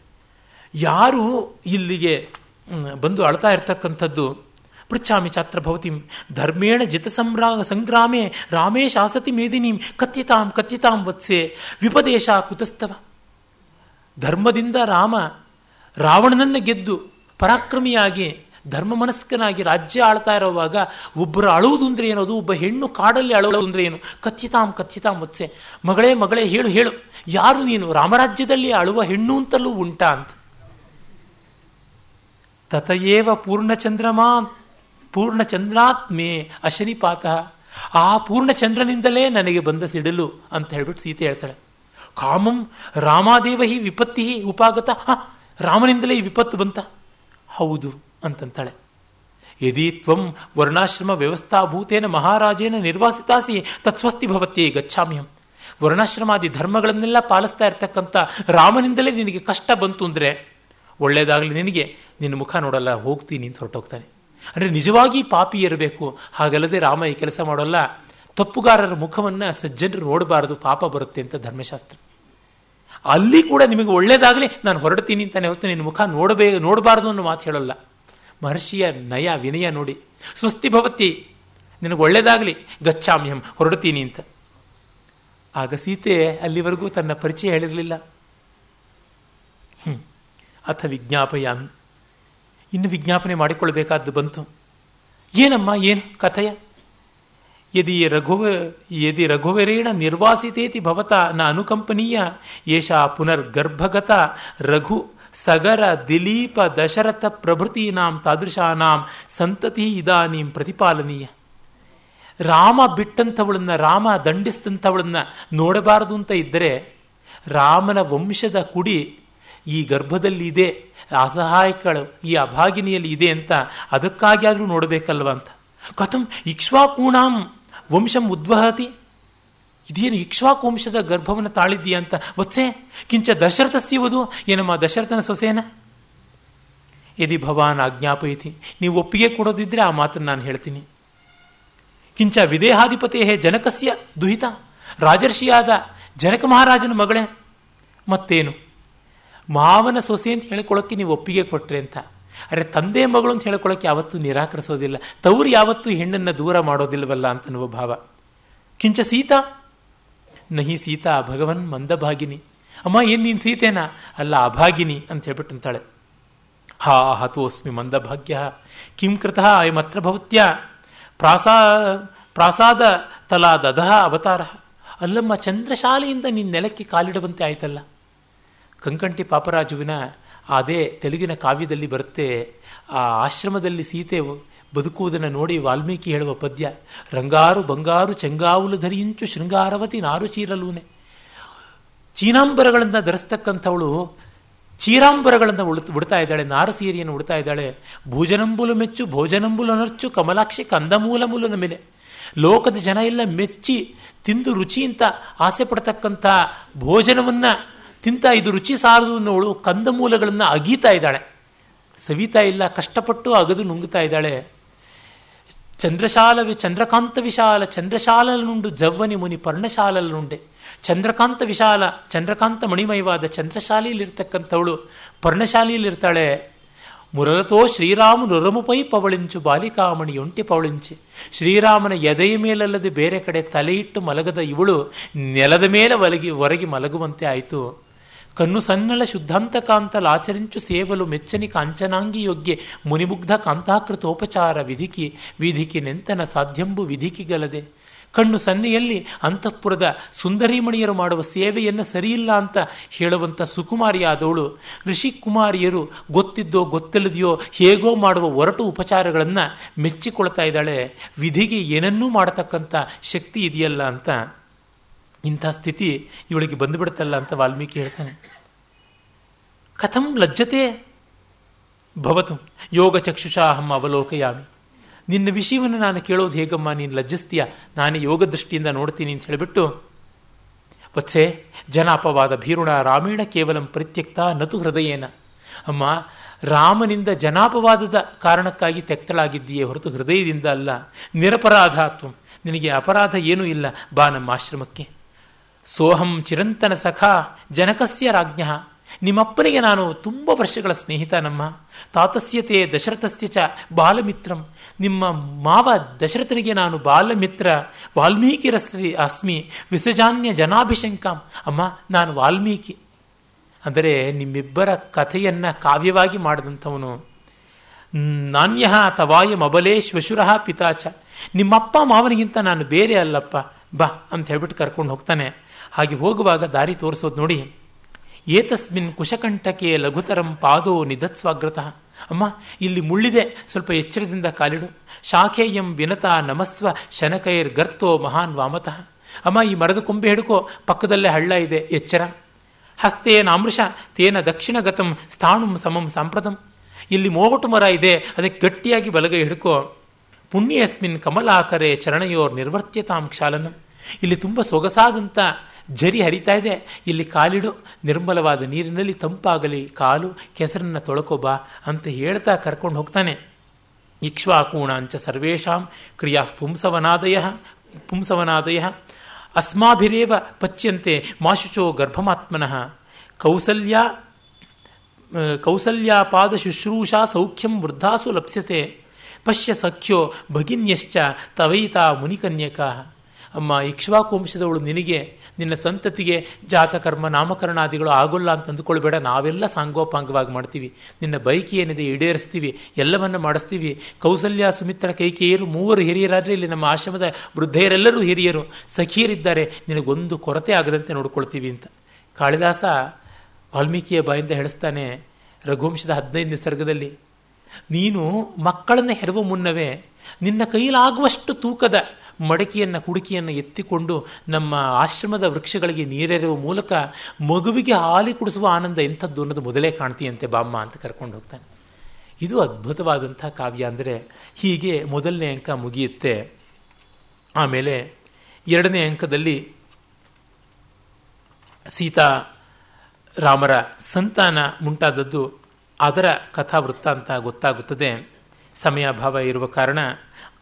ಯಾರು ಇಲ್ಲಿಗೆ ಬಂದು ಅಳ್ತಾ ಇರ್ತಕ್ಕಂಥದ್ದು? ಪೃಚ್ಛಾಮಿ ಛಾತ್ರ ಭವತಿಂ, ಧರ್ಮೇಣ ಜಿತ ಸಂಗ್ರಾ ಸಂಗ್ರಾಮೇ, ರಾಮೇ ಶಾಸತಿ ಮೇದಿನೀಂ, ಕಥ್ಯತಾಂ ಕಥ್ಯತಾಂ ವತ್ಸೆ, ವಿಪದೇಶ ಕುತಸ್ತವ. ಧರ್ಮದಿಂದ ರಾಮ, ರಾವಣನನ್ನು ಗೆದ್ದು ಪರಾಕ್ರಮಿಯಾಗಿ ಧರ್ಮ ಮನಸ್ಕನಾಗಿ ರಾಜ್ಯ ಆಳ್ತಾ ಇರುವಾಗ ಒಬ್ಬರು ಅಳುವುದು ಅಂದ್ರೆ ಏನದು? ಒಬ್ಬ ಹೆಣ್ಣು ಕಾಡಲ್ಲಿ ಅಳುವುದು ಅಂದ್ರೆ ಏನು? ಕಚ್ಚಿತಾಂ ಕಥ್ಯತಾಂ ಮತ್ಸೆ ಮಗಳೇ ಮಗಳೇ, ಹೇಳು ಹೇಳು. ಯಾರು ನೀನು? ರಾಮರಾಜ್ಯದಲ್ಲಿ ಅಳುವ ಹೆಣ್ಣು ಅಂತಲೂ ಉಂಟಾ ಅಂತ. ತತಯೇವ ಪೂರ್ಣಚಂದ್ರಮಾ, ಪೂರ್ಣಚಂದ್ರಾತ್ಮೇ ಅಶನಿಪಾತ ಆ ಪೂರ್ಣಚಂದ್ರನಿಂದಲೇ ನನಗೆ ಬಂದ ಸಿಡಲು ಅಂತ ಹೇಳ್ಬಿಟ್ಟು ಸೀತೆ ಹೇಳ್ತಾಳೆ. ಕಾಮಂ ರಾಮಾದೇವ ಹಿ ವಿಪತ್ತಿ ಉಪಾಗತ ರಾಮನಿಂದಲೇ ಈ ವಿಪತ್ತು ಬಂತ. ಹೌದು ಅಂತಂತಾಳೆ. ಯದಿ ತ್ವಂ ವರ್ಣಾಶ್ರಮ ವ್ಯವಸ್ಥಾಭೂತೇನ ಮಹಾರಾಜೇನ ನಿರ್ವಾಸಿತಾಸಿ ತತ್ಸ್ವಸ್ತಿ ಭವತ್ತಿ ಗಚ್ಚಾಮ್ಯಂ ವರ್ಣಾಶ್ರಮಾದಿ ಧರ್ಮಗಳನ್ನೆಲ್ಲ ಪಾಲಿಸ್ತಾ ಇರ್ತಕ್ಕಂಥ ರಾಮನಿಂದಲೇ ನಿನಗೆ ಕಷ್ಟ ಬಂತು ಅಂದರೆ ಒಳ್ಳೇದಾಗಲಿ ನಿನಗೆ, ನಿನ್ನ ಮುಖ ನೋಡಲ್ಲ, ಹೋಗ್ತೀನಿ ಅಂತ ಹೊರಟೋಗ್ತಾನೆ. ಅಂದರೆ ನಿಜವಾಗಿ ಪಾಪಿ ಇರಬೇಕು ಹಾಗಲ್ಲದೆ ರಾಮ ಈ ಕೆಲಸ ಮಾಡೋಲ್ಲ. ತಪ್ಪುಗಾರರ ಮುಖವನ್ನು ಸಜ್ಜನರು ನೋಡಬಾರದು, ಪಾಪ ಬರುತ್ತೆ ಅಂತ ಧರ್ಮಶಾಸ್ತ್ರ. ಅಲ್ಲಿ ಕೂಡ ನಿಮಗೆ ಒಳ್ಳೇದಾಗಲಿ, ನಾನು ಹೊರಡ್ತೀನಿ ಅಂತಾನೆ ಹೊತ್ತು ನಿನ್ನ ಮುಖ ನೋಡಬೇ, ನೋಡಬಾರದು ಅನ್ನೋ ಮಾತು ಹೇಳಲ್ಲ. ಮಹರ್ಷಿಯ ನಯ, ವಿನಯ ನೋಡಿ. ಸ್ವಸ್ತಿ ಭವತಿ, ನಿನಗೆ ಒಳ್ಳೇದಾಗಲಿ ಗಚ್ಚಾಮ್ಯಂ ಹೊರಡ್ತೀನಿ ಅಂತ. ಆಗ ಸೀತೆ ಅಲ್ಲಿವರೆಗೂ ತನ್ನ ಪರಿಚಯ ಹೇಳಿರಲಿಲ್ಲ. ಅಥ ವಿಜ್ಞಾಪಯಾಮಿ. ಇನ್ನು ವಿಜ್ಞಾಪನೆ ಮಾಡಿಕೊಳ್ಬೇಕಾದ್ದು ಬಂತು. ಏನಮ್ಮ, ಏನು ಕಥೆಯ? ಯದಿ ರಘುವ ಯದಿ ರಘುವರೇಣ ನಿರ್ವಾಸಿತೇತಿ ಭವತ ನ ಅನುಕಂಪನೀಯ ಏಷಾ ಪುನರ್ಗರ್ಭಗತ ರಘು ಸಗರ ದಿಲೀಪ ದಶರಥ ಪ್ರಭೃತೀನಾಂ ತಾದೃಶಾನಾಂ ಸಂತತಿ ಇದಾನೀಂ ಪ್ರತಿಪಾಲನೀಯ ರಾಮ ಬಿಟ್ಟಂಥವಳನ್ನ ರಾಮ ದಂಡಿಸಿದಂಥವಳನ್ನ ನೋಡಬಾರದು ಅಂತ ಇದ್ದರೆ, ರಾಮನ ವಂಶದ ಕುಡಿ ಈ ಗರ್ಭದಲ್ಲಿ ಇದೆ, ಅಸಹಾಯಕಳು ಈ ಅಭಾಗಿನಿಯಲ್ಲಿ ಇದೆ ಅಂತ ಅದಕ್ಕಾಗಿ ಆದರೂ ನೋಡಬೇಕಲ್ವ ಅಂತ. ಕಥಂ ಇಕ್ಷ್ವಾಕೂಣಾಂ ವಂಶಂ ಉದ್ವಹತಿ ಇದೇನು ಇಕ್ಷ್ವಾಕು ವಂಶದ ಗರ್ಭವನ್ನು ತಾಳಿದ್ದೀಯ ಅಂತ? ವತ್ಸೆ, ಕಿಂಚ ದಶರಥ ಸಿವುದು ಏನಮ್ಮ, ದಶರಥನ ಸೊಸೇನ? ಯದಿ ಭವಾನ್ ಆಜ್ಞಾಪಯತಿ, ನೀವು ಒಪ್ಪಿಗೆ ಕೊಡೋದಿದ್ರೆ ಆ ಮಾತನ್ನು ನಾನು ಹೇಳ್ತೀನಿ. ಕಿಂಚ ವಿದೇಹಾಧಿಪತಿ ಜನಕಸ್ಯ ದುಹಿತ? ರಾಜರ್ಷಿಯಾದ ಜನಕ ಮಹಾರಾಜನ ಮಗಳೇ? ಮತ್ತೇನು? ಮಾವನ ಸೊಸೆ ಅಂತ ಹೇಳಿಕೊಳ್ಳೋಕ್ಕೆ ನೀವು ಒಪ್ಪಿಗೆ ಕೊಟ್ರಿ ಅಂತ? ಅರೆ ತಂದೆ ಮಗಳು ಅಂತ ಹೇಳ್ಕೊಳ್ಳೋಕೆ ಯಾವತ್ತೂ ನಿರಾಕರಿಸೋದಿಲ್ಲ. ತವರು ಯಾವತ್ತೂ ಹೆಣ್ಣನ್ನು ದೂರ ಮಾಡೋದಿಲ್ವಲ್ಲ ಅಂತನ್ನುವ ಭಾವ. ಕಿಂಚ ಸೀತಾ, ನಹಿ ಸೀತಾ, ಭಗವನ್ ಮಂದಭಾಗಿನಿ ಅಮ್ಮ, ಏನ್ ನೀನು ಸೀತೆನಾ? ಅಲ್ಲ, ಅಭಾಗಿನಿ ಅಂತ ಹೇಳ್ಬಿಟ್ಟು ಅಂತಾಳೆ ಹಾ, ಹತೋಸ್ಮಿ ಮಂದಭಾಗ್ಯ ಕಿಂ ಕೃತಃ ಅಯಮತ್ರ ಭವತ್ಯ. ಪ್ರಾಸಾ, ಪ್ರಾಸಾದ ತಲಾದಧ ಅವತಾರ. ಅಲ್ಲಮ್ಮ, ಚಂದ್ರಶಾಲೆಯಿಂದ ನಿನ್ನ ನೆಲಕ್ಕೆ ಕಾಲಿಡುವಂತೆ ಆಯ್ತಲ್ಲ. ಕಂಕಂಟಿ ಪಾಪರಾಜುವಿನ ಅದೇ ತೆಲುಗಿನ ಕಾವ್ಯದಲ್ಲಿ ಬರುತ್ತೆ, ಆ ಆಶ್ರಮದಲ್ಲಿ ಸೀತೆ ಬದುಕುವುದನ್ನು ನೋಡಿ ವಾಲ್ಮೀಕಿ ಹೇಳುವ ಪದ್ಯ, ರಂಗಾರು ಬಂಗಾರು ಚೆಂಗಾವುಲು ಧರಿಂಚು ಶೃಂಗಾರವತಿ ನಾರು ಚೀರಲೂನೆ. ಚೀನಾಂಬರಗಳನ್ನು ಧರಿಸ್ತಕ್ಕಂಥವಳು, ಚೀರಾಂಬರಗಳನ್ನು ಉಳಿತು, ಉಡ್ತಾ ಇದ್ದಾಳೆ, ನಾರು ಸೀರೆಯನ್ನು ಉಡ್ತಾ ಇದ್ದಾಳೆ. ಭೋಜನಂಬುಲು ಮೆಚ್ಚು, ಭೋಜನಂಬುಲು ನರ್ಚು, ಕಮಲಾಕ್ಷಿ ಕಂದಮೂಲ ಮೂಲನ ಮೇಲೆ. ಲೋಕದ ಜನ ಎಲ್ಲ ಮೆಚ್ಚಿ, ತಿಂದು ರುಚಿ ಅಂತ ಆಸೆ ಪಡ್ತಕ್ಕಂಥ ಭೋಜನವನ್ನ ತಿಂತ ಇದು ರುಚಿ ಸಾರದು ಅನ್ನೋಳು ಕಂದಮೂಲಗಳನ್ನು ಅಗೀತಾ ಇದ್ದಾಳೆ. ಸವಿತಾ ಇಲ್ಲ, ಕಷ್ಟಪಟ್ಟು ಅಗದು ನುಂಗುತ್ತಾ ಇದ್ದಾಳೆ. ಚಂದ್ರಶಾಲ ಚಂದ್ರಕಾಂತ ವಿಶಾಲ ಚಂದ್ರಶಾಲನುಂಡು ಜವ್ವನಿ ಮುನಿ ಪರ್ಣಶಾಲನುಂಡೆ ಚಂದ್ರಕಾಂತ ವಿಶಾಲ, ಚಂದ್ರಕಾಂತ ಮಣಿಮಯವಾದ ಚಂದ್ರಶಾಲೆಯಲ್ಲಿರ್ತಕ್ಕಂಥವಳು ಪರ್ಣಶಾಲೆಯಲ್ಲಿರ್ತಾಳೆ ಮುರಲತೋ ಶ್ರೀರಾಮ ನುರಮುಪೈ ಪವಳಿಂಚು ಬಾಲಿಕಾಮಣಿ ಒಂಟಿ ಪವಳಿಂಚಿ. ಶ್ರೀರಾಮನ ಎದೆಯ ಮೇಲಲ್ಲದೆ ಬೇರೆ ಕಡೆ ತಲೆಯಿಟ್ಟು ಮಲಗದ ಇವಳು ನೆಲದ ಮೇಲೆ ಒಲಗಿ ಹೊರಗಿ ಮಲಗುವಂತೆ ಆಯಿತು. ಸನ್ನಳ ಶುದ್ಧಾಂತ ಕಾಂತಲ ಆಚರಿಂಚು ಸೇವಲು ಮೆಚ್ಚನಿ ಕಾಂಚನಾಂಗಿ ಯೋಗ್ಯ ಮುನಿಮುಗ್ಧ ಕಾಂತಾಕೃತೋಪಚಾರ ವಿಧಿಕಿ ವಿಧಿಕಿ ನೆಂತನ ಸಾಧ್ಯಂಬು ವಿಧಿಕಿಗಲದೆ. ಕಣ್ಣು ಸನ್ನೆಯಲ್ಲಿ ಅಂತಃಪುರದ ಸುಂದರಿಮಣಿಯರು ಮಾಡುವ ಸೇವೆಯನ್ನು ಸರಿಯಿಲ್ಲ ಅಂತ ಹೇಳುವಂಥ ಸುಕುಮಾರಿಯಾದವಳು. ಋಷಿ ಕುಮಾರಿಯರು ಗೊತ್ತಿದ್ದೋ ಗೊತ್ತಿಲ್ಲದೆಯೋ ಹೇಗೋ ಮಾಡುವ ಒರಟು ಉಪಚಾರಗಳನ್ನು ಮೆಚ್ಚಿಕೊಳ್ತಾ ಇದ್ದಾಳೆ. ವಿಧಿಗೆ ಏನನ್ನೂ ಮಾಡತಕ್ಕಂಥ ಶಕ್ತಿ ಇದೆಯಲ್ಲ ಅಂತ. ಇಂಥ ಸ್ಥಿತಿ ಇವಳಿಗೆ ಬಂದುಬಿಡುತ್ತಲ್ಲ ಅಂತ ವಾಲ್ಮೀಕಿ ಹೇಳ್ತಾನೆ. ಕಥಂ ಲಜ್ಜತೆ ಭವತು, ಯೋಗ ಚಕ್ಷುಷಾಹಂ ಅವಲೋಕಯಾಮಿ. ನಿನ್ನ ವಿಷಯವನ್ನು ನಾನು ಕೇಳೋದು ಹೇಗಮ್ಮ? ನೀನು ಲಜ್ಜಿಸ್ತೀಯ? ನಾನೇ ಯೋಗ ದೃಷ್ಟಿಯಿಂದ ನೋಡ್ತೀನಿ ಅಂತ ಹೇಳಿಬಿಟ್ಟು, ವತ್ಸೆ, ಜನಾಪವಾದ ಭೀರುಣ ರಾಮೇಣ ಕೇವಲಂ ಪರಿತ್ಯಕ್ತ ನತು ಹೃದಯೇನ. ಅಮ್ಮ, ರಾಮನಿಂದ ಜನಾಪವಾದದ ಕಾರಣಕ್ಕಾಗಿ ತೆಕ್ತಳಾಗಿದ್ದೀಯೇ ಹೊರತು ಹೃದಯದಿಂದ ಅಲ್ಲ. ನಿರಪರಾಧಾತ್ವ. ನಿನಗೆ ಅಪರಾಧ ಏನೂ ಇಲ್ಲ. ಬಾ ನಮ್ಮ ಆಶ್ರಮಕ್ಕೆ. ಸೋಹಂ ಚಿರಂತನ ಸಖ ಜನಕಸ್ಯ ರಾಜ್ಞ. ನಿಮ್ಮಪ್ಪನಿಗೆ ನಾನು ತುಂಬ ವರ್ಷಗಳ ಸ್ನೇಹಿತ ನಮ್ಮ. ತಾತಸ್ಯತೆ ದಶರಥಸ್ಯ ಚ ಬಾಲಮಿತ್ರಂ. ನಿಮ್ಮ ಮಾವ ದಶರಥನಿಗೆ ನಾನು ಬಾಲಮಿತ್ರ. ವಾಲ್ಮೀಕಿರಸ್ರಿ ಅಸ್ಮಿ. ವಿಸಜಾನ್ಯ ಜನಾಭಿಶಂಕಾಂ. ಅಮ್ಮ, ನಾನು ವಾಲ್ಮೀಕಿ. ಅಂದರೆ ನಿಮ್ಮಿಬ್ಬರ ಕಥೆಯನ್ನ ಕಾವ್ಯವಾಗಿ ಮಾಡಿದಂಥವನು. ನಾಣ್ಯ ತವಾಯ ಮಬಲೇ ಶ್ವಶುರ ಪಿತಾಚ. ನಿಮ್ಮಪ್ಪ ಮಾವನಿಗಿಂತ ನಾನು ಬೇರೆ ಅಲ್ಲಪ್ಪ. ಬಾ, ಅಂತ ಹೇಳ್ಬಿಟ್ಟು ಕರ್ಕೊಂಡು ಹೋಗ್ತಾನೆ. ಹಾಗೆ ಹೋಗುವಾಗ ದಾರಿ ತೋರಿಸೋದು ನೋಡಿ. ಏತಸ್ಮಿನ್ ಕುಶಕಂಠಕ್ಕೆ ಲಘುತರಂ ಪಾದೋ ನಿಧತ್ಸ್ವಾಗ್ರತಃ. ಅಮ್ಮ, ಇಲ್ಲಿ ಮುಳ್ಳಿದೆ. ಸ್ವಲ್ಪ ಎಚ್ಚರದಿಂದ ಕಾಲಿಡು. ಶಾಖೇಯಂ ವಿನತ ನಮಸ್ವ ಶನಕೈರ್ ಗರ್ತೋ ಮಹಾನ್ ವಾಮತಃ. ಅಮ್ಮ, ಈ ಮರದ ಕೊಂಬೆ ಹಿಡ್ಕೋ. ಪಕ್ಕದಲ್ಲೇ ಹಳ್ಳ ಇದೆ. ಎಚ್ಚರ. ಹಸ್ತೇನ ಅಮೃಷ ತೇನ ದಕ್ಷಿಣಗತಂ ಸ್ಥಾಣುಂ ಸಮಂ ಸಾಂಪ್ರದಂ ಇಲ್ಲಿ ಮೋಗಟು ಮರ ಇದೆ. ಅದಕ್ಕೆ ಗಟ್ಟಿಯಾಗಿ ಬಲಗೈ ಹಿಡ್ಕೋ. ಪುಣ್ಯಸ್ಮಿನ್ ಕಮಲಾಕರೆ ಚರಣಯೋರ್ ನಿರ್ವರ್ತ್ಯತಾಂ ಕ್ಷಾಲನಂ. ಇಲ್ಲಿ ತುಂಬ ಸೊಗಸಾದಂಥ ಜರಿ ಹರಿತಾ ಇದೆ. ಇಲ್ಲಿ ಕಾಲಿಡು. ನಿರ್ಮಲವಾದ ನೀರಿನಲ್ಲಿ ತಂಪಾಗಲಿ. ಕಾಲು ಕೆಸರನ್ನ ತೊಳಕೋಬಾ ಅಂತ ಹೇಳ್ತಾ ಕರ್ಕೊಂಡು ಹೋಗ್ತಾನೆ. ಇಕ್ಷ್ವಾಕೂಣಾಂಚ ಸರ್ವೇಷಾಂ ಕ್ರಿಯಾ ಪುಂಸವನಾದಯ ಪುಂಸವನಾದಯ. ಅಸ್ಮಾಭಿರೇವ ಪಚ್ಯಂತೆ ಮಾಶುಚೋ ಗರ್ಭಮಾತ್ಮನಃ. ಕೌಸಲ್ಯ ಕೌಸಲ್ಯಾಪಾದ ಶುಶ್ರೂಷಾ ಸೌಖ್ಯಂ ವೃದ್ಧಾಸು ಲಪ್ಸ್ಯತೆ. ಪಶ್ಯ ಸಖ್ಯೋ ಭಗಿನ್ಯಶ್ಚ ತವೈತಾ ಮುನಿಕನ್ಯಕ. ಅಮ್ಮ ಇಕ್ಷ್ವಾಕು ವಂಶದವಳು ನಿನಗೆ, ನಿನ್ನ ಸಂತತಿಗೆ ಜಾತಕರ್ಮ ನಾಮಕರಣಾದಿಗಳು ಆಗೋಲ್ಲ ಅಂತ ಅಂದುಕೊಳ್ಬೇಡ ನಾವೆಲ್ಲ ಸಾಂಗೋಪಾಂಗವಾಗಿ ಮಾಡ್ತೀವಿ. ನಿನ್ನ ಬೈಕಿ ಏನಿದೆ ಈಡೇರಿಸ್ತೀವಿ. ಎಲ್ಲವನ್ನ ಮಾಡಿಸ್ತೀವಿ. ಕೌಸಲ್ಯ, ಸುಮಿತ್ರ, ಕೈಕೇಯರು ಮೂವರು ಹಿರಿಯರಾದರೆ ಇಲ್ಲಿ ನಮ್ಮ ಆಶ್ರಮದ ವೃದ್ಧೆಯರೆಲ್ಲರೂ ಹಿರಿಯರು. ಸಖಿಯರಿದ್ದಾರೆ. ನಿನಗೊಂದು ಕೊರತೆ ಆಗದಂತೆ ನೋಡ್ಕೊಳ್ತೀವಿ ಅಂತ. ಕಾಳಿದಾಸ ವಾಲ್ಮೀಕಿಯ ಬಾಯಿಂದ ಹೇಳಿಸ್ತಾನೆ, ರಘುವಂಶದ ಹದಿನೈದು ನಿಸರ್ಗದಲ್ಲಿ ನೀನು ಮಕ್ಕಳನ್ನು ಹೆರುವ ಮುನ್ನವೇ ನಿನ್ನ ಕೈಲಾಗುವಷ್ಟು ತೂಕದ ಮಡಕೆಯನ್ನು, ಕುಡುಕಿಯನ್ನು ಎತ್ತಿಕೊಂಡು ನಮ್ಮ ಆಶ್ರಮದ ವೃಕ್ಷಗಳಿಗೆ ನೀರೆರೆಯುವ ಮೂಲಕ ಮಗುವಿಗೆ ಹಾಲಿ ಕುಡಿಸುವ ಆನಂದ ಎಂಥದ್ದು ಅನ್ನೋದು ಮೊದಲೇ ಕಾಣ್ತೀಯಂತೆ ಬಾಮ್ಮ ಅಂತ ಕರ್ಕೊಂಡು ಹೋಗ್ತಾನೆ. ಇದು ಅದ್ಭುತವಾದಂಥ ಕಾವ್ಯ ಅಂದರೆ ಹೀಗೆ ಮೊದಲನೇ ಅಂಕ ಮುಗಿಯುತ್ತೆ. ಆಮೇಲೆ ಎರಡನೇ ಅಂಕದಲ್ಲಿ ಸೀತಾ ರಾಮರ ಸಂತಾನ ಮುಂಟಾದದ್ದು ಅದರ ಕಥಾವೃತ್ತ ಅಂತ ಗೊತ್ತಾಗುತ್ತದೆ. ಸಮಯಾಭಾವ ಇರುವ ಕಾರಣ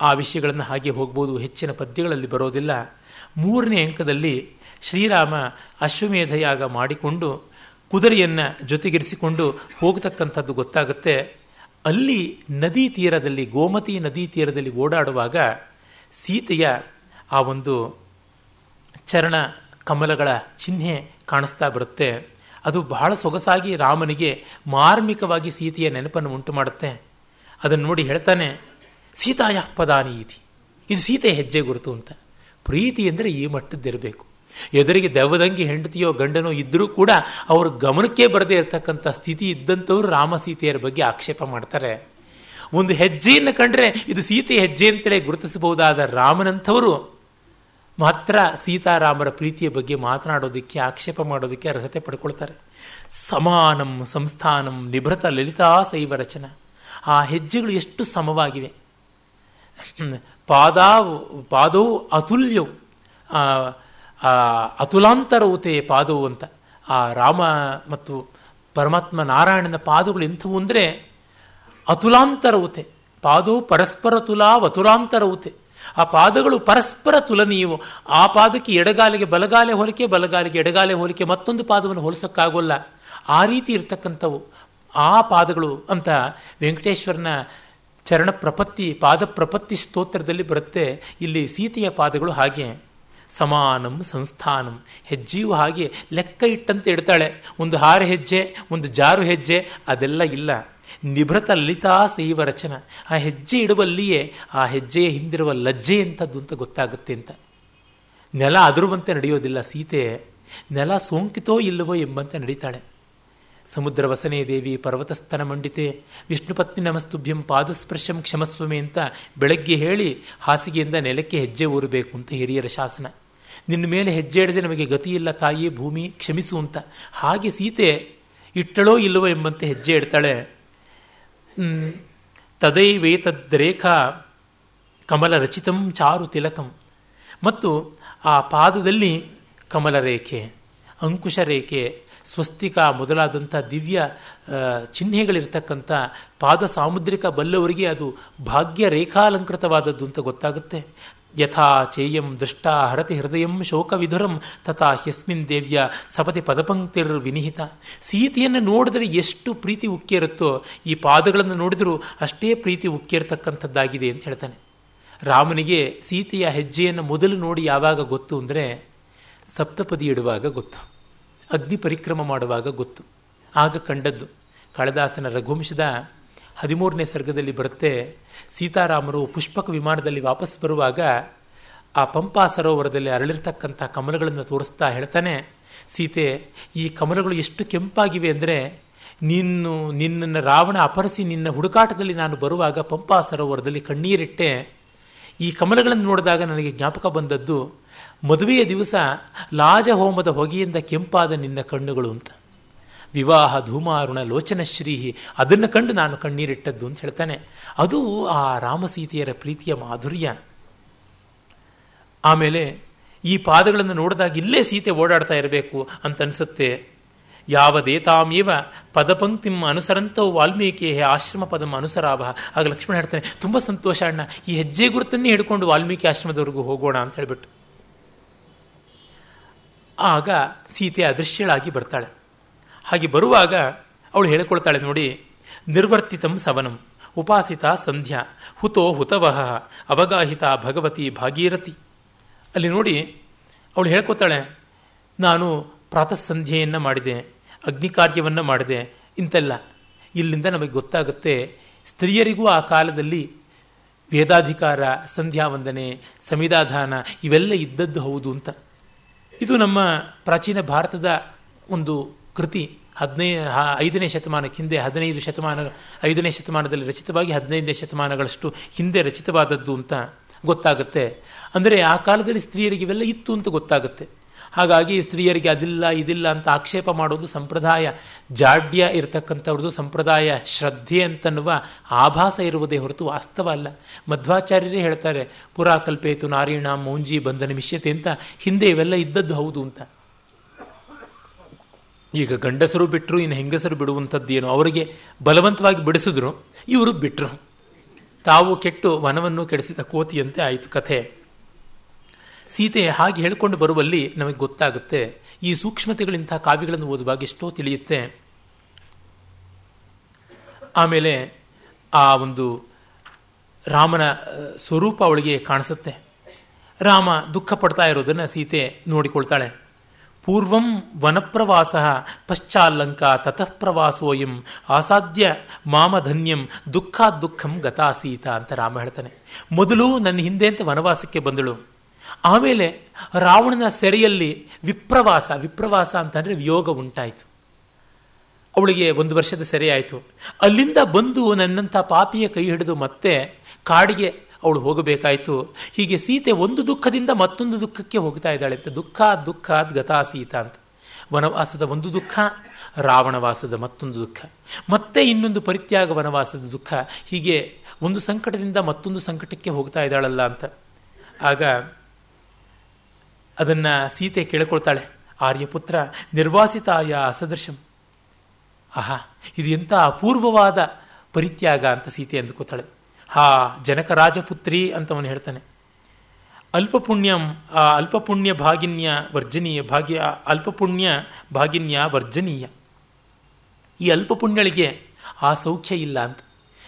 ಆ ವಿಷಯಗಳನ್ನು ಹಾಗೆ ಹೋಗ್ಬೋದು. ಹೆಚ್ಚಿನ ಪದ್ಯಗಳಲ್ಲಿ ಬರೋದಿಲ್ಲ. ಮೂರನೇ ಅಂಕದಲ್ಲಿ ಶ್ರೀರಾಮ ಅಶ್ವಮೇಧಯಾಗ ಮಾಡಿಕೊಂಡು ಕುದುರೆಯನ್ನು ಜೊತೆಗಿರಿಸಿಕೊಂಡು ಹೋಗತಕ್ಕಂಥದ್ದು ಗೊತ್ತಾಗುತ್ತೆ. ಅಲ್ಲಿ ನದಿ ತೀರದಲ್ಲಿ, ಗೋಮತಿ ನದಿ ತೀರದಲ್ಲಿ ಓಡಾಡುವಾಗ ಸೀತೆಯ ಆ ಒಂದು ಚರಣ ಕಮಲಗಳ ಚಿಹ್ನೆ ಕಾಣಿಸ್ತಾ ಬರುತ್ತೆ. ಅದು ಬಹಳ ಸೊಗಸಾಗಿ ರಾಮನಿಗೆ ಮಾರ್ಮಿಕವಾಗಿ ಸೀತೆಯ ನೆನಪನ್ನು ಉಂಟು ಮಾಡುತ್ತೆ ಅದನ್ನು ನೋಡಿ ಹೇಳ್ತಾನೆ ಸೀತಾಯ ಪದಾನಿ ಇತಿ ಇದು ಸೀತೆ ಹೆಜ್ಜೆ ಗುರುತು ಅಂತ. ಪ್ರೀತಿ ಅಂದರೆ ಈ ಮಟ್ಟದ್ದಿರಬೇಕು. ಎದುರಿಗೆ ದೆವ್ವದಂಗಿ ಹೆಂಡತಿಯೋ ಗಂಡನೋ ಇದ್ದರೂ ಕೂಡ ಅವ್ರ ಗಮನಕ್ಕೆ ಬರದೇ ಇರತಕ್ಕಂಥ ಸ್ಥಿತಿ ಇದ್ದಂಥವ್ರು ರಾಮ ಸೀತೆಯರ ಬಗ್ಗೆ ಆಕ್ಷೇಪ ಮಾಡ್ತಾರೆ. ಒಂದು ಹೆಜ್ಜೆಯನ್ನು ಕಂಡ್ರೆ ಇದು ಸೀತೆ ಹೆಜ್ಜೆ ಅಂತಲೇ ಗುರುತಿಸಬಹುದಾದ ರಾಮನಂಥವರು. ಮಾತ್ರ ಸೀತಾರಾಮರ ಪ್ರೀತಿಯ ಬಗ್ಗೆ ಮಾತನಾಡೋದಕ್ಕೆ, ಆಕ್ಷೇಪ ಮಾಡೋದಕ್ಕೆ ಅರ್ಹತೆ ಪಡ್ಕೊಳ್ತಾರೆ. ಸಮಾನಂ ಸಂಸ್ಥಾನಂ ನಿಭೃತ ಲಲಿತಾ ಶೈವ ರಚನ. ಆ ಹೆಜ್ಜೆಗಳು ಎಷ್ಟು ಸಮವಾಗಿವೆ. ಪಾದಾವ್, ಪಾದವು ಅತುಲ್ಯವು ಅತುಲಾಂತರವುತೆ ಪಾದವು ಅಂತ. ಆ ರಾಮ ಮತ್ತು ಪರಮಾತ್ಮ ನಾರಾಯಣನ ಪಾದಗಳು ಎಂಥವು ಅಂದರೆ ಅತುಲಾಂತರವುತೆ ಪಾದವು ಪರಸ್ಪರ ತುಲಾವ್ ಅತುಲಾಂತರವುತೆ ಆ ಪಾದಗಳು ಪರಸ್ಪರ ತುಲನೀಯವು. ಆ ಪಾದಕ್ಕೆ ಎಡಗಾಲಿಗೆ ಬಲಗಾಲೆ ಹೋಲಿಕೆ, ಬಲಗಾಲಿಗೆ ಎಡಗಾಲೆ ಹೋಲಿಕೆ ಮತ್ತೊಂದು ಪಾದವನ್ನು ಹೋಲಿಸೋಕ್ಕಾಗೋಲ್ಲ. ಆ ರೀತಿ ಇರ್ತಕ್ಕಂಥವು. ಆ ಪಾದಗಳು ಅಂತ ವೆಂಕಟೇಶ್ವರನ ಚರಣ ಪ್ರಪತ್ತಿ, ಪಾದ ಪ್ರಪತ್ತಿ ಸ್ತೋತ್ರದಲ್ಲಿ ಬರುತ್ತೆ. ಇಲ್ಲಿ ಸೀತೆಯ ಪಾದಗಳು ಹಾಗೆ. ಸಮಾನಂ ಸಂಸ್ಥಾನಂ. ಹೆಜ್ಜೆಯೂ ಹಾಗೆ. ಲೆಕ್ಕ ಇಟ್ಟಂತೆ ಇಡ್ತಾಳೆ. ಒಂದು ಹಾರ ಹೆಜ್ಜೆ, ಒಂದು ಜಾರು ಹೆಜ್ಜೆ, ಅದೆಲ್ಲ ಇಲ್ಲ. ನಿಭೃತ ಲಲಿತಾ ಸೈವ ರಚನ. ಆ ಹೆಜ್ಜೆ ಇಡುವಲ್ಲಿಯೇ, ಆ ಹೆಜ್ಜೆಯ ಹಿಂದಿರುವ ಲಜ್ಜೆ ಎಂಥದ್ದು ಅಂತ ಗೊತ್ತಾಗುತ್ತೆ ಅಂತ. ನೆಲ ಅದರುವಂತೆ ನಡೆಯೋದಿಲ್ಲ ಸೀತೆ. ನೆಲ ಸೋಂಕಿತೋ ಇಲ್ಲವೋ ಎಂಬಂತೆ ನಡೀತಾಳೆ. ಸಮುದ್ರ ವಸನೆ ದೇವಿ ಪರ್ವತಸ್ಥನ ಮಂಡಿತೆ. ವಿಷ್ಣುಪತ್ನಿ ನಮಸ್ತುಭ್ಯಂ ಪಾದಸ್ಪರ್ಶಂ ಕ್ಷಮಸ್ವಮೆ ಅಂತ ಬೆಳಗ್ಗೆ ಹೇಳಿ ಹಾಸಿಗೆಯಿಂದ ನೆಲಕ್ಕೆ ಹೆಜ್ಜೆ ಊರಬೇಕು ಅಂತ ಹಿರಿಯರ ಶಾಸನ. ನಿನ್ನ ಮೇಲೆ ಹೆಜ್ಜೆ ಇಡದೆ ನಮಗೆ ಗತಿಯಿಲ್ಲ ತಾಯಿ, ಭೂಮಿ, ಕ್ಷಮಿಸು ಅಂತ. ಹಾಗೆ ಸೀತೆ ಇಟ್ಟಳೋ ಇಲ್ಲವೋ ಎಂಬಂತೆ ಹೆಜ್ಜೆ ಇಡ್ತಾಳೆ ತದೈವೇತದ್ರೇಖಾ ಕಮಲ ರಚಿತಂ ಚಾರು ತಿಲಕಂ. ಮತ್ತು ಆ ಪಾದದಲ್ಲಿ ಕಮಲ ರೇಖೆ ಅಂಕುಶ ರೇಖೆ ಸ್ವಸ್ತಿಕ ಮೊದಲಾದಂಥ ದಿವ್ಯ ಚಿಹ್ನೆಗಳಿರ್ತಕ್ಕಂಥ ಪಾದ ಸಾಮುದ್ರಿಕ ಬಲ್ಲವರಿಗೆ ಅದು ಭಾಗ್ಯ ರೇಖಾಲಂಕೃತವಾದದ್ದು ಅಂತ ಗೊತ್ತಾಗುತ್ತೆ. ಯಥಾ ಚೇಯಂ ದೃಷ್ಟ ಹರತಿ ಹೃದಯಂ ಶೋಕವಿಧುರಂ ತಥಾ ಹ್ಯಸ್ಮಿನ್ ದೇವ್ಯ ಸಪತಿ ಪದಪಂಕ್ತಿರ್ ವಿನಿಹಿತ. ಸೀತೆಯನ್ನು ನೋಡಿದರೆ ಎಷ್ಟು ಪ್ರೀತಿ ಉಕ್ಕಿರುತ್ತೋ, ಈ ಪಾದಗಳನ್ನು ನೋಡಿದರೂ ಅಷ್ಟೇ ಪ್ರೀತಿ ಉಕ್ಕೇರ್ತಕ್ಕಂಥದ್ದಾಗಿದೆ ಅಂತ ಹೇಳ್ತಾನೆ. ರಾಮನಿಗೆ ಸೀತೆಯ ಹೆಜ್ಜೆಯನ್ನು ಮೊದಲು ನೋಡಿ ಯಾವಾಗ ಗೊತ್ತು ಅಂದರೆ ಸಪ್ತಪದಿ ಇಡುವಾಗ ಗೊತ್ತು. ಅಗ್ನಿ ಪರಿಕ್ರಮ ಮಾಡುವಾಗ ಗೊತ್ತು. ಆಗ ಕಂಡದ್ದು, ಕಾಳಿದಾಸನ ರಘುವಂಶದ ಹದಿಮೂರನೇ ಸರ್ಗದಲ್ಲಿ ಬರುತ್ತೆ, ಸೀತಾರಾಮರು ಪುಷ್ಪಕ ವಿಮಾನದಲ್ಲಿ ವಾಪಸ್ ಬರುವಾಗ ಆ ಪಂಪಾ ಸರೋವರದಲ್ಲಿ ಅರಳಿರ್ತಕ್ಕಂಥ ಕಮಲಗಳನ್ನು ತೋರಿಸ್ತಾ ಹೇಳ್ತಾನೆ, ಸೀತೆ, ಈ ಕಮಲಗಳು ಎಷ್ಟು ಕೆಂಪಾಗಿವೆ ಅಂದರೆ ನಿನ್ನು, ನಿನ್ನನ್ನು ರಾವಣ ಅಪರಿಸಿ ನಿನ್ನ ಹುಡುಕಾಟದಲ್ಲಿ ನಾನು ಬರುವಾಗ ಪಂಪಾ ಸರೋವರದಲ್ಲಿ ಕಣ್ಣೀರಿಟ್ಟೆ. ಈ ಕಮಲಗಳನ್ನು ನೋಡಿದಾಗ ನನಗೆ ಜ್ಞಾಪಕ ಬಂದದ್ದು ಮದುವೆಯ ದಿವಸ ಲಾಜಹೋಮದ ಹೊಗೆಯಿಂದ ಕೆಂಪಾದ ನಿನ್ನ ಕಣ್ಣುಗಳು ಅಂತ. ವಿವಾಹ ಧೂಮಾರುಣ ಲೋಚನಶ್ರೀಹಿ ಅದನ್ನು ಕಂಡು ನಾನು ಕಣ್ಣೀರಿಟ್ಟದ್ದು ಅಂತ ಹೇಳ್ತಾನೆ. ಅದು ಆ ರಾಮಸೀತೆಯರ ಪ್ರೀತಿಯ ಮಾಧುರ್ಯ. ಆಮೇಲೆ ಈ ಪಾದಗಳನ್ನು ನೋಡಿದಾಗ ಇಲ್ಲೇ ಸೀತೆ ಓಡಾಡ್ತಾ ಇರಬೇಕು ಅಂತ ಅನಿಸುತ್ತೆ. ಯಾವದೇತಾಮೇವ ಪದಪಂಕ್ತಿಂ ಅನುಸರಂತೋ ವಾಲ್ಮೀಕಿ ಆಶ್ರಮ ಪದಂ ಅನುಸರಾಭ ಆಗ ಲಕ್ಷ್ಮಣ ಹೇಳ್ತಾನೆ, ತುಂಬ ಸಂತೋಷ ಅಣ್ಣ, ಈ ಹೆಜ್ಜೆ ಗುರುತನ್ನೇ ಹಿಡ್ಕೊಂಡು ವಾಲ್ಮೀಕಿ ಆಶ್ರಮದವರೆಗೂ ಹೋಗೋಣ ಅಂತ ಹೇಳ್ಬಿಟ್ಟು. ಆಗ ಸೀತೆ ಅದೃಶ್ಯಳಾಗಿ ಬರ್ತಾಳೆ. ಹಾಗೆ ಬರುವಾಗ ಅವಳು ಹೇಳಿಕೊಳ್ತಾಳೆ ನೋಡಿ, ನಿರ್ವರ್ತಿತಂ ಸವನಂ, ಉಪಾಸಿತ ಸಂಧ್ಯಾ, ಹುತೋ ಹುತವಹ, ಅವಗಾಹಿತ ಭಗವತಿ ಭಾಗೀರಥಿ. ಅಲ್ಲಿ ನೋಡಿ ಅವಳು ಹೇಳ್ಕೊತಾಳೆ, ನಾನು ಪ್ರಾತಃ ಸಂಧ್ಯೆಯನ್ನು ಮಾಡಿದೆ ಅಗ್ನಿ ಕಾರ್ಯವನ್ನು ಮಾಡಿದೆ, ಇಂತೆಲ್ಲ. ಇಲ್ಲಿಂದ ನಮಗೆ ಗೊತ್ತಾಗುತ್ತೆ, ಸ್ತ್ರೀಯರಿಗೂ ಆ ಕಾಲದಲ್ಲಿ ವೇದಾಧಿಕಾರ, ಸಂಧ್ಯಾ ವಂದನೆ ಸಮಿಧಾಧಾನ ಇವೆಲ್ಲ ಇದ್ದದ್ದು ಹೌದು ಅಂತ. ಇದು ನಮ್ಮ ಪ್ರಾಚೀನ ಭಾರತದ ಒಂದು ಕೃತಿ. ಹದಿನೈ ಐದನೇ ಶತಮಾನಕ್ಕೆ ಹಿಂದೆ, ಹದಿನೈದು ಶತಮಾನ, ಐದನೇ ಶತಮಾನದಲ್ಲಿ ರಚಿತವಾಗಿ ಹದಿನೈದನೇ ಶತಮಾನಗಳಷ್ಟು ಹಿಂದೆ ರಚಿತವಾದದ್ದು ಅಂತ ಗೊತ್ತಾಗುತ್ತೆ. ಅಂದರೆ ಆ ಕಾಲದಲ್ಲಿ ಸ್ತ್ರೀಯರಿಗೆ ಇವೆಲ್ಲ ಇತ್ತು ಅಂತ ಗೊತ್ತಾಗುತ್ತೆ. ಹಾಗಾಗಿ ಸ್ತ್ರೀಯರಿಗೆ ಅದಿಲ್ಲ, ಇದಿಲ್ಲ ಅಂತ ಆಕ್ಷೇಪ ಮಾಡೋದು ಸಂಪ್ರದಾಯ. ಜಾಡ್ಯ ಇರತಕ್ಕಂಥವ್ರದ್ದು ಸಂಪ್ರದಾಯ, ಶ್ರದ್ಧೆ ಅಂತನ್ನುವ ಆಭಾಸ ಇರುವುದೇ ಹೊರತು ವಾಸ್ತವ ಅಲ್ಲ. ಮಧ್ವಾಚಾರ್ಯರೇ ಹೇಳ್ತಾರೆ ಪುರಾ ಕಲ್ಪೇತು ನಾರಾಯಣ ಮೌಂಜಿ ಬಂಧನ ಮಿಷ್ಯತೆ ಅಂತ. ಹಿಂದೆ ಇವೆಲ್ಲ ಇದ್ದದ್ದು ಹೌದು ಅಂತ. ಈಗ ಗಂಡಸರು ಬಿಟ್ಟರು ಇನ್ನು ಹೆಂಗಸರು ಬಿಡುವಂಥದ್ದೇನು? ಅವರಿಗೆ ಬಲವಂತವಾಗಿ ಬಿಡಿಸಿದ್ರು, ಇವರು ಬಿಟ್ಟರು ತಾವು ಕೆಟ್ಟು ವನವನ್ನು ಕೆಡಿಸಿದ ಕೋತಿಯಂತೆ ಆಯಿತು ಕಥೆ. ಸೀತೆ ಹಾಗೆ ಹೇಳಿಕೊಂಡು ಬರುವಲ್ಲಿ ನಮಗೆ ಗೊತ್ತಾಗುತ್ತೆ. ಈ ಸೂಕ್ಷ್ಮತೆಗಳಿಂಥ ಕಾವ್ಯಗಳನ್ನು ಓದುವಾಗ ಎಷ್ಟೋ ತಿಳಿಯುತ್ತೆ. ಆಮೇಲೆ ಆ ಒಂದು ರಾಮನ ಸ್ವರೂಪ ಅವಳಿಗೆ ಕಾಣಿಸುತ್ತೆ. ರಾಮ ದುಃಖ ಪಡ್ತಾ ಇರೋದನ್ನು ಸೀತೆ ನೋಡಿಕೊಳ್ತಾಳೆ. ಪೂರ್ವಂ ವನಪ್ರವಾಸ ಪಶ್ಚಾಲ್ಲಂಕ ತತಃ ಪ್ರವಾಸೋಯಂ ಆಸಾಧ್ಯ ಮಾಮಧನ್ಯಂ ದುಃಖ ದುಃಖಂ ಗತಾ ಸೀತಾ ಅಂತ ರಾಮ ಹೇಳ್ತಾನೆ. ಮೊದಲು ನನ್ನ ಹಿಂದೆ ಅಂತ ವನವಾಸಕ್ಕೆ ಬಂದಳು. ಆಮೇಲೆ ರಾವಣನ ಸೆರೆಯಲ್ಲಿ ವಿಪ್ರವಾಸ ವಿಪ್ರವಾಸ ಅಂತಂದ್ರೆ ವಿಯೋಗ ಉಂಟಾಯಿತು. ಅವಳಿಗೆ ಒಂದು ವರ್ಷದ ಸೆರೆ ಆಯಿತು. ಅಲ್ಲಿಂದ ಬಂದು ನನ್ನಂಥ ಪಾಪಿಯ ಕೈ ಹಿಡಿದು ಮತ್ತೆ ಕಾಡಿಗೆ ಅವಳು ಹೋಗಬೇಕಾಯಿತು. ಹೀಗೆ ಸೀತೆ ಒಂದು ದುಃಖದಿಂದ ಮತ್ತೊಂದು ದುಃಖಕ್ಕೆ ಹೋಗ್ತಾ ಇದ್ದಾಳೆ ಅಂತ ದುಃಖ ದುಃಖ, ಗತಾ ಸೀತಾ ಅಂತ. ವನವಾಸದ ಒಂದು ದುಃಖ, ರಾವಣವಾಸದ ಮತ್ತೊಂದು ದುಃಖ. ಮತ್ತೆ ಇನ್ನೊಂದು ಪರಿತ್ಯಾಗ ವನವಾಸದ ದುಃಖ. ಹೀಗೆ ಒಂದು ಸಂಕಟದಿಂದ ಮತ್ತೊಂದು ಸಂಕಟಕ್ಕೆ ಹೋಗ್ತಾ ಇದ್ದಾಳಲ್ಲ ಅಂತ. ಆಗ ಅದನ್ನ ಸೀತೆ ಕೇಳಿಕೊಳ್ತಾಳೆ. ಆರ್ಯಪುತ್ರ ನಿರ್ವಾಸಿತಾಯ ಅಸದೃಶಂ ಆಹಾ, ಇದು ಎಂಥ ಅಪೂರ್ವವಾದ ಪರಿತ್ಯಾಗ ಅಂತ ಸೀತೆ ಅಂದುಕೋತಾಳೆ ಹಾ, ಜನಕ ರಾಜಪುತ್ರಿ ಅಂತ ಅವನು ಹೇಳ್ತಾನೆ. ಅಲ್ಪಪುಣ್ಯಂ, ಆ, ಅಲ್ಪಪುಣ್ಯ ಭಾಗಿನ್ಯ ವರ್ಜನೀಯ ಭಾಗ್ಯ ಅಲ್ಪಪುಣ್ಯ ಭಾಗಿನ್ಯ ವರ್ಜನೀಯ. ಈ ಅಲ್ಪಪುಣ್ಯಳಿಗೆ ಆ ಸೌಖ್ಯ ಇಲ್ಲ ಅಂತ.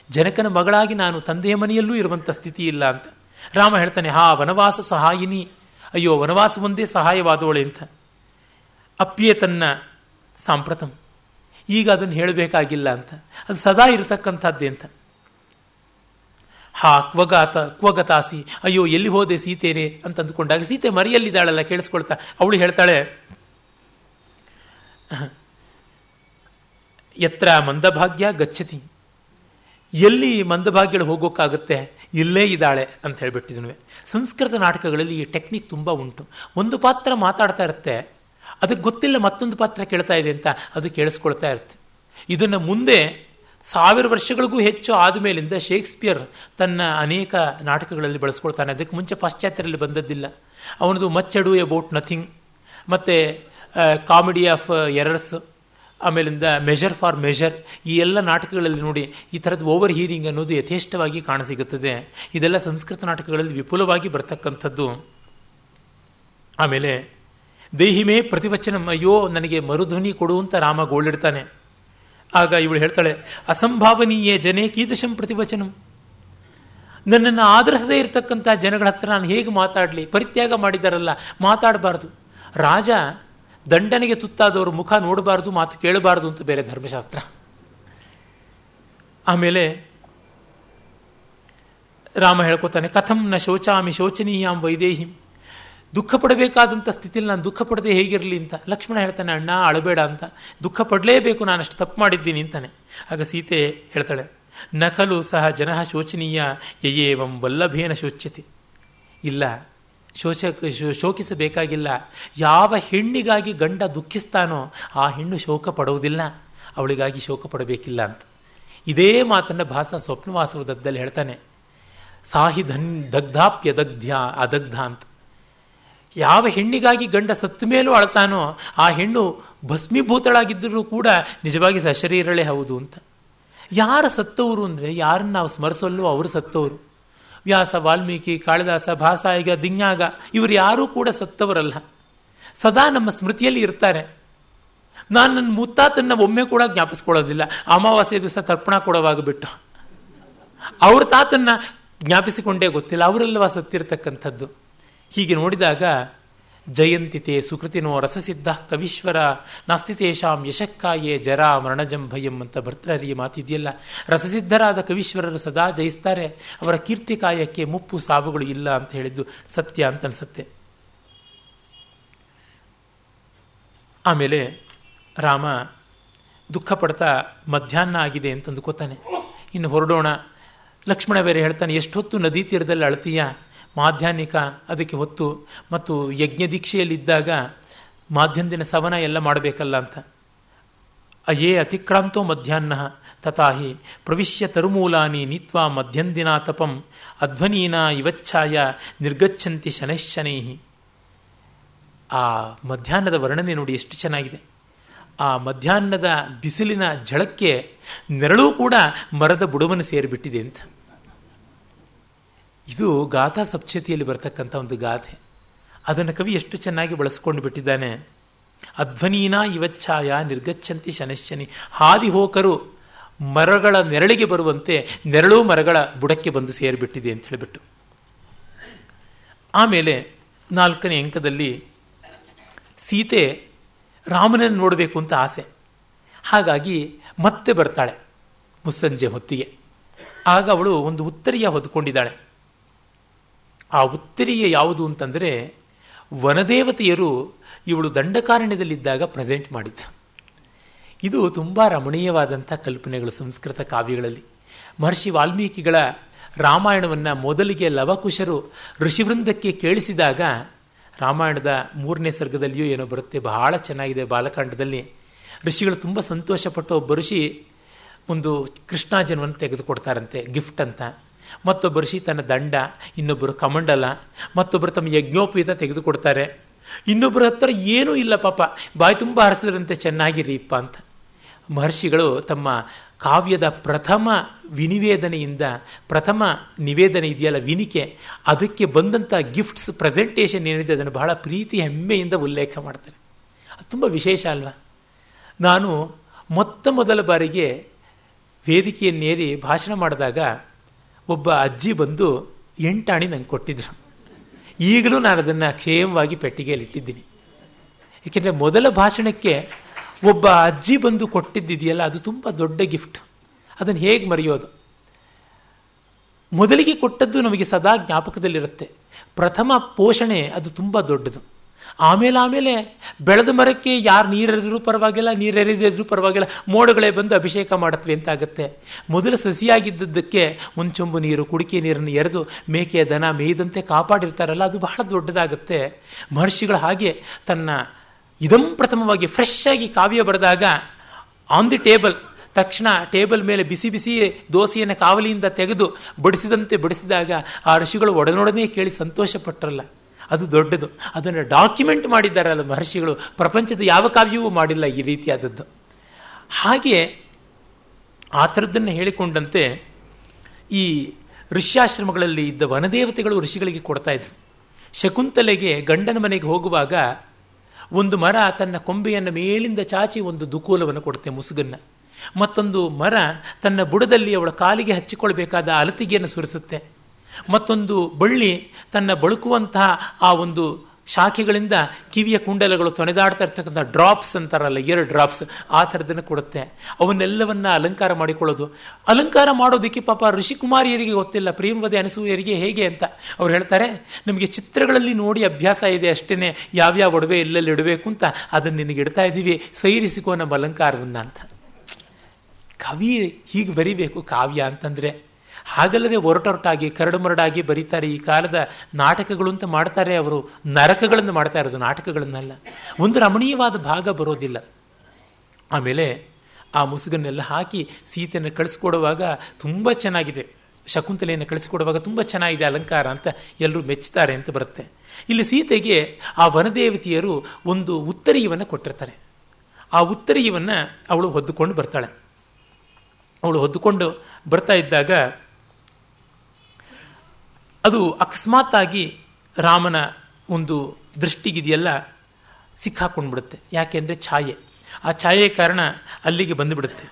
ಜನಕನ ಮಗಳಾಗಿ ನಾನು ತಂದೆಯ ಮನೆಯಲ್ಲೂ ಇರುವಂಥ ಸ್ಥಿತಿ ಇಲ್ಲ ಅಂತ. ರಾಮ ಹೇಳ್ತಾನೆ, ಹಾ, ವನವಾಸ ಸಹಾಯಿನಿ ಅಯ್ಯೋ, ವನವಾಸ ಒಂದೇ ಸಹಾಯವಾದವಳೆ ಅಂತ. ಅಪ್ಪಿಯೇ ತನ್ನ ಸಾಂಪ್ರತಂ. ಈಗ ಅದನ್ನು ಹೇಳಬೇಕಾಗಿಲ್ಲ ಅಂತ. ಅದು ಸದಾ ಇರತಕ್ಕಂಥದ್ದೇ ಅಂತ. ಹಾ, ಕ್ವಗಾತ, ಕ್ವಗತಾಸಿ, ಅಯ್ಯೋ, ಎಲ್ಲಿ ಹೋದೆ ಸೀತೆನೆ ಅಂತ ಅಂದ್ಕೊಂಡಾಗ ಸೀತೆ ಮರಿಯಲ್ಲಿದ್ದಾಳಲ್ಲ, ಕೇಳಿಸ್ಕೊಳ್ತಾ. ಅವಳು ಹೇಳ್ತಾಳೆ ಎತ್ತ ಮಂದಭಾಗ್ಯ ಗಚ್ಚತಿ. ಎಲ್ಲಿ ಮಂದಭಾಗ್ಯಗಳು ಹೋಗೋಕ್ಕಾಗುತ್ತೆ? ಇಲ್ಲೇ ಇದ್ದಾಳೆ ಅಂತ ಹೇಳಿಬಿಟ್ಟಿದ್ನು ಸಂಸ್ಕೃತ ನಾಟಕಗಳಲ್ಲಿ ಈ ಟೆಕ್ನಿಕ್ ತುಂಬ ಉಂಟು. ಒಂದು ಪಾತ್ರ ಮಾತಾಡ್ತಾ ಇರುತ್ತೆ, ಅದಕ್ಕೆ ಗೊತ್ತಿಲ್ಲ ಮತ್ತೊಂದು ಪಾತ್ರ ಕೇಳ್ತಾ ಇದೆ ಅಂತ ಅದು ಕೇಳಿಸ್ಕೊಳ್ತಾ ಇರುತ್ತೆ. ಇದನ್ನು ಮುಂದೆ ಸಾವಿರ ವರ್ಷಗಳಿಗೂ ಹೆಚ್ಚು ಆದಮೇಲಿಂದ ಶೇಕ್ಸ್ಪಿಯರ್ ತನ್ನ ಅನೇಕ ನಾಟಕಗಳಲ್ಲಿ ಬಳಸ್ಕೊಳ್ತಾನೆ. ಅದಕ್ಕೆ ಮುಂಚೆ ಪಾಶ್ಚಾತ್ಯರಲ್ಲಿ ಬಂದದ್ದಿಲ್ಲ. ಅವನದು ಮಚ್ಚಡು ಅಬೌಟ್ ನಥಿಂಗ್, ಮತ್ತು ಕಾಮಿಡಿ ಆಫ್ ಎರರ್ಸ್ ಆಮೇಲಿಂದ ಮೆಜರ್ ಫಾರ್ ಮೆಜರ್ ಈ ಎಲ್ಲ ನಾಟಕಗಳಲ್ಲಿ ನೋಡಿ, ಈ ಥರದ ಓವರ್ ಹೀರಿಂಗ್ ಅನ್ನೋದು ಯಥೇಷ್ಟವಾಗಿ ಕಾಣಸಿಗುತ್ತದೆ. ಇದೆಲ್ಲ ಸಂಸ್ಕೃತ ನಾಟಕಗಳಲ್ಲಿ ವಿಪುಲವಾಗಿ ಬರ್ತಕ್ಕಂಥದ್ದು. ಆಮೇಲೆ ದೇಹಿಮೇ ಪ್ರತಿವಚನ, ಅಯ್ಯೋ, ನನಗೆ ಮರುಧ್ವನಿ ಕೊಡುವಂತ ರಾಮ ಗೋಳಿಡ್ತಾನೆ. ಆಗ ಇವಳು ಹೇಳ್ತಾಳೆ, ಅಸಂಭಾವನೀಯ ಜನೇ ಕೀದಶಂ ಪ್ರತಿವಚನಂ. ನನ್ನನ್ನು ಆಧರಿಸದೇ ಇರತಕ್ಕಂಥ ಜನಗಳ ಹತ್ರ ನಾನು ಹೇಗೆ ಮಾತಾಡಲಿ? ಪರಿತ್ಯಾಗ ಮಾಡಿದಾರಲ್ಲ, ಮಾತಾಡಬಾರ್ದು. ರಾಜ ದಂಡನೆಗೆ ತುತ್ತಾದವರು ಮುಖ ನೋಡಬಾರ್ದು, ಮಾತು ಕೇಳಬಾರ್ದು ಅಂತ ಬೇರೆ ಧರ್ಮಶಾಸ್ತ್ರ. ಆಮೇಲೆ ರಾಮ ಹೇಳ್ಕೊತಾನೆ, ಕಥಂ ನ ಶೋಚಾಮಿ ಶೋಚನೀಯಾಂ ವೈದೇಹಿಂ. ದುಃಖ ಪಡಬೇಕಾದಂಥ ಸ್ಥಿತಿಯಲ್ಲಿ ನಾನು ದುಃಖ ಪಡದೆ ಹೇಗಿರಲಿ ಅಂತ. ಲಕ್ಷ್ಮಣ ಹೇಳ್ತಾನೆ, ಅಣ್ಣ, ಅಳಬೇಡ ಅಂತ. ದುಃಖ ಪಡಲೇಬೇಕು, ನಾನು ಅಷ್ಟು ತಪ್ಪು ಮಾಡಿದ್ದೀನಿ, ಅಂತಾನೆ. ಆಗ ಸೀತೆ ಹೇಳ್ತಾಳೆ, ನಕಲು ಸಹ ಜನ ಶೋಚನೀಯ, ಯಯೇವಂ ವಲ್ಲಭೇನ ಶೋಚ್ಯತೆ. ಇಲ್ಲ ಶೋಚ ಶೋಕಿಸಬೇಕಾಗಿಲ್ಲ. ಯಾವ ಹೆಣ್ಣಿಗಾಗಿ ಗಂಡ ದುಃಖಿಸ್ತಾನೋ ಆ ಹೆಣ್ಣು ಶೋಕ ಪಡುವುದಿಲ್ಲ. ಅವಳಿಗಾಗಿ ಶೋಕ ಪಡಬೇಕಿಲ್ಲ ಅಂತ. ಇದೇ ಮಾತನ್ನು ಭಾಸ ಸ್ವಪ್ನವಾಸವದದ್ದಲ್ಲಿ ಹೇಳ್ತಾನೆ. ಸಾಹಿ ಧನ್ ದಗ್ಧಾಪ್ಯ ದಗ್ಧ್ಯ ಅದಗ್ಧ ಅಂತ. ಯಾವ ಹೆಣ್ಣಿಗಾಗಿ ಗಂಡ ಸತ್ತ ಮೇಲೂ ಅಳ್ತಾನೋ ಆ ಹೆಣ್ಣು ಭಸ್ಮೀಭೂತಳಾಗಿದ್ದರೂ ಕೂಡ ನಿಜವಾಗಿ ಸಶರೀರಳೆ ಹೌದು ಅಂತ. ಯಾರು ಸತ್ತವರು ಅಂದರೆ ಯಾರನ್ನ ನಾವು ಸ್ಮರಿಸಲ್ಲೋ ಅವರು ಸತ್ತವರು. ವ್ಯಾಸ ವಾಲ್ಮೀಕಿ, ಕಾಳಿದಾಸ, ಭಾಸಾಯಿಗ ದಿಞಾಗ ಇವರು ಯಾರೂ ಕೂಡ ಸತ್ತವರಲ್ಲ. ಸದಾ ನಮ್ಮ ಸ್ಮೃತಿಯಲ್ಲಿ ಇರ್ತಾರೆ. ನಾನು ನನ್ನ ಮುತ್ತಾತನ್ನ ಒಮ್ಮೆ ಕೂಡ ಜ್ಞಾಪಿಸ್ಕೊಳ್ಳೋದಿಲ್ಲ. ಅಮಾವಾಸ್ಯ ದಿವಸ ತರ್ಪಣ ಕೊಡುವಾಗ ಬಿಟ್ಟು ಅವ್ರ ತಾತನ್ನ ಜ್ಞಾಪಿಸಿಕೊಂಡೇ ಗೊತ್ತಿಲ್ಲ. ಅವರೆಲ್ಲವ ಸತ್ತಿರತಕ್ಕಂಥದ್ದು. ಹೀಗೆ ನೋಡಿದಾಗ ಜಯಂತಿತೆ ಸುಕೃತಿನೋ ರಸಸಿದ್ಧ ಕವೀಶ್ವರ ನಾಸ್ತಿತೇಷಾಂ ಯಶಕ್ಕಾಯೇ ಜರ ಮರಣಜಂ ಭಯಂ ಅಂತ ಭರ್ತೃಹರಿಯ ಮಾತಿದೆಯಲ್ಲ. ರಸಸಿದ್ಧರಾದ ಕವೀಶ್ವರರು ಸದಾ ಜಯಿಸ್ತಾರೆ. ಅವರ ಕೀರ್ತಿ ಕಾಯಕ್ಕೆ ಮುಪ್ಪು ಸಾವುಗಳು ಇಲ್ಲ ಅಂತ ಹೇಳಿದ್ದು ಸತ್ಯ ಅಂತ ಅನ್ಸುತ್ತೆ ಆಮೇಲೆ ರಾಮ ದುಃಖ ಪಡ್ತಾ ಮಧ್ಯಾಹ್ನ ಆಗಿದೆ ಅಂತಂದುಕೋತಾನೆ ಇನ್ನು ಹೊರಡೋಣ. ಲಕ್ಷ್ಮಣ ಬೇರೆ ಹೇಳ್ತಾನೆ, ಎಷ್ಟೊತ್ತು ನದಿ ತೀರದಲ್ಲಿ ಅಳತೀಯ? ಮಾಧ್ಯಾಹ್ನಿಕ ಅದಕ್ಕೆ ಹೊತ್ತು ಮತ್ತು ಯಜ್ಞ ದೀಕ್ಷೆಯಲ್ಲಿದ್ದಾಗ ಮಾಧ್ಯಂದಿನ ಸವನ ಎಲ್ಲ ಮಾಡಬೇಕಲ್ಲ ಅಂತ. ಅಯೇ ಅತಿಕ್ರಾಂತೋ ಮಧ್ಯಾಹ್ನ ತಥಾಹಿ ಪ್ರವಿಶ್ಯ ತರುಮೂಲಾನಿ ನೀತ್ವಾ ಮಧ್ಯಂದಿನ ತಪಂ ಅಧ್ವನೀನ ಇವಚ್ಛಾಯ ನಿರ್ಗಚ್ಚಂತಿ ಶನೈಶನೈಹಿ ಆ ಮಧ್ಯಾಹ್ನದ ವರ್ಣನೆ ನೋಡಿ ಎಷ್ಟು ಚೆನ್ನಾಗಿದೆ. ಆ ಮಧ್ಯಾಹ್ನದ ಬಿಸಿಲಿನ ಝಳಕ್ಕೆ ನೆರಳು ಕೂಡ ಮರದ ಬುಡವನ್ನು ಸೇರಿಬಿಟ್ಟಿದೆ ಅಂತ. ಇದು ಗಾಥಾ ಸಪ್ಚತಿಯಲ್ಲಿ ಬರ್ತಕ್ಕಂಥ ಒಂದು ಗಾಥೆ. ಅದನ್ನು ಕವಿ ಎಷ್ಟು ಚೆನ್ನಾಗಿ ಬಳಸ್ಕೊಂಡು ಬಿಟ್ಟಿದ್ದಾನೆ. ಅಧ್ವನೀನ ಇವಚ್ಛಾಯ ನಿರ್ಗಚ್ಚಂತಿ ಶನಶ್ಚನಿ. ಹಾದಿ ಹೋಕರು ಮರಗಳ ನೆರಳಿಗೆ ಬರುವಂತೆ ನೆರಳು ಮರಗಳ ಬುಡಕ್ಕೆ ಬಂದು ಸೇರಿಬಿಟ್ಟಿದೆ ಅಂತ ಹೇಳಿಬಿಟ್ಟು. ಆಮೇಲೆ ನಾಲ್ಕನೇ ಅಂಕದಲ್ಲಿ ಸೀತೆ ರಾಮನನ್ನು ನೋಡಬೇಕು ಅಂತ ಆಸೆ. ಹಾಗಾಗಿ ಮತ್ತೆ ಬರ್ತಾಳೆ ಮುಸ್ಸಂಜೆ ಹೊತ್ತಿಗೆ. ಆಗ ಅವಳು ಒಂದು ಉತ್ತರಿಯ ಹೊದ್ಕೊಂಡಿದ್ದಾಳೆ. ಆ ಉತ್ತರಿಯ ಯಾವುದು ಅಂತಂದರೆ, ವನದೇವತೆಯರು ಇವಳು ದಂಡಕಾರಣ್ಯದಲ್ಲಿದ್ದಾಗ ಪ್ರೆಸೆಂಟ್ ಮಾಡಿದ್ದ. ಇದು ತುಂಬ ರಮಣೀಯವಾದಂಥ ಕಲ್ಪನೆಗಳು ಸಂಸ್ಕೃತ ಕಾವ್ಯಗಳಲ್ಲಿ. ಮಹರ್ಷಿ ವಾಲ್ಮೀಕಿಗಳ ರಾಮಾಯಣವನ್ನು ಮೊದಲಿಗೆ ಲವಕುಶರು ಋಷಿವೃಂದಕ್ಕೆ ಕೇಳಿಸಿದಾಗ, ರಾಮಾಯಣದ ಮೂರನೇ ಸರ್ಗದಲ್ಲಿಯೂ ಏನೋ ಬರುತ್ತೆ, ಬಹಳ ಚೆನ್ನಾಗಿದೆ ಬಾಲಕಾಂಡದಲ್ಲಿ. ಋಷಿಗಳು ತುಂಬ ಸಂತೋಷಪಟ್ಟು ಒಬ್ಬ ಋಷಿ ಒಂದು ಕೃಷ್ಣಾಜನ್ವನ್ನು ತೆಗೆದುಕೊಡ್ತಾರಂತೆ ಗಿಫ್ಟ್ ಅಂತ. ಮತ್ತೊಬ್ಬ ಋಷಿ ತನ್ನ ದಂಡ, ಇನ್ನೊಬ್ಬರು ಕಮಂಡಲ, ಮತ್ತೊಬ್ಬರು ತಮ್ಮ ಯಜ್ಞೋಪೀತ ತೆಗೆದುಕೊಡ್ತಾರೆ. ಇನ್ನೊಬ್ಬರ ಹತ್ರ ಏನೂ ಇಲ್ಲ ಪಾಪ, ಬಾಯಿ ತುಂಬ ಹರಿಸಿದ್ರಂತೆ ಚೆನ್ನಾಗಿರಿಪ್ಪ ಅಂತ. ಮಹರ್ಷಿಗಳು ತಮ್ಮ ಕಾವ್ಯದ ಪ್ರಥಮ ವಿನಿವೇದನೆಯಿಂದ, ಪ್ರಥಮ ನಿವೇದನೆ ಇದೆಯಲ್ಲ ವಿನಿಕೆ, ಅದಕ್ಕೆ ಬಂದಂಥ ಗಿಫ್ಟ್ಸ್ ಪ್ರೆಸೆಂಟೇಷನ್ ಏನಿದೆ ಅದನ್ನು ಬಹಳ ಪ್ರೀತಿ, ಹೆಮ್ಮೆಯಿಂದ ಉಲ್ಲೇಖ ಮಾಡ್ತಾರೆ. ಅದು ತುಂಬ ವಿಶೇಷ ಅಲ್ವಾ? ನಾನು ಮೊತ್ತ ಮೊದಲ ಬಾರಿಗೆ ವೇದಿಕೆಯನ್ನೇರಿ ಭಾಷಣ ಮಾಡಿದಾಗ ಒಬ್ಬ ಅಜ್ಜಿ ಬಂದು ಎಂಟಾಣಿ ನಂಗೆ ಕೊಟ್ಟಿದ್ರು. ಈಗಲೂ ನಾನು ಅದನ್ನು ಕ್ಷೇಮವಾಗಿ ಪೆಟ್ಟಿಗೆಯಲ್ಲಿ ಇಟ್ಟಿದ್ದೀನಿ. ಏಕೆಂದರೆ ಮೊದಲ ಭಾಷಣಕ್ಕೆ ಒಬ್ಬ ಅಜ್ಜಿ ಬಂದು ಕೊಟ್ಟಿದ್ದಿದೆಯಲ್ಲ, ಅದು ತುಂಬ ದೊಡ್ಡ ಗಿಫ್ಟ್ ಅದನ್ನು ಹೇಗೆ ಮರೆಯೋದು? ಮೊದಲಿಗೆ ಕೊಟ್ಟದ್ದು ನಮಗೆ ಸದಾ ಜ್ಞಾಪಕದಲ್ಲಿರುತ್ತೆ. ಪ್ರಥಮ ಪೋಷಣೆ ಅದು ತುಂಬ ದೊಡ್ಡದು. ಆಮೇಲೆ ಆಮೇಲೆ ಬೆಳೆದ ಮರಕ್ಕೆ ಯಾರು ನೀರೆರೆದ್ರೂ ಪರವಾಗಿಲ್ಲ ನೀರೆರೆದಿದ್ರೂ ಪರವಾಗಿಲ್ಲ, ಮೋಡಗಳೇ ಬಂದು ಅಭಿಷೇಕ ಮಾಡತ್ವೆ ಅಂತ ಆಗುತ್ತೆ ಮೊದಲು ಸಸಿಯಾಗಿದ್ದದ್ದಕ್ಕೆ ಮುಂಚೊಂಬು ಚೊಂಬು ನೀರು, ಕುಡಿಕೆ ನೀರನ್ನು ಎರೆದು ಮೇಕೆ, ದನ, ಮೇಯ್ದಂತೆ ಕಾಪಾಡಿರ್ತಾರಲ್ಲ, ಅದು ಬಹಳ ದೊಡ್ಡದಾಗುತ್ತೆ. ಮಹರ್ಷಿಗಳು ಹಾಗೆ ತನ್ನ ಇದಂ ಪ್ರಥಮವಾಗಿ ಫ್ರೆಶ್ ಆಗಿ ಕಾವ್ಯ ಬರೆದಾಗ ಆನ್ ದಿ ಟೇಬಲ್ ತಕ್ಷಣ ಟೇಬಲ್ ಮೇಲೆ ಬಿಸಿ ಬಿಸಿ ದೋಸೆಯನ್ನು ಕಾವಲಿಯಿಂದ ತೆಗೆದು ಬಡಿಸಿದಂತೆ ಬಡಿಸಿದಾಗ ಆ ಋಷಿಗಳು ಒಡನೊಡನೆ ಕೇಳಿ ಸಂತೋಷಪಟ್ಟರಲ್ಲ ಅದು ದೊಡ್ಡದು. ಅದನ್ನು ಡಾಕ್ಯುಮೆಂಟ್ ಮಾಡಿದ್ದಾರಲ್ಲ ಮಹರ್ಷಿಗಳು. ಪ್ರಪಂಚದ ಯಾವ ಕಾವ್ಯವೂ ಮಾಡಿಲ್ಲ ಈ ರೀತಿಯಾದದ್ದು. ಹಾಗೆ ಆ ಥರದ್ದನ್ನು ಹೇಳಿಕೊಂಡಂತೆ ಈ ಋಷ್ಯಾಶ್ರಮಗಳಲ್ಲಿ ಇದ್ದ ವನದೇವತೆಗಳು ಋಷಿಗಳಿಗೆ ಕೊಡ್ತಾ ಇದ್ರು. ಶಕುಂತಲೆಗೆ ಗಂಡನ ಮನೆಗೆ ಹೋಗುವಾಗ ಒಂದು ಮರ ತನ್ನ ಕೊಂಬೆಯನ್ನು ಮೇಲಿಂದ ಚಾಚಿ ಒಂದು ದುಕೂಲವನ್ನು ಕೊಡುತ್ತೆ ಮುಸುಗನ್ನ. ಮತ್ತೊಂದು ಮರ ತನ್ನ ಬುಡದಲ್ಲಿ ಅವಳ ಕಾಲಿಗೆ ಹಚ್ಚಿಕೊಳ್ಬೇಕಾದ ಅಲತಿಗೆಯನ್ನು ಸುರಿಸುತ್ತೆ. ಮತ್ತೊಂದು ಬಳ್ಳಿ ತನ್ನ ಬಳುಕುವಂತಹ ಆ ಒಂದು ಶಾಖೆಗಳಿಂದ ಕಿವಿಯ ಕುಂಡಲಗಳು ತೊನೆದಾಡ್ತಾ ಇರ್ತಕ್ಕಂಥ ಡ್ರಾಪ್ಸ್ ಅಂತಾರಲ್ಲ ಎರಡು ಡ್ರಾಪ್ಸ್, ಆ ಥರದನ್ನು ಕೊಡುತ್ತೆ. ಅವನ್ನೆಲ್ಲವನ್ನ ಅಲಂಕಾರ ಮಾಡಿಕೊಳ್ಳೋದು. ಅಲಂಕಾರ ಮಾಡೋದಕ್ಕೆ ಪಾಪ ಋಷಿಕುಮಾರಿಯರಿಗೆ ಗೊತ್ತಿಲ್ಲ, ಪ್ರೇಮವದೆ ಅನಿಸುವರಿಗೆ ಹೇಗೆ ಅಂತ. ಅವ್ರು ಹೇಳ್ತಾರೆ, ನಮಗೆ ಚಿತ್ರಗಳಲ್ಲಿ ನೋಡಿ ಅಭ್ಯಾಸ ಇದೆ ಅಷ್ಟೇ ಯಾವ್ಯಾವ ಒಡವೆ ಎಲ್ಲೆಲ್ಲಿ ಇಡಬೇಕು ಅಂತ, ಅದನ್ನು ನಿನಗೆ ಇಡ್ತಾ ಇದ್ದೀವಿ, ಸೈರಿಸಿಕೋ ನಮ್ಮ ಅಲಂಕಾರವನ್ನ ಅಂತ. ಕವಿ ಹೀಗೆ ಬರಿಬೇಕು, ಕಾವ್ಯ ಅಂತಂದ್ರೆ. ಹಾಗಲ್ಲದೆ ಒರಟೊರಟಾಗಿ ಕರಡು ಮರಡಾಗಿ ಬರೀತಾರೆ. ಈ ಕಾಲದ ನಾಟಕಗಳು ಅಂತ ಮಾಡ್ತಾರೆ ಅವರು. ನರಕಗಳನ್ನು ಮಾಡ್ತಾ ಇರೋದು ನಾಟಕಗಳನ್ನೆಲ್ಲ. ಒಂದು ರಮಣೀಯವಾದ ಭಾಗ ಬರೋದಿಲ್ಲ. ಆಮೇಲೆ ಆ ಮುಸುಗನ್ನೆಲ್ಲ ಹಾಕಿ ಸೀತೆಯನ್ನು ಕಳಿಸ್ಕೊಡುವಾಗ ತುಂಬ ಚೆನ್ನಾಗಿದೆ. ಶಕುಂತಲೆಯನ್ನು ಕಳಿಸ್ಕೊಡುವಾಗ ತುಂಬ ಚೆನ್ನಾಗಿದೆ ಅಲಂಕಾರ ಅಂತ ಎಲ್ಲರೂ ಮೆಚ್ಚುತ್ತಾರೆ ಅಂತ ಬರುತ್ತೆ. ಇಲ್ಲಿ ಸೀತೆಗೆ ಆ ವನದೇವತಿಯರು ಒಂದು ಉತ್ತರೀಯವನ್ನು ಕೊಟ್ಟಿರ್ತಾರೆ. ಆ ಉತ್ತರೀಯವನ್ನು ಅವಳು ಹೊದ್ದುಕೊಂಡು ಬರ್ತಾಳೆ. ಅವಳು ಹೊದ್ದುಕೊಂಡು ಬರ್ತಾ ಇದ್ದಾಗ ಅದು ಅಕಸ್ಮಾತ್ತಾಗಿ ರಾಮನ ಒಂದು ದೃಷ್ಟಿಗಿದೆಯಲ್ಲ ಸಿಕ್ಕಾಕೊಂಡ್ಬಿಡುತ್ತೆ. ಯಾಕೆಂದರೆ ಛಾಯೆ. ಆ ಛಾಯೆ ಕಾರಣ ಅಲ್ಲಿಗೆ ಬಂದುಬಿಡುತ್ತೆ.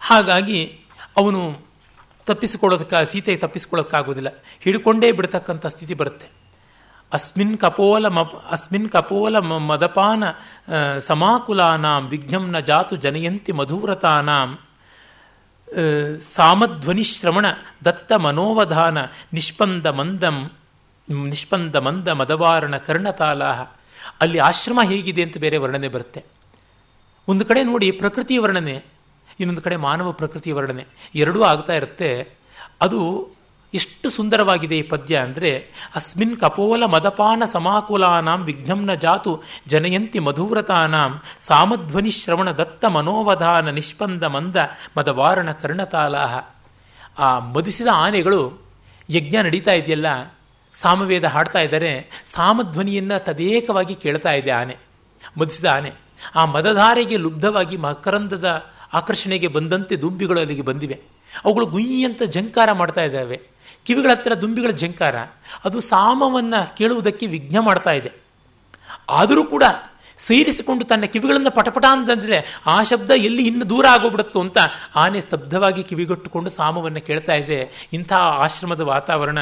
ಹಾಗಾಗಿ ಅವನು ತಪ್ಪಿಸಿಕೊಳ್ಳೋದಕ್ಕ ಸೀತೆ ತಪ್ಪಿಸಿಕೊಳ್ಳೋಕ್ಕಾಗೋದಿಲ್ಲ. ಹಿಡ್ಕೊಂಡೇ ಬಿಡ್ತಕ್ಕಂಥ ಸ್ಥಿತಿ ಬರುತ್ತೆ. ಅಸ್ಮಿನ್ ಕಪೋಲ ಮ, ಅಸ್ಮಿನ್ ಕಪೋಲ ಮದಪಾನ ಸಮಾಕುಲಾನಾಂ, ವಿಘ್ನಂನ ಜಾತು ಜನಯಂತಿ ಮಧುವ್ರತಾನಾಂ ಸಾಮಧ್ವನಿಶ್ರವಣ, ದತ್ತ ಮನೋವಧಾನ, ನಿಷ್ಪಂದ ಮಂದಂ, ನಿಷ್ಪಂದ ಮಂದ ಮದವಾರಣ ಕರ್ಣತಾಲಾಹ. ಅಲ್ಲಿ ಆಶ್ರಮ ಹೇಗಿದೆ ಅಂತ ಬೇರೆ ವರ್ಣನೆ ಬರುತ್ತೆ. ಒಂದು ಕಡೆ ನೋಡಿ ಪ್ರಕೃತಿ ವರ್ಣನೆ, ಇನ್ನೊಂದು ಕಡೆ ಮಾನವ ಪ್ರಕೃತಿ ವರ್ಣನೆ. ಎರಡೂ ಆಗ್ತಾ ಇರುತ್ತೆ. ಅದು ಎಷ್ಟು ಸುಂದರವಾಗಿದೆ ಈ ಪದ್ಯ ಅಂದರೆ, ಅಸ್ಮಿನ್ ಕಪೋಲ ಮದಪಾನ ಸಮಾಕುಲಾನಾಂ ವಿಘ್ನಂನ ಜಾತು ಜನಯಂತಿ ಮಧುವ್ರತಾನಾಂ ಸಾಮಧ್ವನಿ ಶ್ರವಣ ದತ್ತ ಮನೋವಧಾನ ನಿಷ್ಪಂದ ಮಂದ ಮದವಾರಣ ಕರ್ಣತಾಲಾಹ. ಆ ಮದಿಸಿದ ಆನೆಗಳು ಯಜ್ಞ ನಡೀತಾ ಇದೆಯಲ್ಲ, ಸಾಮವೇದ ಹಾಡ್ತಾ ಇದ್ದಾರೆ, ಸಾಮಧ್ವನಿಯನ್ನು ತದೇಕವಾಗಿ ಕೇಳ್ತಾ ಇದೆ ಆನೆ, ಮದಿಸಿದ ಆನೆ. ಆ ಮದಧಾರೆಗೆ ಲುಬ್ಧವಾಗಿ ಮಕರಂದದ ಆಕರ್ಷಣೆಗೆ ಬಂದಂತೆ ದುಂಬಿಗಳು ಅಲ್ಲಿಗೆ ಬಂದಿವೆ. ಅವುಗಳು ಗುಯ್ಯಂತ ಜಂಕಾರ ಮಾಡ್ತಾ ಇದ್ದಾವೆ. ಕಿವಿಗಳ ಹತ್ತಿರ ದುಂಬಿಗಳ ಜಂಕಾರ, ಅದು ಸಾಮವನ್ನು ಕೇಳುವುದಕ್ಕೆ ವಿಘ್ನ ಮಾಡ್ತಾ ಇದೆ. ಆದರೂ ಕೂಡ ಸೇರಿಸಿಕೊಂಡು ತನ್ನ ಕಿವಿಗಳನ್ನು ಪಟಪಟ ಅಂತಂದರೆ ಆ ಶಬ್ದ ಎಲ್ಲಿ ಇನ್ನು ದೂರ ಆಗೋಗ್ಬಿಡುತ್ತೋ ಅಂತ ಆನೆ ಸ್ತಬ್ಧವಾಗಿ ಕಿವಿಗೊಟ್ಟುಕೊಂಡು ಸಾಮವನ್ನು ಕೇಳ್ತಾ ಇದೆ. ಇಂಥ ಆಶ್ರಮದ ವಾತಾವರಣ.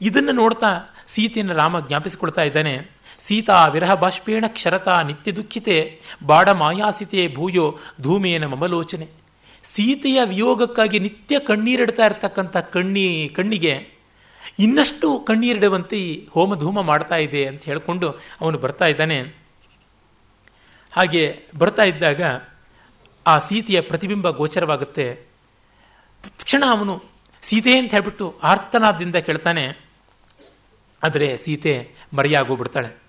ಇದನ್ನು ನೋಡ್ತಾ ಸೀತೆಯನ್ನು ರಾಮ ಜ್ಞಾಪಿಸಿಕೊಳ್ತಾ ಇದ್ದಾನೆ. ಸೀತಾ ವಿರಹ ಬಾಷ್ಪೇಣ ಕ್ಷರತಾ ನಿತ್ಯ ದುಃಖಿತೆ, ಬಾಡ ಮಾಯಾಸಿತೆ ಭೂಯೋ ಧೂಮೇನ ಮಮಲೋಚನೆ. ಸೀತೆಯ ವಿಯೋಗಕ್ಕಾಗಿ ನಿತ್ಯ ಕಣ್ಣೀರಿಡ್ತಾ ಇರ್ತಕ್ಕಂಥ ಕಣ್ಣಿ, ಕಣ್ಣಿಗೆ ಇನ್ನಷ್ಟು ಕಣ್ಣೀರಿಡುವಂತೆ ಈ ಹೋಮಧೂಮ ಮಾಡ್ತಾ ಇದೆ ಅಂತ ಹೇಳಿಕೊಂಡು ಅವನು ಬರ್ತಾ ಇದ್ದಾನೆ. ಹಾಗೆ ಬರ್ತಾ ಇದ್ದಾಗ ಆ ಸೀತೆಯ ಪ್ರತಿಬಿಂಬ ಗೋಚರವಾಗುತ್ತೆ. ತಕ್ಷಣ ಅವನು ಸೀತೆ ಅಂತ ಹೇಳ್ಬಿಟ್ಟು ಆರ್ತನಾದಿಂದ ಕೇಳ್ತಾನೆ. ಆದರೆ ಸೀತೆ ಮರೆಯಾಗೋಗ್ಬಿಡ್ತಾಳೆ.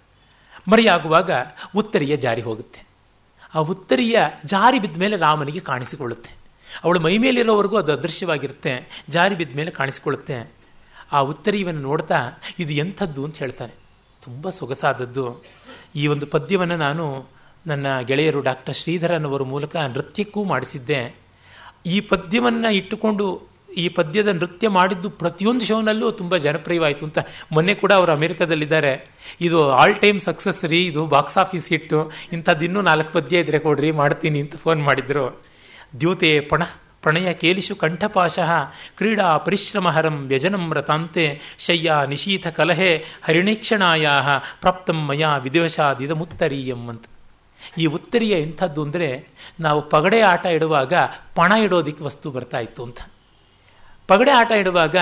ಮರೆಯಾಗುವಾಗ ಉತ್ತರಿಯ ಜಾರಿ ಹೋಗುತ್ತೆ. ಆ ಉತ್ತರಿಯ ಜಾರಿ ಬಿದ್ದ ಮೇಲೆ ರಾಮನಿಗೆ ಕಾಣಿಸಿಕೊಳ್ಳುತ್ತೆ. ಅವಳು ಮೈ ಮೇಲಿರೋವರೆಗೂ ಅದು ಅದೃಶ್ಯವಾಗಿರುತ್ತೆ, ಜಾರಿ ಬಿದ್ದ ಮೇಲೆ ಕಾಣಿಸಿಕೊಳ್ಳುತ್ತೆ. ಆ ಉತ್ತರಿಯನ್ನು ನೋಡ್ತಾ, ಇದು ಎಂಥದ್ದು ಅಂತ ಹೇಳ್ತಾನೆ. ತುಂಬ ಸೊಗಸಾದದ್ದು. ಈ ಒಂದು ಪದ್ಯವನ್ನು ನಾನು ನನ್ನ ಗೆಳೆಯರು ಡಾಕ್ಟರ್ ಶ್ರೀಧರನವರ ಮೂಲಕ ನೃತ್ಯಕ್ಕೂ ಮಾಡಿಸಿದ್ದೆ. ಈ ಪದ್ಯವನ್ನು ಇಟ್ಟುಕೊಂಡು, ಈ ಪದ್ಯದ ನೃತ್ಯ ಮಾಡಿದ್ದು ಪ್ರತಿಯೊಂದು ಶೋನಲ್ಲೂ ತುಂಬ ಜನಪ್ರಿಯವಾಯಿತು ಅಂತ ಮೊನ್ನೆ ಕೂಡ ಅವರು ಅಮೆರಿಕದಲ್ಲಿದ್ದಾರೆ. ಇದು ಆಲ್ ಟೈಮ್ ಸಕ್ಸಸ್ ರೀ, ಇದು ಬಾಕ್ಸ್ ಆಫೀಸ್ ಇಟ್ಟು ಇಂಥದ್ದು ಇನ್ನೂ ನಾಲ್ಕು ಪದ್ಯ ಇದ್ರೆ ಕೊಡ್ರಿ, ಮಾಡ್ತೀನಿ ಅಂತ ಫೋನ್ ಮಾಡಿದ್ರು. ದ್ಯೂತೆ ಪಣ ಪ್ರಣಯ ಕೇಲಿಸು ಕಂಠಪಾಶಃ ಕ್ರೀಡಾ ಪರಿಶ್ರಮಹರಂ ವ್ಯಜನಂ ರತಾಂತೆ ಶಯ್ಯ ನಿಶೀಥ ಕಲಹೆ ಹರಿಣೀಕ್ಷಣಾಯಾ ಪ್ರಾಪ್ತಂ ಮಯಾ ವಿದಿವಶಾದಿದಮುತ್ತರೀಯಂ ಅಂತ ಈ ಉತ್ತರಿಯ ಇಂಥದ್ದು ಅಂದರೆ ನಾವು ಪಗಡೆ ಆಟ ಇಡುವಾಗ ಪಣ ಇಡೋದಿಕ್ಕೆ ವಸ್ತು ಬರ್ತಾ ಇತ್ತು ಅಂತ. ಪಗಡೆ ಆಟ ಇಡುವಾಗ,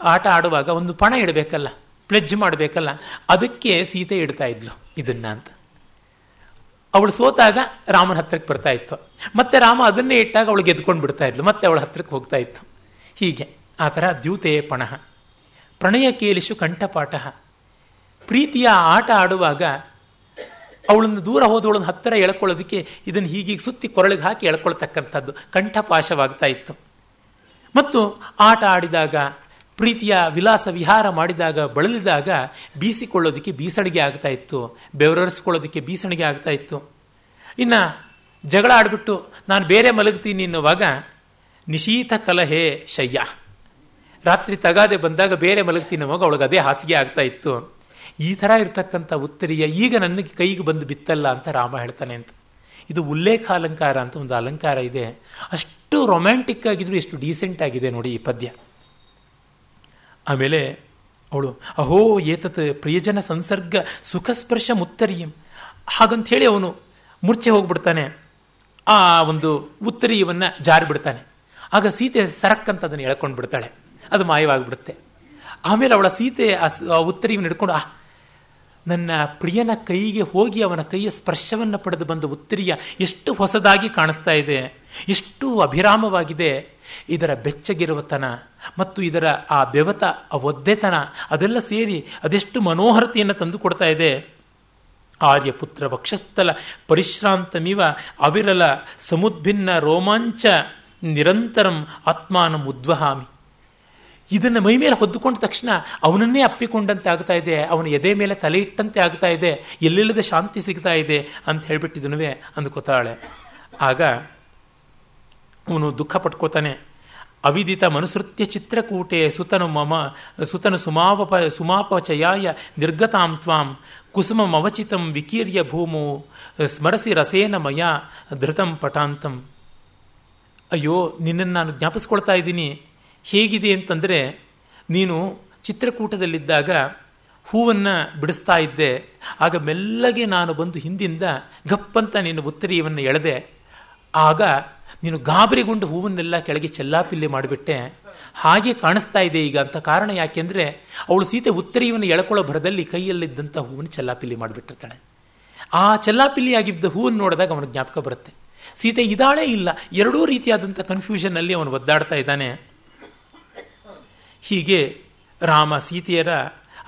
ಆಟ ಆಡುವಾಗ ಒಂದು ಪಣ ಇಡಬೇಕಲ್ಲ ಪ್ಲೆಜ್ ಮಾಡಬೇಕಲ್ಲ, ಅದಕ್ಕೆ ಸೀತೆ ಇಡ್ತಾ ಇದ್ಲು ಇದನ್ನ ಅಂತ. ಅವಳು ಸೋತಾಗ ರಾಮನ ಹತ್ತಿರಕ್ಕೆ ಬರ್ತಾ ಇತ್ತು. ಮತ್ತೆ ರಾಮ ಅದನ್ನೇ ಇಟ್ಟಾಗ ಅವಳು ಗೆದ್ಕೊಂಡು ಬಿಡ್ತಾ ಇದ್ಲು. ಮತ್ತೆ ಅವಳ ಹತ್ತಿರಕ್ಕೆ ಹೋಗ್ತಾ ಇತ್ತು. ಹೀಗೆ ಆ ಥರ ದ್ಯೂತೆಯೇ ಪಣಃ. ಪ್ರಣಯ ಕೇಲಿಶು ಕಂಠಪಾಠ. ಪ್ರೀತಿಯ ಆಟ ಆಡುವಾಗ ಅವಳನ್ನು ದೂರ ಹೋದವಳನ್ನು ಹತ್ತಿರ ಎಳ್ಕೊಳ್ಳೋದಕ್ಕೆ ಇದನ್ನು ಹೀಗೀಗ ಸುತ್ತಿ ಕೊರಳಿಗೆ ಹಾಕಿ ಎಳ್ಕೊಳ್ತಕ್ಕಂಥದ್ದು ಕಂಠಪಾಶವಾಗ್ತಾ ಇತ್ತು. ಮತ್ತು ಆಟ ಆಡಿದಾಗ ಪ್ರೀತಿಯ ವಿಲಾಸ ವಿಹಾರ ಮಾಡಿದಾಗ, ಬಳಲಿದಾಗ ಬೀಸಿಕೊಳ್ಳೋದಕ್ಕೆ ಬೀಸಣಿಗೆ ಆಗ್ತಾ ಇತ್ತು. ಬೆವರರಿಸ್ಕೊಳ್ಳೋದಕ್ಕೆ ಬೀಸಣಿಗೆ ಆಗ್ತಾ ಇತ್ತು. ಇನ್ನು ಜಗಳ ಆಡಿಬಿಟ್ಟು, ನಾನು ಬೇರೆ ಮಲಗ್ತೀನಿ ಎನ್ನುವಾಗ ನಿಶೀತ ಕಲಹೆ ಶಯ್ಯ. ರಾತ್ರಿ ತಗಾದೆ ಬಂದಾಗ ಬೇರೆ ಮಲಗ್ತೀನಿ ಅನ್ನುವಾಗ ಅವಳಿಗೆ ಅದೇ ಹಾಸಿಗೆ ಆಗ್ತಾ ಇತ್ತು. ಈ ಥರ ಇರತಕ್ಕಂಥ ಉತ್ತರಿಯ ಈಗ ನನಗೆ ಕೈಗೆ ಬಂದು ಬಿತ್ತಲ್ಲ ಅಂತ ರಾಮ ಹೇಳ್ತಾನೆ ಅಂತ. ಇದು ಉಲ್ಲೇಖ ಅಲಂಕಾರ ಅಂತ ಒಂದು ಅಲಂಕಾರ ಇದೆ. ಅಷ್ಟು ರೊಮ್ಯಾಂಟಿಕ್ ಆಗಿದ್ರು, ಎಷ್ಟು ಡೀಸೆಂಟ್ ಆಗಿದೆ ನೋಡಿ ಈ ಪದ್ಯ. ಆಮೇಲೆ ಅವಳು, ಅಹೋ, ಏತತ್ ಪ್ರಿಯಜನ ಸಂಸರ್ಗ ಸುಖಸ್ಪರ್ಶ ಮುತ್ತರಿಯಂ. ಹಾಗಂತ ಹೇಳಿ ಅವನು ಮುರ್ಚೆ ಹೋಗ್ಬಿಡ್ತಾನೆ. ಆ ಒಂದು ಉತ್ತರಿಯವನ್ನು ಜಾರಿಬಿಡ್ತಾನೆ ಆಗ ಸೀತೆ ಸರಕ್ಕಂತ ಅದನ್ನು ಎಳ್ಕೊಂಡು ಬಿಡ್ತಾಳೆ. ಅದು ಮಾಯವಾಗಿಬಿಡುತ್ತೆ. ಆಮೇಲೆ ಅವಳ ಸೀತೆ ಆ ಉತ್ತರಿಯನ್ನು ಹಿಡ್ಕೊಂಡು ಆ ನನ್ನ ಪ್ರಿಯನ ಕೈಗೆ ಹೋಗಿ ಅವನ ಕೈಯ ಸ್ಪರ್ಶವನ್ನು ಪಡೆದು ಬಂದ ಉತ್ತರಿಯ ಎಷ್ಟು ಹೊಸದಾಗಿ ಕಾಣಿಸ್ತಾ ಇದೆ. ಎಷ್ಟು ಅಭಿರಾಮವಾಗಿದೆ. ಇದರ ಬೆಚ್ಚಗಿರುವತನ ಮತ್ತು ಇದರ ಆ ಬೆವತ, ಆ ಒದ್ದೆತನ, ಅದೆಲ್ಲ ಸೇರಿ ಅದೆಷ್ಟು ಮನೋಹರತೆಯನ್ನು ತಂದು ಕೊಡ್ತಾ ಇದೆ. ಆರ್ಯಪುತ್ರ ವಕ್ಷಸ್ಥಲ ಪರಿಶ್ರಾಂತಮಿವ ಅವಿರಲ, ಸಮುದ್ಭಿನ್ನ ರೋಮಾಂಚ, ನಿರಂತರಂ ಆತ್ಮಾನ ಉದ್ವಹಾಮಿ. ಇದನ್ನು ಮೈ ಮೇಲೆ ಹೊದ್ದುಕೊಂಡ ತಕ್ಷಣ ಅವನನ್ನೇ ಅಪ್ಪಿಕೊಂಡಂತೆ ಆಗ್ತಾ ಇದೆ. ಅವನ ಎದೆ ಮೇಲೆ ತಲೆ ಇಟ್ಟಂತೆ ಆಗ್ತಾ ಇದೆ. ಎಲ್ಲಿಲ್ಲದೆ ಶಾಂತಿ ಸಿಗ್ತಾ ಇದೆ ಅಂತ ಹೇಳ್ಬಿಟ್ಟಿದನುವೆ ಅಂದ್ಕೋತಾಳೆ. ಆಗ ಅವನು ದುಃಖ ಪಟ್ಕೋತಾನೆ. ಅವಿದಿತ ಮನುಸೃತ್ಯ ಚಿತ್ರಕೂಟೆ ಸುತನು ಮಮ, ಸುತನು ಸುಮಾವಪ, ಸುಮಾಪಚಯಾಯ ನಿರ್ಗತಾಂ ತ್ವಾಂ, ಕುಸುಮಮವಚಿತಂ ವಿಕೀರ್ಯ ಭೂಮು, ಸ್ಮರಸಿ ರಸೇನ ಮಯ ಧೃತಂ ಪಟಾಂತಂ ಅಯ್ಯೋ, ನಿನ್ನನ್ನು ನಾನು ಜ್ಞಾಪಿಸ್ಕೊಳ್ತಾ ಇದ್ದೀನಿ. ಹೇಗಿದೆ ಅಂತಂದರೆ, ನೀನು ಚಿತ್ರಕೂಟದಲ್ಲಿದ್ದಾಗ ಹೂವನ್ನು ಬಿಡಿಸ್ತಾ ಇದ್ದೆ. ಆಗ ಮೆಲ್ಲಗೆ ನಾನು ಬಂದು ಹಿಂದಿಂದ ಗಪ್ಪಂತ ನಿನ್ನ ಉತ್ತರಿಯವನ್ನು ಎಳೆದೆ. ಆಗ ನೀನು ಗಾಬರಿಗೊಂಡು ಹೂವನ್ನೆಲ್ಲ ಕೆಳಗೆ ಚೆಲ್ಲಾಪಿಲ್ಲಿ ಮಾಡಿಬಿಟ್ಟೆ. ಹಾಗೆ ಕಾಣಿಸ್ತಾ ಇದೆ ಈಗ ಅಂತ ಕಾರಣ ಯಾಕೆಂದ್ರೆ ಅವಳು ಸೀತೆ ಉತ್ತರಿಯವನ್ನು ಎಳ್ಕೊಳ್ಳೋ ಭರದಲ್ಲಿ ಕೈಯಲ್ಲಿದ್ದಂಥ ಹೂವನ್ನು ಚೆಲ್ಲಾಪಿಲ್ಲಿ ಮಾಡಿಬಿಟ್ಟಿರ್ತಾಳೆ. ಆ ಚೆಲ್ಲಾಪಿಲ್ಲಿ ಆಗಿದ್ದ ಹೂವನ್ನು ನೋಡಿದಾಗ ಅವನ ಜ್ಞಾಪಕ ಬರುತ್ತೆ. ಸೀತೆ ಇದಾಳೇ ಇಲ್ಲ, ಎರಡೂ ರೀತಿಯಾದಂಥ ಕನ್ಫ್ಯೂಷನ್ನಲ್ಲಿ ಅವನು ಒದ್ದಾಡ್ತಾ ಇದ್ದಾನೆ. ಹೀಗೆ ರಾಮ ಸೀತೆಯರ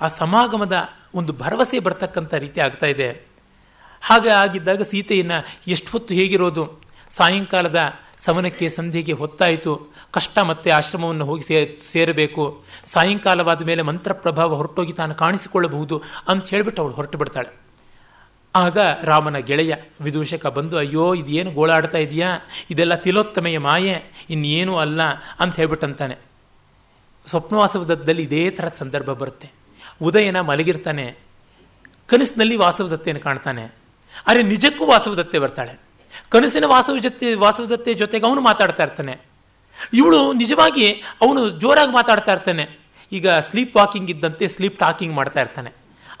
ಆ ಸಮಾಗಮದ ಒಂದು ಭರವಸೆ ಬರ್ತಕ್ಕಂಥ ರೀತಿ ಆಗ್ತಾ ಇದೆ. ಹಾಗೆ ಆಗಿದ್ದಾಗ ಸೀತೆಯನ್ನು ಎಷ್ಟು ಹೊತ್ತು ಹೇಗಿರೋದು? ಸಾಯಂಕಾಲದ ಸಮನಕ್ಕೆ ಸಂಧಿಗೆ ಹೊತ್ತಾಯಿತು. ಕಷ್ಟ ಮತ್ತೆ ಆಶ್ರಮವನ್ನು ಹೋಗಿ ಸೇ, ಸೇರಬೇಕು. ಸಾಯಂಕಾಲವಾದ ಮೇಲೆ ಮಂತ್ರ ಪ್ರಭಾವ ಹೊರಟೋಗಿ ತಾನು ಕಾಣಿಸಿಕೊಳ್ಳಬಹುದು ಅಂತ ಹೇಳಿಬಿಟ್ಟು ಅವಳು ಹೊರಟು ಬಿಡ್ತಾಳೆ. ಆಗ ರಾಮನ ಗೆಳೆಯ ವಿದೂಷಕ ಬಂದು, ಅಯ್ಯೋ, ಇದೇನು ಗೋಳಾಡ್ತಾ ಇದೆಯಾ? ಇದೆಲ್ಲ ತಿಲೋತ್ತಮೆಯ ಮಾಯೆ. ಇನ್ನೇನು ಅಲ್ಲ ಅಂತ ಹೇಳ್ಬಿಟ್ಟಂತಾನೆ. ಸ್ವಪ್ನವಾಸವದತ್ತದಲ್ಲಿ ಇದೇ ಥರದ ಸಂದರ್ಭ ಬರುತ್ತೆ. ಉದಯನ ಮಲಗಿರ್ತಾನೆ. ಕನಸಿನಲ್ಲಿ ವಾಸವದತ್ತೆಯನ್ನು ಕಾಣ್ತಾನೆ. ಅರೆ, ನಿಜಕ್ಕೂ ವಾಸವದತ್ತೆ ಬರ್ತಾಳೆ. ಕನಸಿನ ವಾಸವ ಜೊತೆ, ವಾಸವದತ್ತೆ ಜೊತೆಗೆ ಅವನು ಮಾತಾಡ್ತಾ ಇರ್ತಾನೆ. ಇವಳು ನಿಜವಾಗಿ ಅವನು ಜೋರಾಗಿ ಮಾತಾಡ್ತಾ ಇರ್ತಾನೆ. ಈಗ ಸ್ಲೀಪ್ ವಾಕಿಂಗ್ ಇದ್ದಂತೆ ಸ್ಲೀಪ್ ಟಾಕಿಂಗ್ ಮಾಡ್ತಾ ಇರ್ತಾನೆ.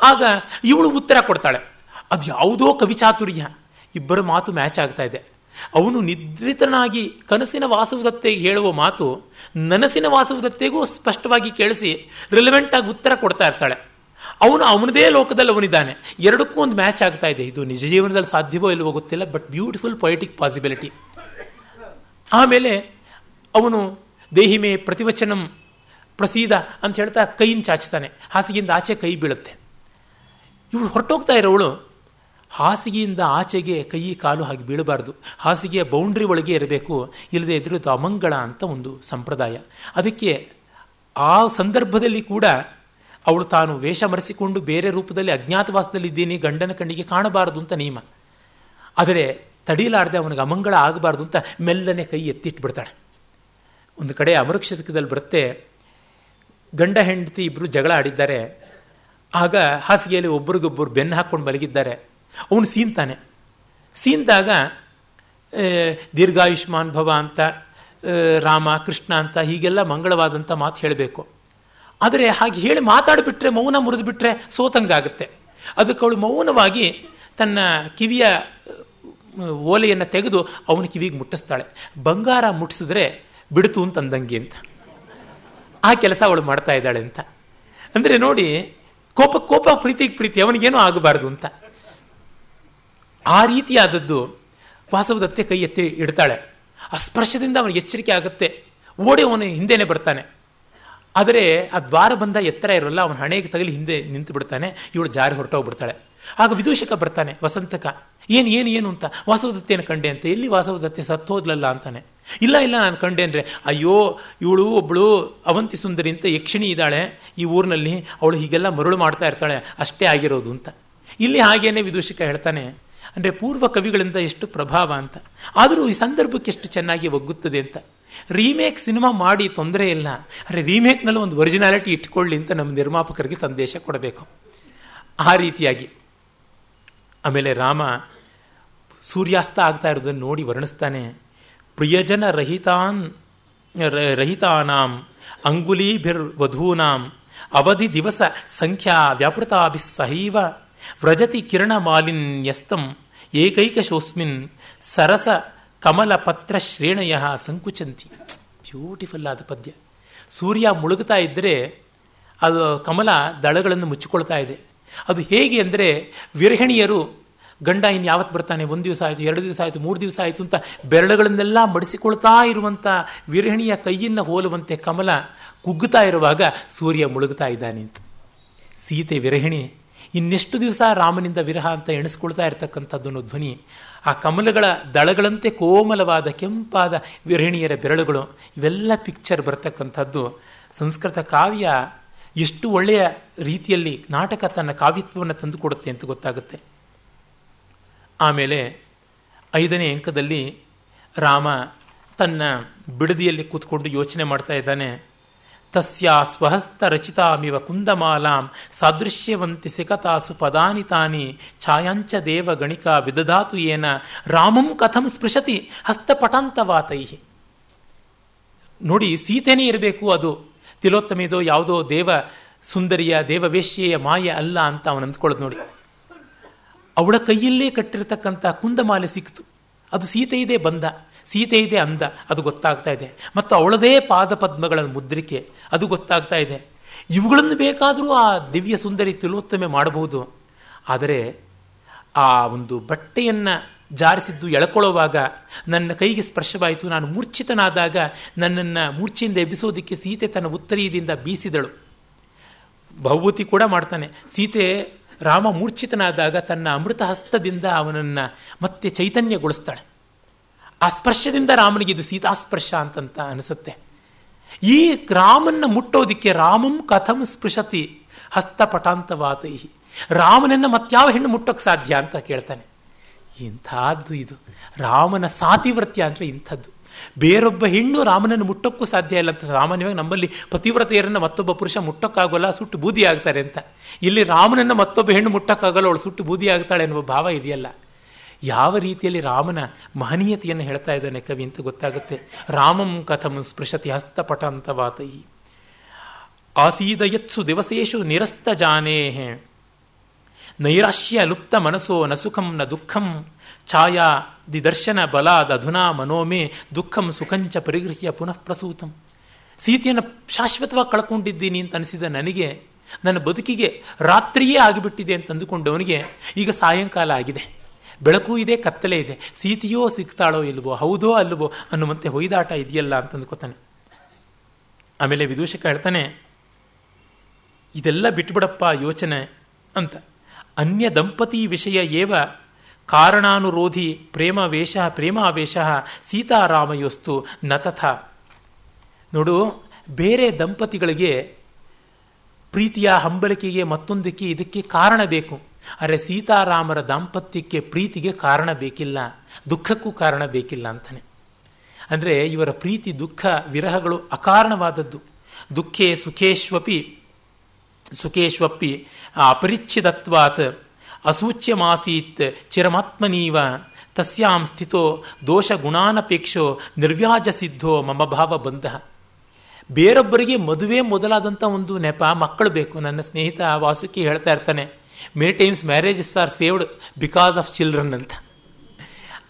ಆಗ ಇವಳು ಉತ್ತರ ಕೊಡ್ತಾಳೆ. ಅದು ಯಾವುದೋ ಕವಿಚಾತುರ್ಯ ಇಬ್ಬರ ಮಾತು ಮ್ಯಾಚ್ ಆಗ್ತಾ ಇದೆ. ಅವನು ನಿದ್ರಿತನಾಗಿ ಕನಸಿನ ವಾಸವದತ್ತೆಗೆ ಹೇಳುವ ಮಾತು ನನಸಿನ ವಾಸವದತ್ತೆಗೂ ಸ್ಪಷ್ಟವಾಗಿ ಕೇಳಿಸಿ ರಿಲೆವೆಂಟ್ ಆಗಿ ಉತ್ತರ ಕೊಡ್ತಾ ಇರ್ತಾಳೆ. ಅವನು ಅವನದೇ ಲೋಕದಲ್ಲಿ ಅವನಿದ್ದಾನೆ. ಎರಡಕ್ಕೂ ಒಂದು ಮ್ಯಾಚ್ ಆಗ್ತಾ ಇದೆ. ಇದು ನಿಜ ಜೀವನದಲ್ಲಿ ಸಾಧ್ಯವೋ ಇಲ್ಲವೋ ಗೊತ್ತಿಲ್ಲ ಬಟ್ ಬ್ಯೂಟಿಫುಲ್ ಪೊಯೆಟಿಕ್ ಪಾಸಿಬಿಲಿಟಿ ಆಮೇಲೆ ಅವನು ದೇಹಿಮೆ ಪ್ರತಿವಚನಂ ಪ್ರಸೀದ ಅಂತ ಹೇಳ್ತಾ ಕೈಯಿಂದ ಚಾಚ್ತಾನೆ ಹಾಸಿಗೆಯಿಂದ ಆಚೆ ಕೈ ಬೀಳುತ್ತೆ. ಇವಳು ಹೊರಟೋಗ್ತಾ ಇರೋವಳು, ಹಾಸಿಗೆಯಿಂದ ಆಚೆಗೆ ಕೈ ಕಾಲು ಹಾಗೆ ಬೀಳಬಾರ್ದು. ಹಾಸಿಗೆಯ ಬೌಂಡ್ರಿ ಒಳಗೆ ಇರಬೇಕು, ಇಲ್ಲದೆ ಇದ್ರದ್ದು ಅಮಂಗಳ ಅಂತ ಒಂದು ಸಂಪ್ರದಾಯ. ಅದಕ್ಕೆ ಆ ಸಂದರ್ಭದಲ್ಲಿ ಕೂಡ ಅವಳು ತಾನು ವೇಷ ಮರೆಸಿಕೊಂಡು ಬೇರೆ ರೂಪದಲ್ಲಿ ಅಜ್ಞಾತವಾಸದಲ್ಲಿದ್ದೀನಿ, ಗಂಡನ ಕಣ್ಣಿಗೆ ಕಾಣಬಾರದು ಅಂತ ನಿಯಮ. ಆದರೆ ತಡೀಲಾರದೆ ಅವನಿಗೆ ಅಮಂಗಳ ಆಗಬಾರ್ದು ಅಂತ ಮೆಲ್ಲನೆ ಕೈ ಎತ್ತಿಟ್ಬಿಡ್ತಾಳೆ. ಒಂದು ಕಡೆ ಅಮರಕ್ಷತಕದಲ್ಲಿ ಬರುತ್ತೆ, ಗಂಡ ಹೆಂಡತಿ ಇಬ್ಬರು ಜಗಳ ಆಡಿದ್ದಾರೆ. ಆಗ ಹಾಸಿಗೆಯಲ್ಲಿ ಒಬ್ರಿಗೊಬ್ಬರು ಬೆನ್ನು ಹಾಕ್ಕೊಂಡು ಮಲಗಿದ್ದಾರೆ. ಅವನು ಸೀನ್ತಾನೆ ಸೀನ್ದಾಗ ದೀರ್ಘಾಯುಷ್ಮಾನ್ ಭವ ಅಂತ ರಾಮ, ಕೃಷ್ಣ ಅಂತ ಹೀಗೆಲ್ಲ ಮಂಗಳವಾದಂಥ ಮಾತು ಹೇಳಬೇಕು. ಆದರೆ ಹಾಗೆ ಹೇಳಿ ಮಾತಾಡಿಬಿಟ್ರೆ, ಮೌನ ಮುರಿದುಬಿಟ್ರೆ ಸೋತಂಗಾಗುತ್ತೆ. ಅದಕ್ಕೆ ಅವಳು ಮೌನವಾಗಿ ತನ್ನ ಕಿವಿಯ ಓಲೆಯನ್ನು ತೆಗೆದು ಅವನ ಕಿವಿಗೆ ಮುಟ್ಟಿಸ್ತಾಳೆ. ಬಂಗಾರ ಮುಟ್ಟಿಸಿದ್ರೆ ಬಿಡ್ತು ಅಂತಂದಂಗೆ ಅಂತ. ಆ ಕೆಲಸ ಅವಳು ಮಾಡ್ತಾ ಇದ್ದಾಳೆ ಅಂತ. ಅಂದರೆ ನೋಡಿ, ಕೋಪ ಕೋಪ ಪ್ರೀತಿಗೆ ಪ್ರೀತಿ, ಅವನಿಗೇನೂ ಆಗಬಾರ್ದು ಅಂತ. ಆ ರೀತಿಯಾದದ್ದು ವಾಸವದತ್ತೆ ಕೈ ಎತ್ತಿ ಇಡ್ತಾಳೆ. ಆ ಸ್ಪರ್ಶದಿಂದ ಅವನಿಗೆ ಎಚ್ಚರಿಕೆ ಆಗುತ್ತೆ. ಓಡಿ ಅವನು ಹಿಂದೆನೆ ಬರ್ತಾನೆ. ಆದರೆ ಆ ದ್ವಾರ ಬಂದ ಎತ್ತರ ಇರೋಲ್ಲ, ಅವನ ಹಣೆಗೆ ತಗಲಿ ಹಿಂದೆ ನಿಂತು ಬಿಡ್ತಾನೆ ಇವಳು ಜಾರಿ ಹೊರಟೋಗ್ಬಿಡ್ತಾಳೆ. ಆಗ ವಿದೂಷಕ ಬರ್ತಾನೆ, ವಸಂತಕ, ಏನು ಏನು ಏನು ಅಂತ? ವಾಸವದತ್ತೆಯನ್ನು ಕಂಡೆ ಅಂತ? ಎಲ್ಲಿ ವಾಸವದತ್ತೆ? ಸತ್ತೋದ್ಲಲ್ಲ ಅಂತಾನೆ. ಇಲ್ಲ ಇಲ್ಲ, ನಾನು ಕಂಡೆ ಅಂದರೆ, ಅಯ್ಯೋ, ಇವಳು ಒಬ್ಬಳು ಅವಂತಿ ಸುಂದರಿ ಅಂತ ಯಕ್ಷಿಣಿ ಇದ್ದಾಳೆ. ಈ ಊರಿನಲ್ಲಿ ಅವಳು ಹೀಗೆಲ್ಲ ಮರುಳು ಮಾಡ್ತಾ ಇರ್ತಾಳೆ, ಅಷ್ಟೇ ಆಗಿರೋದು ಅಂತ. ಇಲ್ಲಿ ಹಾಗೇನೆ ವಿದೂಷಕ ಹೇಳ್ತಾನೆ, ಅಂದರೆ ಪೂರ್ವ ಕವಿಗಳಿಂದ ಎಷ್ಟು ಪ್ರಭಾವ ಅಂತ. ಆದರೂ ಈ ಸಂದರ್ಭಕ್ಕೆ ಎಷ್ಟು ಚೆನ್ನಾಗಿ ಒಗ್ಗುತ್ತದೆ ಅಂತ. ರೀಮೇಕ್ ಸಿನಿಮಾ ಮಾಡಿ ತೊಂದರೆ ಇಲ್ಲ. ಅಂದರೆ ರೀಮೇಕ್ನಲ್ಲಿ ಒಂದು ಒರಿಜಿನಾಲಿಟಿ ಇಟ್ಕೊಳ್ಳಿ ಅಂತ ನಮ್ಮ ನಿರ್ಮಾಪಕರಿಗೆ ಸಂದೇಶ ಕೊಡಬೇಕು. ಆ ರೀತಿಯಾಗಿ. ಆಮೇಲೆ ರಾಮ ಸೂರ್ಯಾಸ್ತ ಆಗ್ತಾ ಇರೋದನ್ನು ನೋಡಿ ವರ್ಣಿಸ್ತಾನೆ. ಪ್ರಿಯಜನ ರಹಿತಾನ್ ರಹಿತಾನಾಂ, ಅಂಗುಲೀಭಿರ್ ವಧೂನಾಂ, ಅವಧಿ ದಿವಸ ಸಂಖ್ಯಾ ವ್ಯಾಪೃತಾಭಿಸ್ಸಹೈವ ವ್ರಜತಿ ಕಿರಣ ಮಾಲಿನ್ಯಸ್ತಂ ಏಕೈಕಶೋಸ್ಮಿನ್ ಸರಸ ಕಮಲ ಪತ್ರ ಶ್ರೇಣಯ ಸಂಕುಚಂತಿ. ಬ್ಯೂಟಿಫುಲ್ ಆದ ಪದ್ಯ. ಸೂರ್ಯ ಮುಳುಗುತ್ತಾ ಇದ್ದರೆ ಅದು ಕಮಲ ದಳಗಳನ್ನು ಮುಚ್ಚಿಕೊಳ್ತಾ ಇದೆ. ಅದು ಹೇಗೆ ಅಂದರೆ ವಿರಹಿಣಿಯರು, ಗಂಡ ಇನ್ನು ಯಾವತ್ತು ಬರ್ತಾನೆ? ಒಂದು ದಿವಸ ಆಯಿತು, ಎರಡು ದಿವಸ ಆಯಿತು, ಮೂರು ದಿವಸ ಆಯಿತು ಅಂತ ಬೆರಳುಗಳನ್ನೆಲ್ಲ ಮಡಿಸಿಕೊಳ್ತಾ ಇರುವಂಥ ವಿರಹಿಣಿಯ ಕೈಯನ್ನು ಹೋಲುವಂತೆ ಕಮಲ ಕುಗ್ಗುತ್ತಾ ಇರುವಾಗ ಸೂರ್ಯ ಮುಳುಗುತ್ತಾ ಇದ್ದಾನೆ ಅಂತ. ಸೀತೆ ವಿರಹಿಣಿ, ಇನ್ನೆಷ್ಟು ದಿವಸ ರಾಮನಿಂದ ವಿರಹ ಅಂತ ಎಣಿಸ್ಕೊಳ್ತಾ ಇರತಕ್ಕಂಥದ್ದನ್ನು ಧ್ವನಿ ಆ ಕಮಲಗಳ ದಳಗಳಂತೆ ಕೋಮಲವಾದ, ಕೆಂಪಾದ ವಿರಣಿಯರ ಬೆರಳುಗಳು, ಇವೆಲ್ಲ ಪಿಕ್ಚರ್ ಬರ್ತಕ್ಕಂಥದ್ದು. ಸಂಸ್ಕೃತ ಕಾವ್ಯ ಎಷ್ಟು ಒಳ್ಳೆಯ ರೀತಿಯಲ್ಲಿ ನಾಟಕ ತನ್ನ ಕಾವ್ಯತ್ವವನ್ನು ತಂದುಕೊಡುತ್ತೆ ಅಂತ ಗೊತ್ತಾಗುತ್ತೆ. ಆಮೇಲೆ ಐದನೇ ಅಂಕದಲ್ಲಿ ರಾಮ ತನ್ನ ಬಿಡದಿಯಲ್ಲಿ ಕೂತ್ಕೊಂಡು ಯೋಚನೆ ಮಾಡ್ತಾ ಇದ್ದಾನೆ. ತಸ್ಯ ಸ್ವಹಸ್ತ ರಚಿತಾಮಿವ ಕುಂದಮಾಲಾಂ, ಸಾದೃಶ್ಯವಂತಿ ಸಿಕತಾಸು ಪದಾನಿ ತಾನಿ, ಛಾಯಾಂಚ ದೇವ ಗಣಿಕ ವಿದಧಾತು ಏನ, ರಾಮಂ ಕಥಂ ಸ್ಪೃಶತಿ ಹಸ್ತಪಟಾಂತವಾತೈ ನೋಡಿ, ಸೀತೆನೇ ಇರಬೇಕು ಅದು. ತಿಲೋತ್ತಮಿದೋ ಯಾವುದೋ ದೇವ ಸುಂದರಿಯ ದೇವವೇಶ್ಯೆಯ ಮಾಯೆ ಅಲ್ಲ ಅಂತ ಅವನು ಅಂದ್ಕೊಳ್ಳೋದು ನೋಡಿ. ಅವಳ ಕೈಯಲ್ಲೇ ಕಟ್ಟಿರತಕ್ಕಂಥ ಕುಂದಮಾಲೆ ಸಿಕ್ತು. ಅದು ಸೀತೆ ಇದೆ ಬಂದ. ಸೀತೆ ಇದೆ ಅಂದ, ಅದು ಗೊತ್ತಾಗ್ತಾ ಇದೆ. ಮತ್ತು ಅವಳದೇ ಪಾದ ಪದ್ಮಗಳ ಮುದ್ರಿಕೆ, ಅದು ಗೊತ್ತಾಗ್ತಾ ಇದೆ. ಇವುಗಳನ್ನು ಬೇಕಾದರೂ ಆ ದಿವ್ಯ ಸುಂದರಿ ತಿಲೋತ್ತಮೆ ಮಾಡಬಹುದು. ಆದರೆ ಆ ಒಂದು ಬಟ್ಟೆಯನ್ನು ಜಾರಿಸಿದ್ದು ಎಳಕೊಳ್ಳುವಾಗ ನನ್ನ ಕೈಗೆ ಸ್ಪರ್ಶವಾಯಿತು. ನಾನು ಮೂರ್ಛಿತನಾದಾಗ ನನ್ನನ್ನು ಮೂರ್ಛೆಯಿಂದ ಎಬ್ಬಿಸೋದಕ್ಕೆ ಸೀತೆ ತನ್ನ ಉತ್ತರೀಯದಿಂದ ಬೀಸಿದಳು. ಭೌಭೂತಿ ಕೂಡ ಮಾಡ್ತಾನೆ. ಸೀತೆ ರಾಮ ಮೂರ್ಛಿತನಾದಾಗ ತನ್ನ ಅಮೃತ ಹಸ್ತದಿಂದ ಅವನನ್ನು ಮತ್ತೆ ಚೈತನ್ಯಗೊಳಿಸ್ತಾಳೆ. ಆ ಸ್ಪರ್ಶದಿಂದ ರಾಮನಿಗೆ ಇದು ಸೀತಾಸ್ಪರ್ಶ ಅಂತಂತ ಅನಿಸುತ್ತೆ. ಈ ರಾಮನ್ನ ಮುಟ್ಟೋದಿಕ್ಕೆ ರಾಮಂ ಕಥಂ ಸ್ಪೃಶತಿ ಹಸ್ತಪಟಾಂತವಾತೈ ರಾಮನನ್ನ ಮತ್ಯಾವ ಹೆಣ್ಣು ಮುಟ್ಟೋಕೆ ಸಾಧ್ಯ ಅಂತ ಕೇಳ್ತಾನೆ. ಇಂಥದ್ದು ಇದು. ರಾಮನ ಸಾತಿವ್ರತ್ಯ ಅಂದರೆ ಇಂಥದ್ದು. ಬೇರೊಬ್ಬ ಹೆಣ್ಣು ರಾಮನನ್ನು ಮುಟ್ಟೋಕ್ಕೂ ಸಾಧ್ಯ ಇಲ್ಲ ಅಂತ ಸಾಮಾನ್ಯವಾಗಿ ನಮ್ಮಲ್ಲಿ ಪತಿವ್ರತೆಯರನ್ನ ಮತ್ತೊಬ್ಬ ಪುರುಷ ಮುಟ್ಟೋಕ್ಕಾಗೋಲ್ಲ, ಸುಟ್ಟು ಬೂದಿ ಆಗ್ತಾರೆ ಅಂತ. ಇಲ್ಲಿ ರಾಮನನ್ನ ಮತ್ತೊಬ್ಬ ಹೆಣ್ಣು ಮುಟ್ಟಕ್ಕಾಗಲ್ಲ, ಅವಳು ಸುಟ್ಟು ಬೂದಿ ಆಗ್ತಾಳೆ ಎನ್ನುವ ಭಾವ ಇದೆಯಲ್ಲ. ಯಾವ ರೀತಿಯಲ್ಲಿ ರಾಮನ ಮಹನೀಯತೆಯನ್ನು ಹೇಳ್ತಾ ಇದ್ದಾನೆ ಕವಿ ಅಂತ ಗೊತ್ತಾಗುತ್ತೆ. ರಾಮಂ ಕಥಂ ಸ್ಪೃಶತಿ ಹಸ್ತಪಟ ಅಂತ ವಾತೈ ಆಸೀದಯತ್ಸು ದಿವಸೇಶು ನಿರಸ್ತ ಜಾನೇಹೆ. ನೈರಾಶ್ಯ ಲುಪ್ತ ಮನಸೋ ನ ಸುಖಂ ನ ದುಃಖಂ. ಛಾಯಾ ದಿದರ್ಶನ ಬಲಾದ ಅಧುನಾ ಮನೋಮೇ ದುಃಖಂ ಸುಖಂಚ ಪರಿಗೃಹ್ಯ ಪುನಃ ಪ್ರಸೂತಂ. ಸೀತೆಯನ್ನು ಶಾಶ್ವತವಾಗಿ ಕಳ್ಕೊಂಡಿದ್ದೀನಿ ಅಂತ ಅನಿಸಿದ ನನಗೆ, ನನ್ನ ಬದುಕಿಗೆ ರಾತ್ರಿಯೇ ಆಗಿಬಿಟ್ಟಿದೆ ಅಂತ ಅಂದುಕೊಂಡವನಿಗೆ ಈಗ ಸಾಯಂಕಾಲ ಆಗಿದೆ. ಬೆಳಕು ಇದೆ, ಕತ್ತಲೆ ಇದೆ. ಸೀತೆಯೋ ಸಿಗ್ತಾಳೋ ಇಲ್ವೋ, ಹೌದೋ ಅಲ್ವೋ ಅನ್ನುವಂತೆ ಹೊಯ್ದಾಟ ಇದೆಯಲ್ಲ ಅಂತ ಅಂದ್ಕೋತಾನೆ ಆಮೇಲೆ ವಿದೂಷಕ ಹೇಳ್ತಾನೆ, ಇದೆಲ್ಲ ಬಿಟ್ಬಿಡಪ್ಪ ಯೋಚನೆ ಅಂತ. ಅನ್ಯ ದಂಪತಿ ವಿಷಯ ಏವ? ಕಾರಣಾನುರೋಧಿ ಪ್ರೇಮ ವೇಷ ಪ್ರೇಮಾವೇಶ ಸೀತಾರಾಮಯೋಸ್ತು ನತಥ ನೋಡು, ಬೇರೆ ದಂಪತಿಗಳಿಗೆ ಪ್ರೀತಿಯ ಹಂಬಲಿಕೆಗೆ ಮತ್ತೊಂದಕ್ಕೆ ಇದಕ್ಕೆ ಕಾರಣ ಬೇಕು. ಆದರೆ ಸೀತಾರಾಮರ ದಾಂಪತ್ಯಕ್ಕೆ ಪ್ರೀತಿಗೆ ಕಾರಣ ಬೇಕಿಲ್ಲ, ದುಃಖಕ್ಕೂ ಕಾರಣ ಬೇಕಿಲ್ಲ ಅಂತಾನೆ. ಅಂದರೆ ಇವರ ಪ್ರೀತಿ, ದುಃಖ, ವಿರಹಗಳು ಅಕಾರಣವಾದದ್ದು. ದುಃಖೇ ಸುಖೇಶ್ವಪಿ ಸುಖೇಶ್ವಪ್ಪಿ ಅಪರಿಚ್ಛಿದತ್ವಾತ್, ಅಸೂಚ್ಯಮಾಸೀತ್, ಚಿರಮಾತ್ಮನೀವ, ತಸ್ಯಾಂ ಸ್ಥಿತೋ ದೋಷ ಗುಣಾನಪೇಕ್ಷೋ ನಿರ್ವ್ಯಾಜ ಸಿದ್ಧೋ ಮಮ ಭಾವ ಬಂಧ. ಬೇರೊಬ್ಬರಿಗೆ ಮದುವೆ ಮೊದಲಾದಂಥ ಒಂದು ನೆಪ ಮಕ್ಕಳು ಬೇಕು. ನನ್ನ ಸ್ನೇಹಿತ ವಾಸುಕಿ ಹೇಳ್ತಾ ಇರ್ತಾನೆ many times marriages are saved because of children ಅಂತ.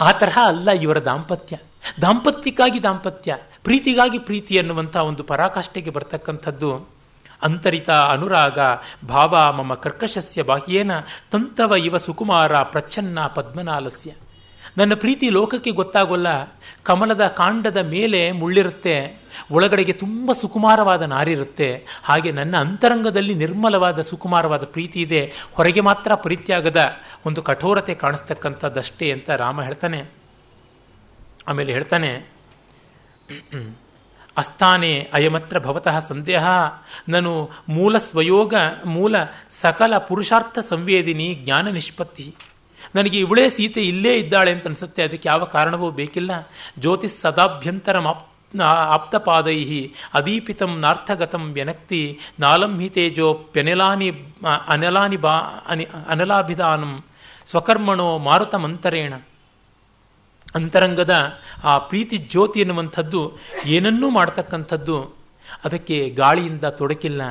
ಆ ತರಹ ಅಲ್ಲ ಇವರ ದಾಂಪತ್ಯ. ದಾಂಪತ್ಯಕ್ಕಾಗಿ ದಾಂಪತ್ಯ, ಪ್ರೀತಿಗಾಗಿ ಪ್ರೀತಿ ಅನ್ನುವಂಥ ಒಂದು ಪರಾಕಾಷ್ಠೆಗೆ ಬರ್ತಕ್ಕಂಥದ್ದು ಅಂತರಿತ ಅನುರಾಗ ಭಾವ ಮಮ ಕರ್ಕಶಸ್ಯ ಬಾಹ್ಯೇನ ತಂತವ ಇವ ಸುಕುಮಾರ ಪ್ರಚ್ಛನ್ನ ಪದ್ಮನಾಲಸ್ಯ. ನನ್ನ ಪ್ರೀತಿ ಲೋಕಕ್ಕೆ ಗೊತ್ತಾಗೋಲ್ಲ. ಕಮಲದ ಕಾಂಡದ ಮೇಲೆ ಮುಳ್ಳಿರುತ್ತೆ. ಒಳಗಡೆಗೆ ತುಂಬ ಸುಕುಮಾರವಾದ ನಾರಿರುತ್ತೆ. ಹಾಗೆ ನನ್ನ ಅಂತರಂಗದಲ್ಲಿ ನಿರ್ಮಲವಾದ ಸುಕುಮಾರವಾದ ಪ್ರೀತಿ ಇದೆ. ಹೊರಗೆ ಮಾತ್ರ ಪರಿತ್ಯಾಗದ ಒಂದು ಕಠೋರತೆ ಕಾಣಿಸ್ತಕ್ಕಂಥದ್ದಷ್ಟೇ ಅಂತ ರಾಮ ಹೇಳ್ತಾನೆ. ಆಮೇಲೆ ಹೇಳ್ತಾನೆ, ಅಸ್ಥಾನೆ ಅಯಮತ್ರ ಭವತಃ ಸಂದೇಹ. ನಾನು ಮೂಲ ಸ್ವಯೋಗ, ಮೂಲ ಸಕಲ ಪುರುಷಾರ್ಥ ಸಂವೇದಿನಿ ಜ್ಞಾನ ನಿಷ್ಪತ್ತಿ. ನನಗೆ ಇವಳೇ ಸೀತೆ ಇಲ್ಲೇ ಇದ್ದಾಳೆ ಅಂತ ಅನಿಸುತ್ತೆ, ಅದಕ್ಕೆ ಯಾವ ಕಾರಣವೂ ಬೇಕಿಲ್ಲ. ಜ್ಯೋತಿಸ್ ಸದಾಭ್ಯಂತರ ಆಪ್ತಪಾದೈ ಅದೀಪಿತಂ ನಾರ್ಥಗತಂ ವ್ಯನಕ್ತಿ ನಾಲಂಹಿತೇಜೋಪ್ಯನಿಲಾನಿ ಅನಲಾನಿ ಬಾ, ಅನಿ, ಅನಲಾಭಿಧಾನಂ ಸ್ವಕರ್ಮಣೋ ಮಾರುತಮಂತರೇಣ. ಅಂತರಂಗದ ಆ ಪ್ರೀತಿ ಜ್ಯೋತಿ ಎನ್ನುವಂಥದ್ದು ಏನನ್ನೂ ಮಾಡ್ತಕ್ಕಂಥದ್ದು, ಅದಕ್ಕೆ ಗಾಳಿಯಿಂದ ತೊಡಕಿಲ್ಲ.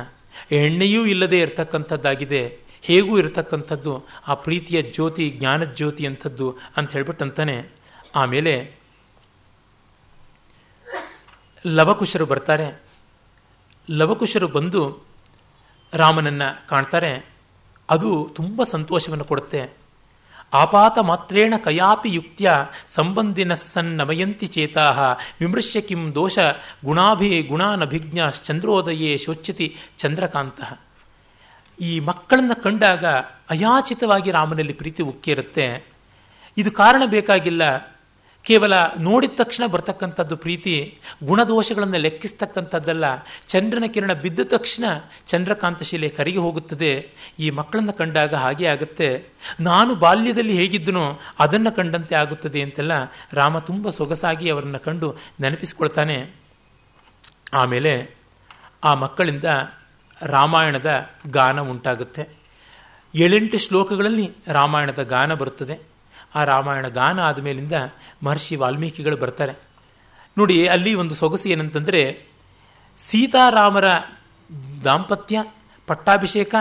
ಎಣ್ಣೆಯೂ ಇಲ್ಲದೆ ಇರತಕ್ಕಂಥದ್ದಾಗಿದೆ. ಹೇಗೂ ಇರತಕ್ಕಂಥದ್ದು ಆ ಪ್ರೀತಿಯ ಜ್ಯೋತಿ ಜ್ಞಾನ ಜ್ಯೋತಿ ಅಂಥದ್ದು ಅಂತ ಹೇಳ್ಬಿಟ್ಟಂತಾನೆ. ಆಮೇಲೆ ಲವಕುಶರು ಬರ್ತಾರೆ. ಲವಕುಶರು ಬಂದು ರಾಮನನ್ನು ಕಾಣ್ತಾರೆ. ಅದು ತುಂಬ ಸಂತೋಷವನ್ನು ಕೊಡುತ್ತೆ. ಆಪಾತ ಮಾತ್ರೇಣ ಕಯಾಪಿ ಯುಕ್ತ್ಯ ಸಂಬಂಧಿನ ಸನ್ನಮಯಂತಿ ಚೇತಾಹ ವಿಮೃಶ್ಯ ಕಿಂ ದೋಷ ಗುಣಾಭಿ ಗುಣಾನಭಿಜ್ಞ ಚಂದ್ರೋದಯೇ ಶೋಚ್ಯತಿ ಚಂದ್ರಕಾಂತ. ಈ ಮಕ್ಕಳನ್ನು ಕಂಡಾಗ ಅಯಾಚಿತವಾಗಿ ರಾಮನಲ್ಲಿ ಪ್ರೀತಿ ಉಕ್ಕಿರುತ್ತೆ. ಇದು ಕಾರಣ ಬೇಕಾಗಿಲ್ಲ. ಕೇವಲ ನೋಡಿದ ತಕ್ಷಣ ಬರ್ತಕ್ಕಂಥದ್ದು ಪ್ರೀತಿ, ಗುಣದೋಷಗಳನ್ನು ಲೆಕ್ಕಿಸ್ತಕ್ಕಂಥದ್ದಲ್ಲ. ಚಂದ್ರನ ಕಿರಣ ಬಿದ್ದ ತಕ್ಷಣ ಚಂದ್ರಕಾಂತ ಶಿಲೆ ಕರಿಗೆ ಹೋಗುತ್ತದೆ. ಈ ಮಕ್ಕಳನ್ನು ಕಂಡಾಗ ಹಾಗೆ ಆಗುತ್ತೆ. ನಾನು ಬಾಲ್ಯದಲ್ಲಿ ಹೇಗಿದ್ದನೋ ಅದನ್ನು ಕಂಡಂತೆ ಆಗುತ್ತದೆ ಅಂತೆಲ್ಲ ರಾಮ ತುಂಬ ಸೊಗಸಾಗಿ ಅವರನ್ನು ಕಂಡು ನೆನಪಿಸಿಕೊಳ್ತಾನೆ. ಆಮೇಲೆ ಆ ಮಕ್ಕಳಿಂದ ರಾಮಾಯಣದ ಗಾನ ಉಂಟಾಗುತ್ತೆ. ಏಳೆಂಟು ಶ್ಲೋಕಗಳಲ್ಲಿ ರಾಮಾಯಣದ ಗಾನ ಬರುತ್ತದೆ. ಆ ರಾಮಾಯಣ ಗಾನ ಆದಮೇಲಿಂದ ಮಹರ್ಷಿ ವಾಲ್ಮೀಕಿಗಳು ಬರ್ತಾರೆ. ನೋಡಿ, ಅಲ್ಲಿ ಒಂದು ಸೊಗಸು ಏನಂತಂದರೆ, ಸೀತಾರಾಮರ ದಾಂಪತ್ಯ, ಪಟ್ಟಾಭಿಷೇಕ,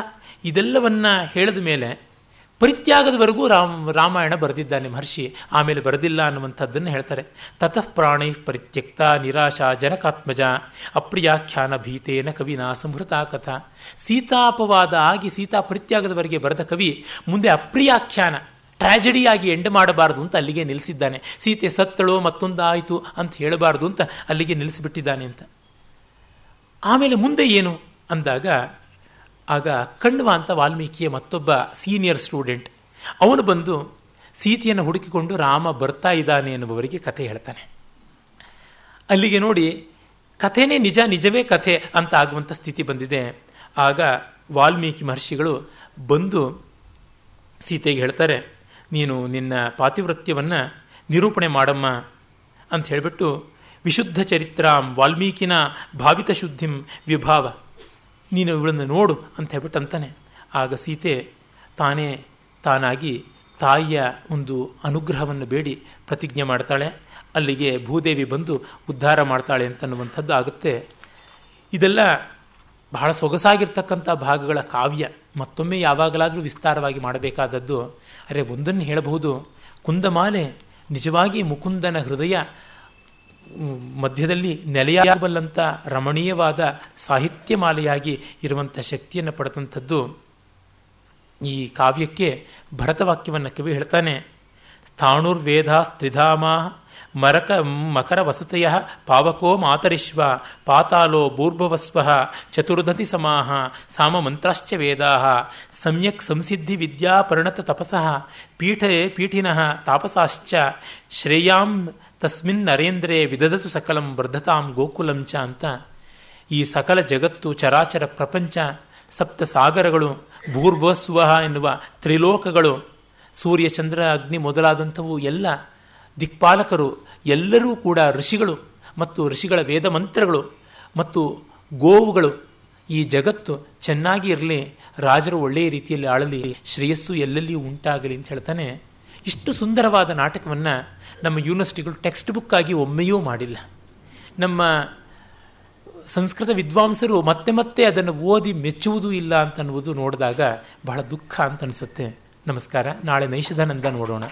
ಇದೆಲ್ಲವನ್ನ ಹೇಳಿದ ಮೇಲೆ ಪರಿತ್ಯಾಗದವರೆಗೂ ರಾಮ, ರಾಮಾಯಣ ಬರೆದಿದ್ದಾನೆ ಮಹರ್ಷಿ. ಆಮೇಲೆ ಬರೆದಿಲ್ಲ ಅನ್ನುವಂಥದ್ದನ್ನು ಹೇಳ್ತಾರೆ. ತತಃ ಪ್ರಾಣೈ ಪರಿತ್ಯಕ್ತ ನಿರಾಶಾ ಜನಕಾತ್ಮಜ. ಅಪ್ರಿಯಾಖ್ಯಾನ ಭೀತೇನ ಕವಿನ ಸಂಹೃತ ಕಥಾ. ಸೀತಾಪವಾದ ಆಗಿ ಸೀತಾ ಪರಿತ್ಯಾಗದವರೆಗೆ ಬರೆದ ಕವಿ ಮುಂದೆ ಅಪ್ರಿಯಾಖ್ಯಾನ, ಟ್ರಾಜಿಡಿಯಾಗಿ ಎಂಡ್ ಮಾಡಬಾರದು ಅಂತ ಅಲ್ಲಿಗೆ ನಿಲ್ಲಿಸಿದ್ದಾನೆ. ಸೀತೆ ಸತ್ತಳೋ ಮತ್ತೊಂದಾಯಿತು ಅಂತ ಹೇಳಬಾರದು ಅಂತ ಅಲ್ಲಿಗೆ ನಿಲ್ಲಿಸಿಬಿಟ್ಟಿದ್ದಾನೆ ಅಂತ. ಆಮೇಲೆ ಮುಂದೆ ಏನು ಅಂದಾಗ ಆಗ ಕಣ್ವ ಅಂತ ವಾಲ್ಮೀಕಿಯ ಮತ್ತೊಬ್ಬ ಸೀನಿಯರ್ ಸ್ಟೂಡೆಂಟ್ ಅವನು ಬಂದು ಸೀತೆಯನ್ನು ಹುಡುಕಿಕೊಂಡು ರಾಮ ಬರ್ತಾ ಇದ್ದಾನೆ ಎನ್ನುವವರಿಗೆ ಕಥೆ ಹೇಳ್ತಾನೆ. ಅಲ್ಲಿಗೆ ನೋಡಿ ಕಥೆನೇ ನಿಜ, ನಿಜವೇ ಕಥೆ ಅಂತ ಆಗುವಂಥ ಸ್ಥಿತಿ ಬಂದಿದೆ. ಆಗ ವಾಲ್ಮೀಕಿ ಮಹರ್ಷಿಗಳು ಬಂದು ಸೀತೆಗೆ ಹೇಳ್ತಾರೆ, ನೀನು ನಿನ್ನ ಪಾತಿವೃತ್ಯವನ್ನು ನಿರೂಪಣೆ ಮಾಡಮ್ಮ ಅಂತ ಹೇಳಿಬಿಟ್ಟು, ವಿಶುದ್ಧ ಚರಿತ್ರಾಂ ವಾಲ್ಮೀಕಿನ ಭಾವಿತ ಶುದ್ಧಿಂ ವಿಭಾವ ನೀನು ಇವಳನ್ನು ನೋಡು ಅಂತ ಹೇಳ್ಬಿಟ್ಟು ಅಂತಾನೆ. ಆಗ ಸೀತೆ ತಾನೇ ತಾನಾಗಿ ತಾಯಿಯ ಒಂದು ಅನುಗ್ರಹವನ್ನು ಬೇಡಿ, ಪ್ರತಿಜ್ಞೆ ಮಾಡ್ತಾಳೆ. ಅಲ್ಲಿಗೆ ಭೂದೇವಿ ಬಂದು ಉದ್ಧಾರ ಮಾಡ್ತಾಳೆ ಅಂತನ್ನುವಂಥದ್ದು ಆಗುತ್ತೆ. ಇದೆಲ್ಲ ಬಹಳ ಸೊಗಸಾಗಿರ್ತಕ್ಕಂಥ ಭಾಗಗಳ ಕಾವ್ಯ. ಮತ್ತೊಮ್ಮೆ ಯಾವಾಗಲಾದರೂ ವಿಸ್ತಾರವಾಗಿ ಮಾಡಬೇಕಾದದ್ದು. ಅರೆ ಒಂದನ್ನು ಹೇಳಬಹುದು. ಕುಂದಮಾಲೆ ನಿಜವಾಗಿ ಮುಕುಂದನ ಹೃದಯ ಮಧ್ಯದಲ್ಲಿ ನೆಲೆಯಾಗಬಲ್ಲಂಥ ರಮಣೀಯವಾದ ಸಾಹಿತ್ಯ ಮಾಲೆಯಾಗಿ ಇರುವಂಥ ಶಕ್ತಿಯನ್ನು ಪಡೆದಂಥದ್ದು ಈ ಕಾವ್ಯಕ್ಕೆ ಭರತವಾಕ್ಯವನ್ನು ಕವಿ ಹೇಳ್ತಾನೆ ಸ್ಥಾಣುರ್ವೇದ ಸ್ತ್ರಿಧಾಮ ಮರಕ ಮಕರ ವಸತಯ ಪಾವಕೋ ಮಾತರಿಶ್ವ ಪಾತಾಲೋ ಭೂರ್ಭವಸ್ವ ಚತುರ್ಧತಿ ಸಮಾಹ ಸಾಮ ಮಂತ್ರಾಶ್ಚ ವೇದಾ ಸಮ್ಯಕ್ ಸಂಸಿದ್ಧಿ ವಿದ್ಯಾ ಪರಿಣತ ತಪಸಃ ಪೀಠೆ ಪೀಠಿನಃ ತಾಪಸಾಶ್ಚ ಶ್ರೇಯಾಂ ತಸ್ಮಿನ್ ನರೇಂದ್ರೇ ವಿದದತು ಸಕಲಂ ವರ್ಧತಾಂ ಗೋಕುಲಂಚ ಅಂತ ಈ ಸಕಲ ಜಗತ್ತು ಚರಾಚರ ಪ್ರಪಂಚ, ಸಪ್ತ ಸಾಗರಗಳು ಭೂರ್ಭಸ್ವ ಎನ್ನುವ ತ್ರಿಲೋಕಗಳು, ಸೂರ್ಯ, ಚಂದ್ರ, ಅಗ್ನಿ ಮೊದಲಾದಂಥವು ಎಲ್ಲ ದಿಕ್ಪಾಲಕರು, ಎಲ್ಲರೂ ಕೂಡ ಋಷಿಗಳು ಮತ್ತು ಋಷಿಗಳ ವೇದ ಮಂತ್ರಗಳು ಮತ್ತು ಗೋವುಗಳು. ಈ ಜಗತ್ತು ಚೆನ್ನಾಗಿ ಇರಲಿ, ರಾಜರು ಒಳ್ಳೆಯ ರೀತಿಯಲ್ಲಿ ಆಳಲಿ, ಶ್ರೇಯಸ್ಸು ಎಲ್ಲೆಲ್ಲಿಯೂ ಉಂಟಾಗಲಿ ಅಂತ ಹೇಳ್ತಾನೆ. ಇಷ್ಟು ಸುಂದರವಾದ ನಾಟಕವನ್ನು ನಮ್ಮ ಯೂನಿವರ್ಸಿಟಿಗಳು ಟೆಕ್ಸ್ಟ್ ಬುಕ್ ಆಗಿ ಒಮ್ಮೆಯೂ ಮಾಡಿಲ್ಲ. ನಮ್ಮ ಸಂಸ್ಕೃತ ವಿದ್ವಾಂಸರು ಮತ್ತೆ ಮತ್ತೆ ಅದನ್ನು ಓದಿ ಮೆಚ್ಚುವುದೂ ಇಲ್ಲ ಅಂತ ಅನ್ನುವುದು ನೋಡಿದಾಗ ಬಹಳ ದುಃಖ ಅಂತ ಅನಿಸುತ್ತೆ. ನಮಸ್ಕಾರ. ನಾಳೆ ನೈಷಧಾನಂದ ನೋಡೋಣ.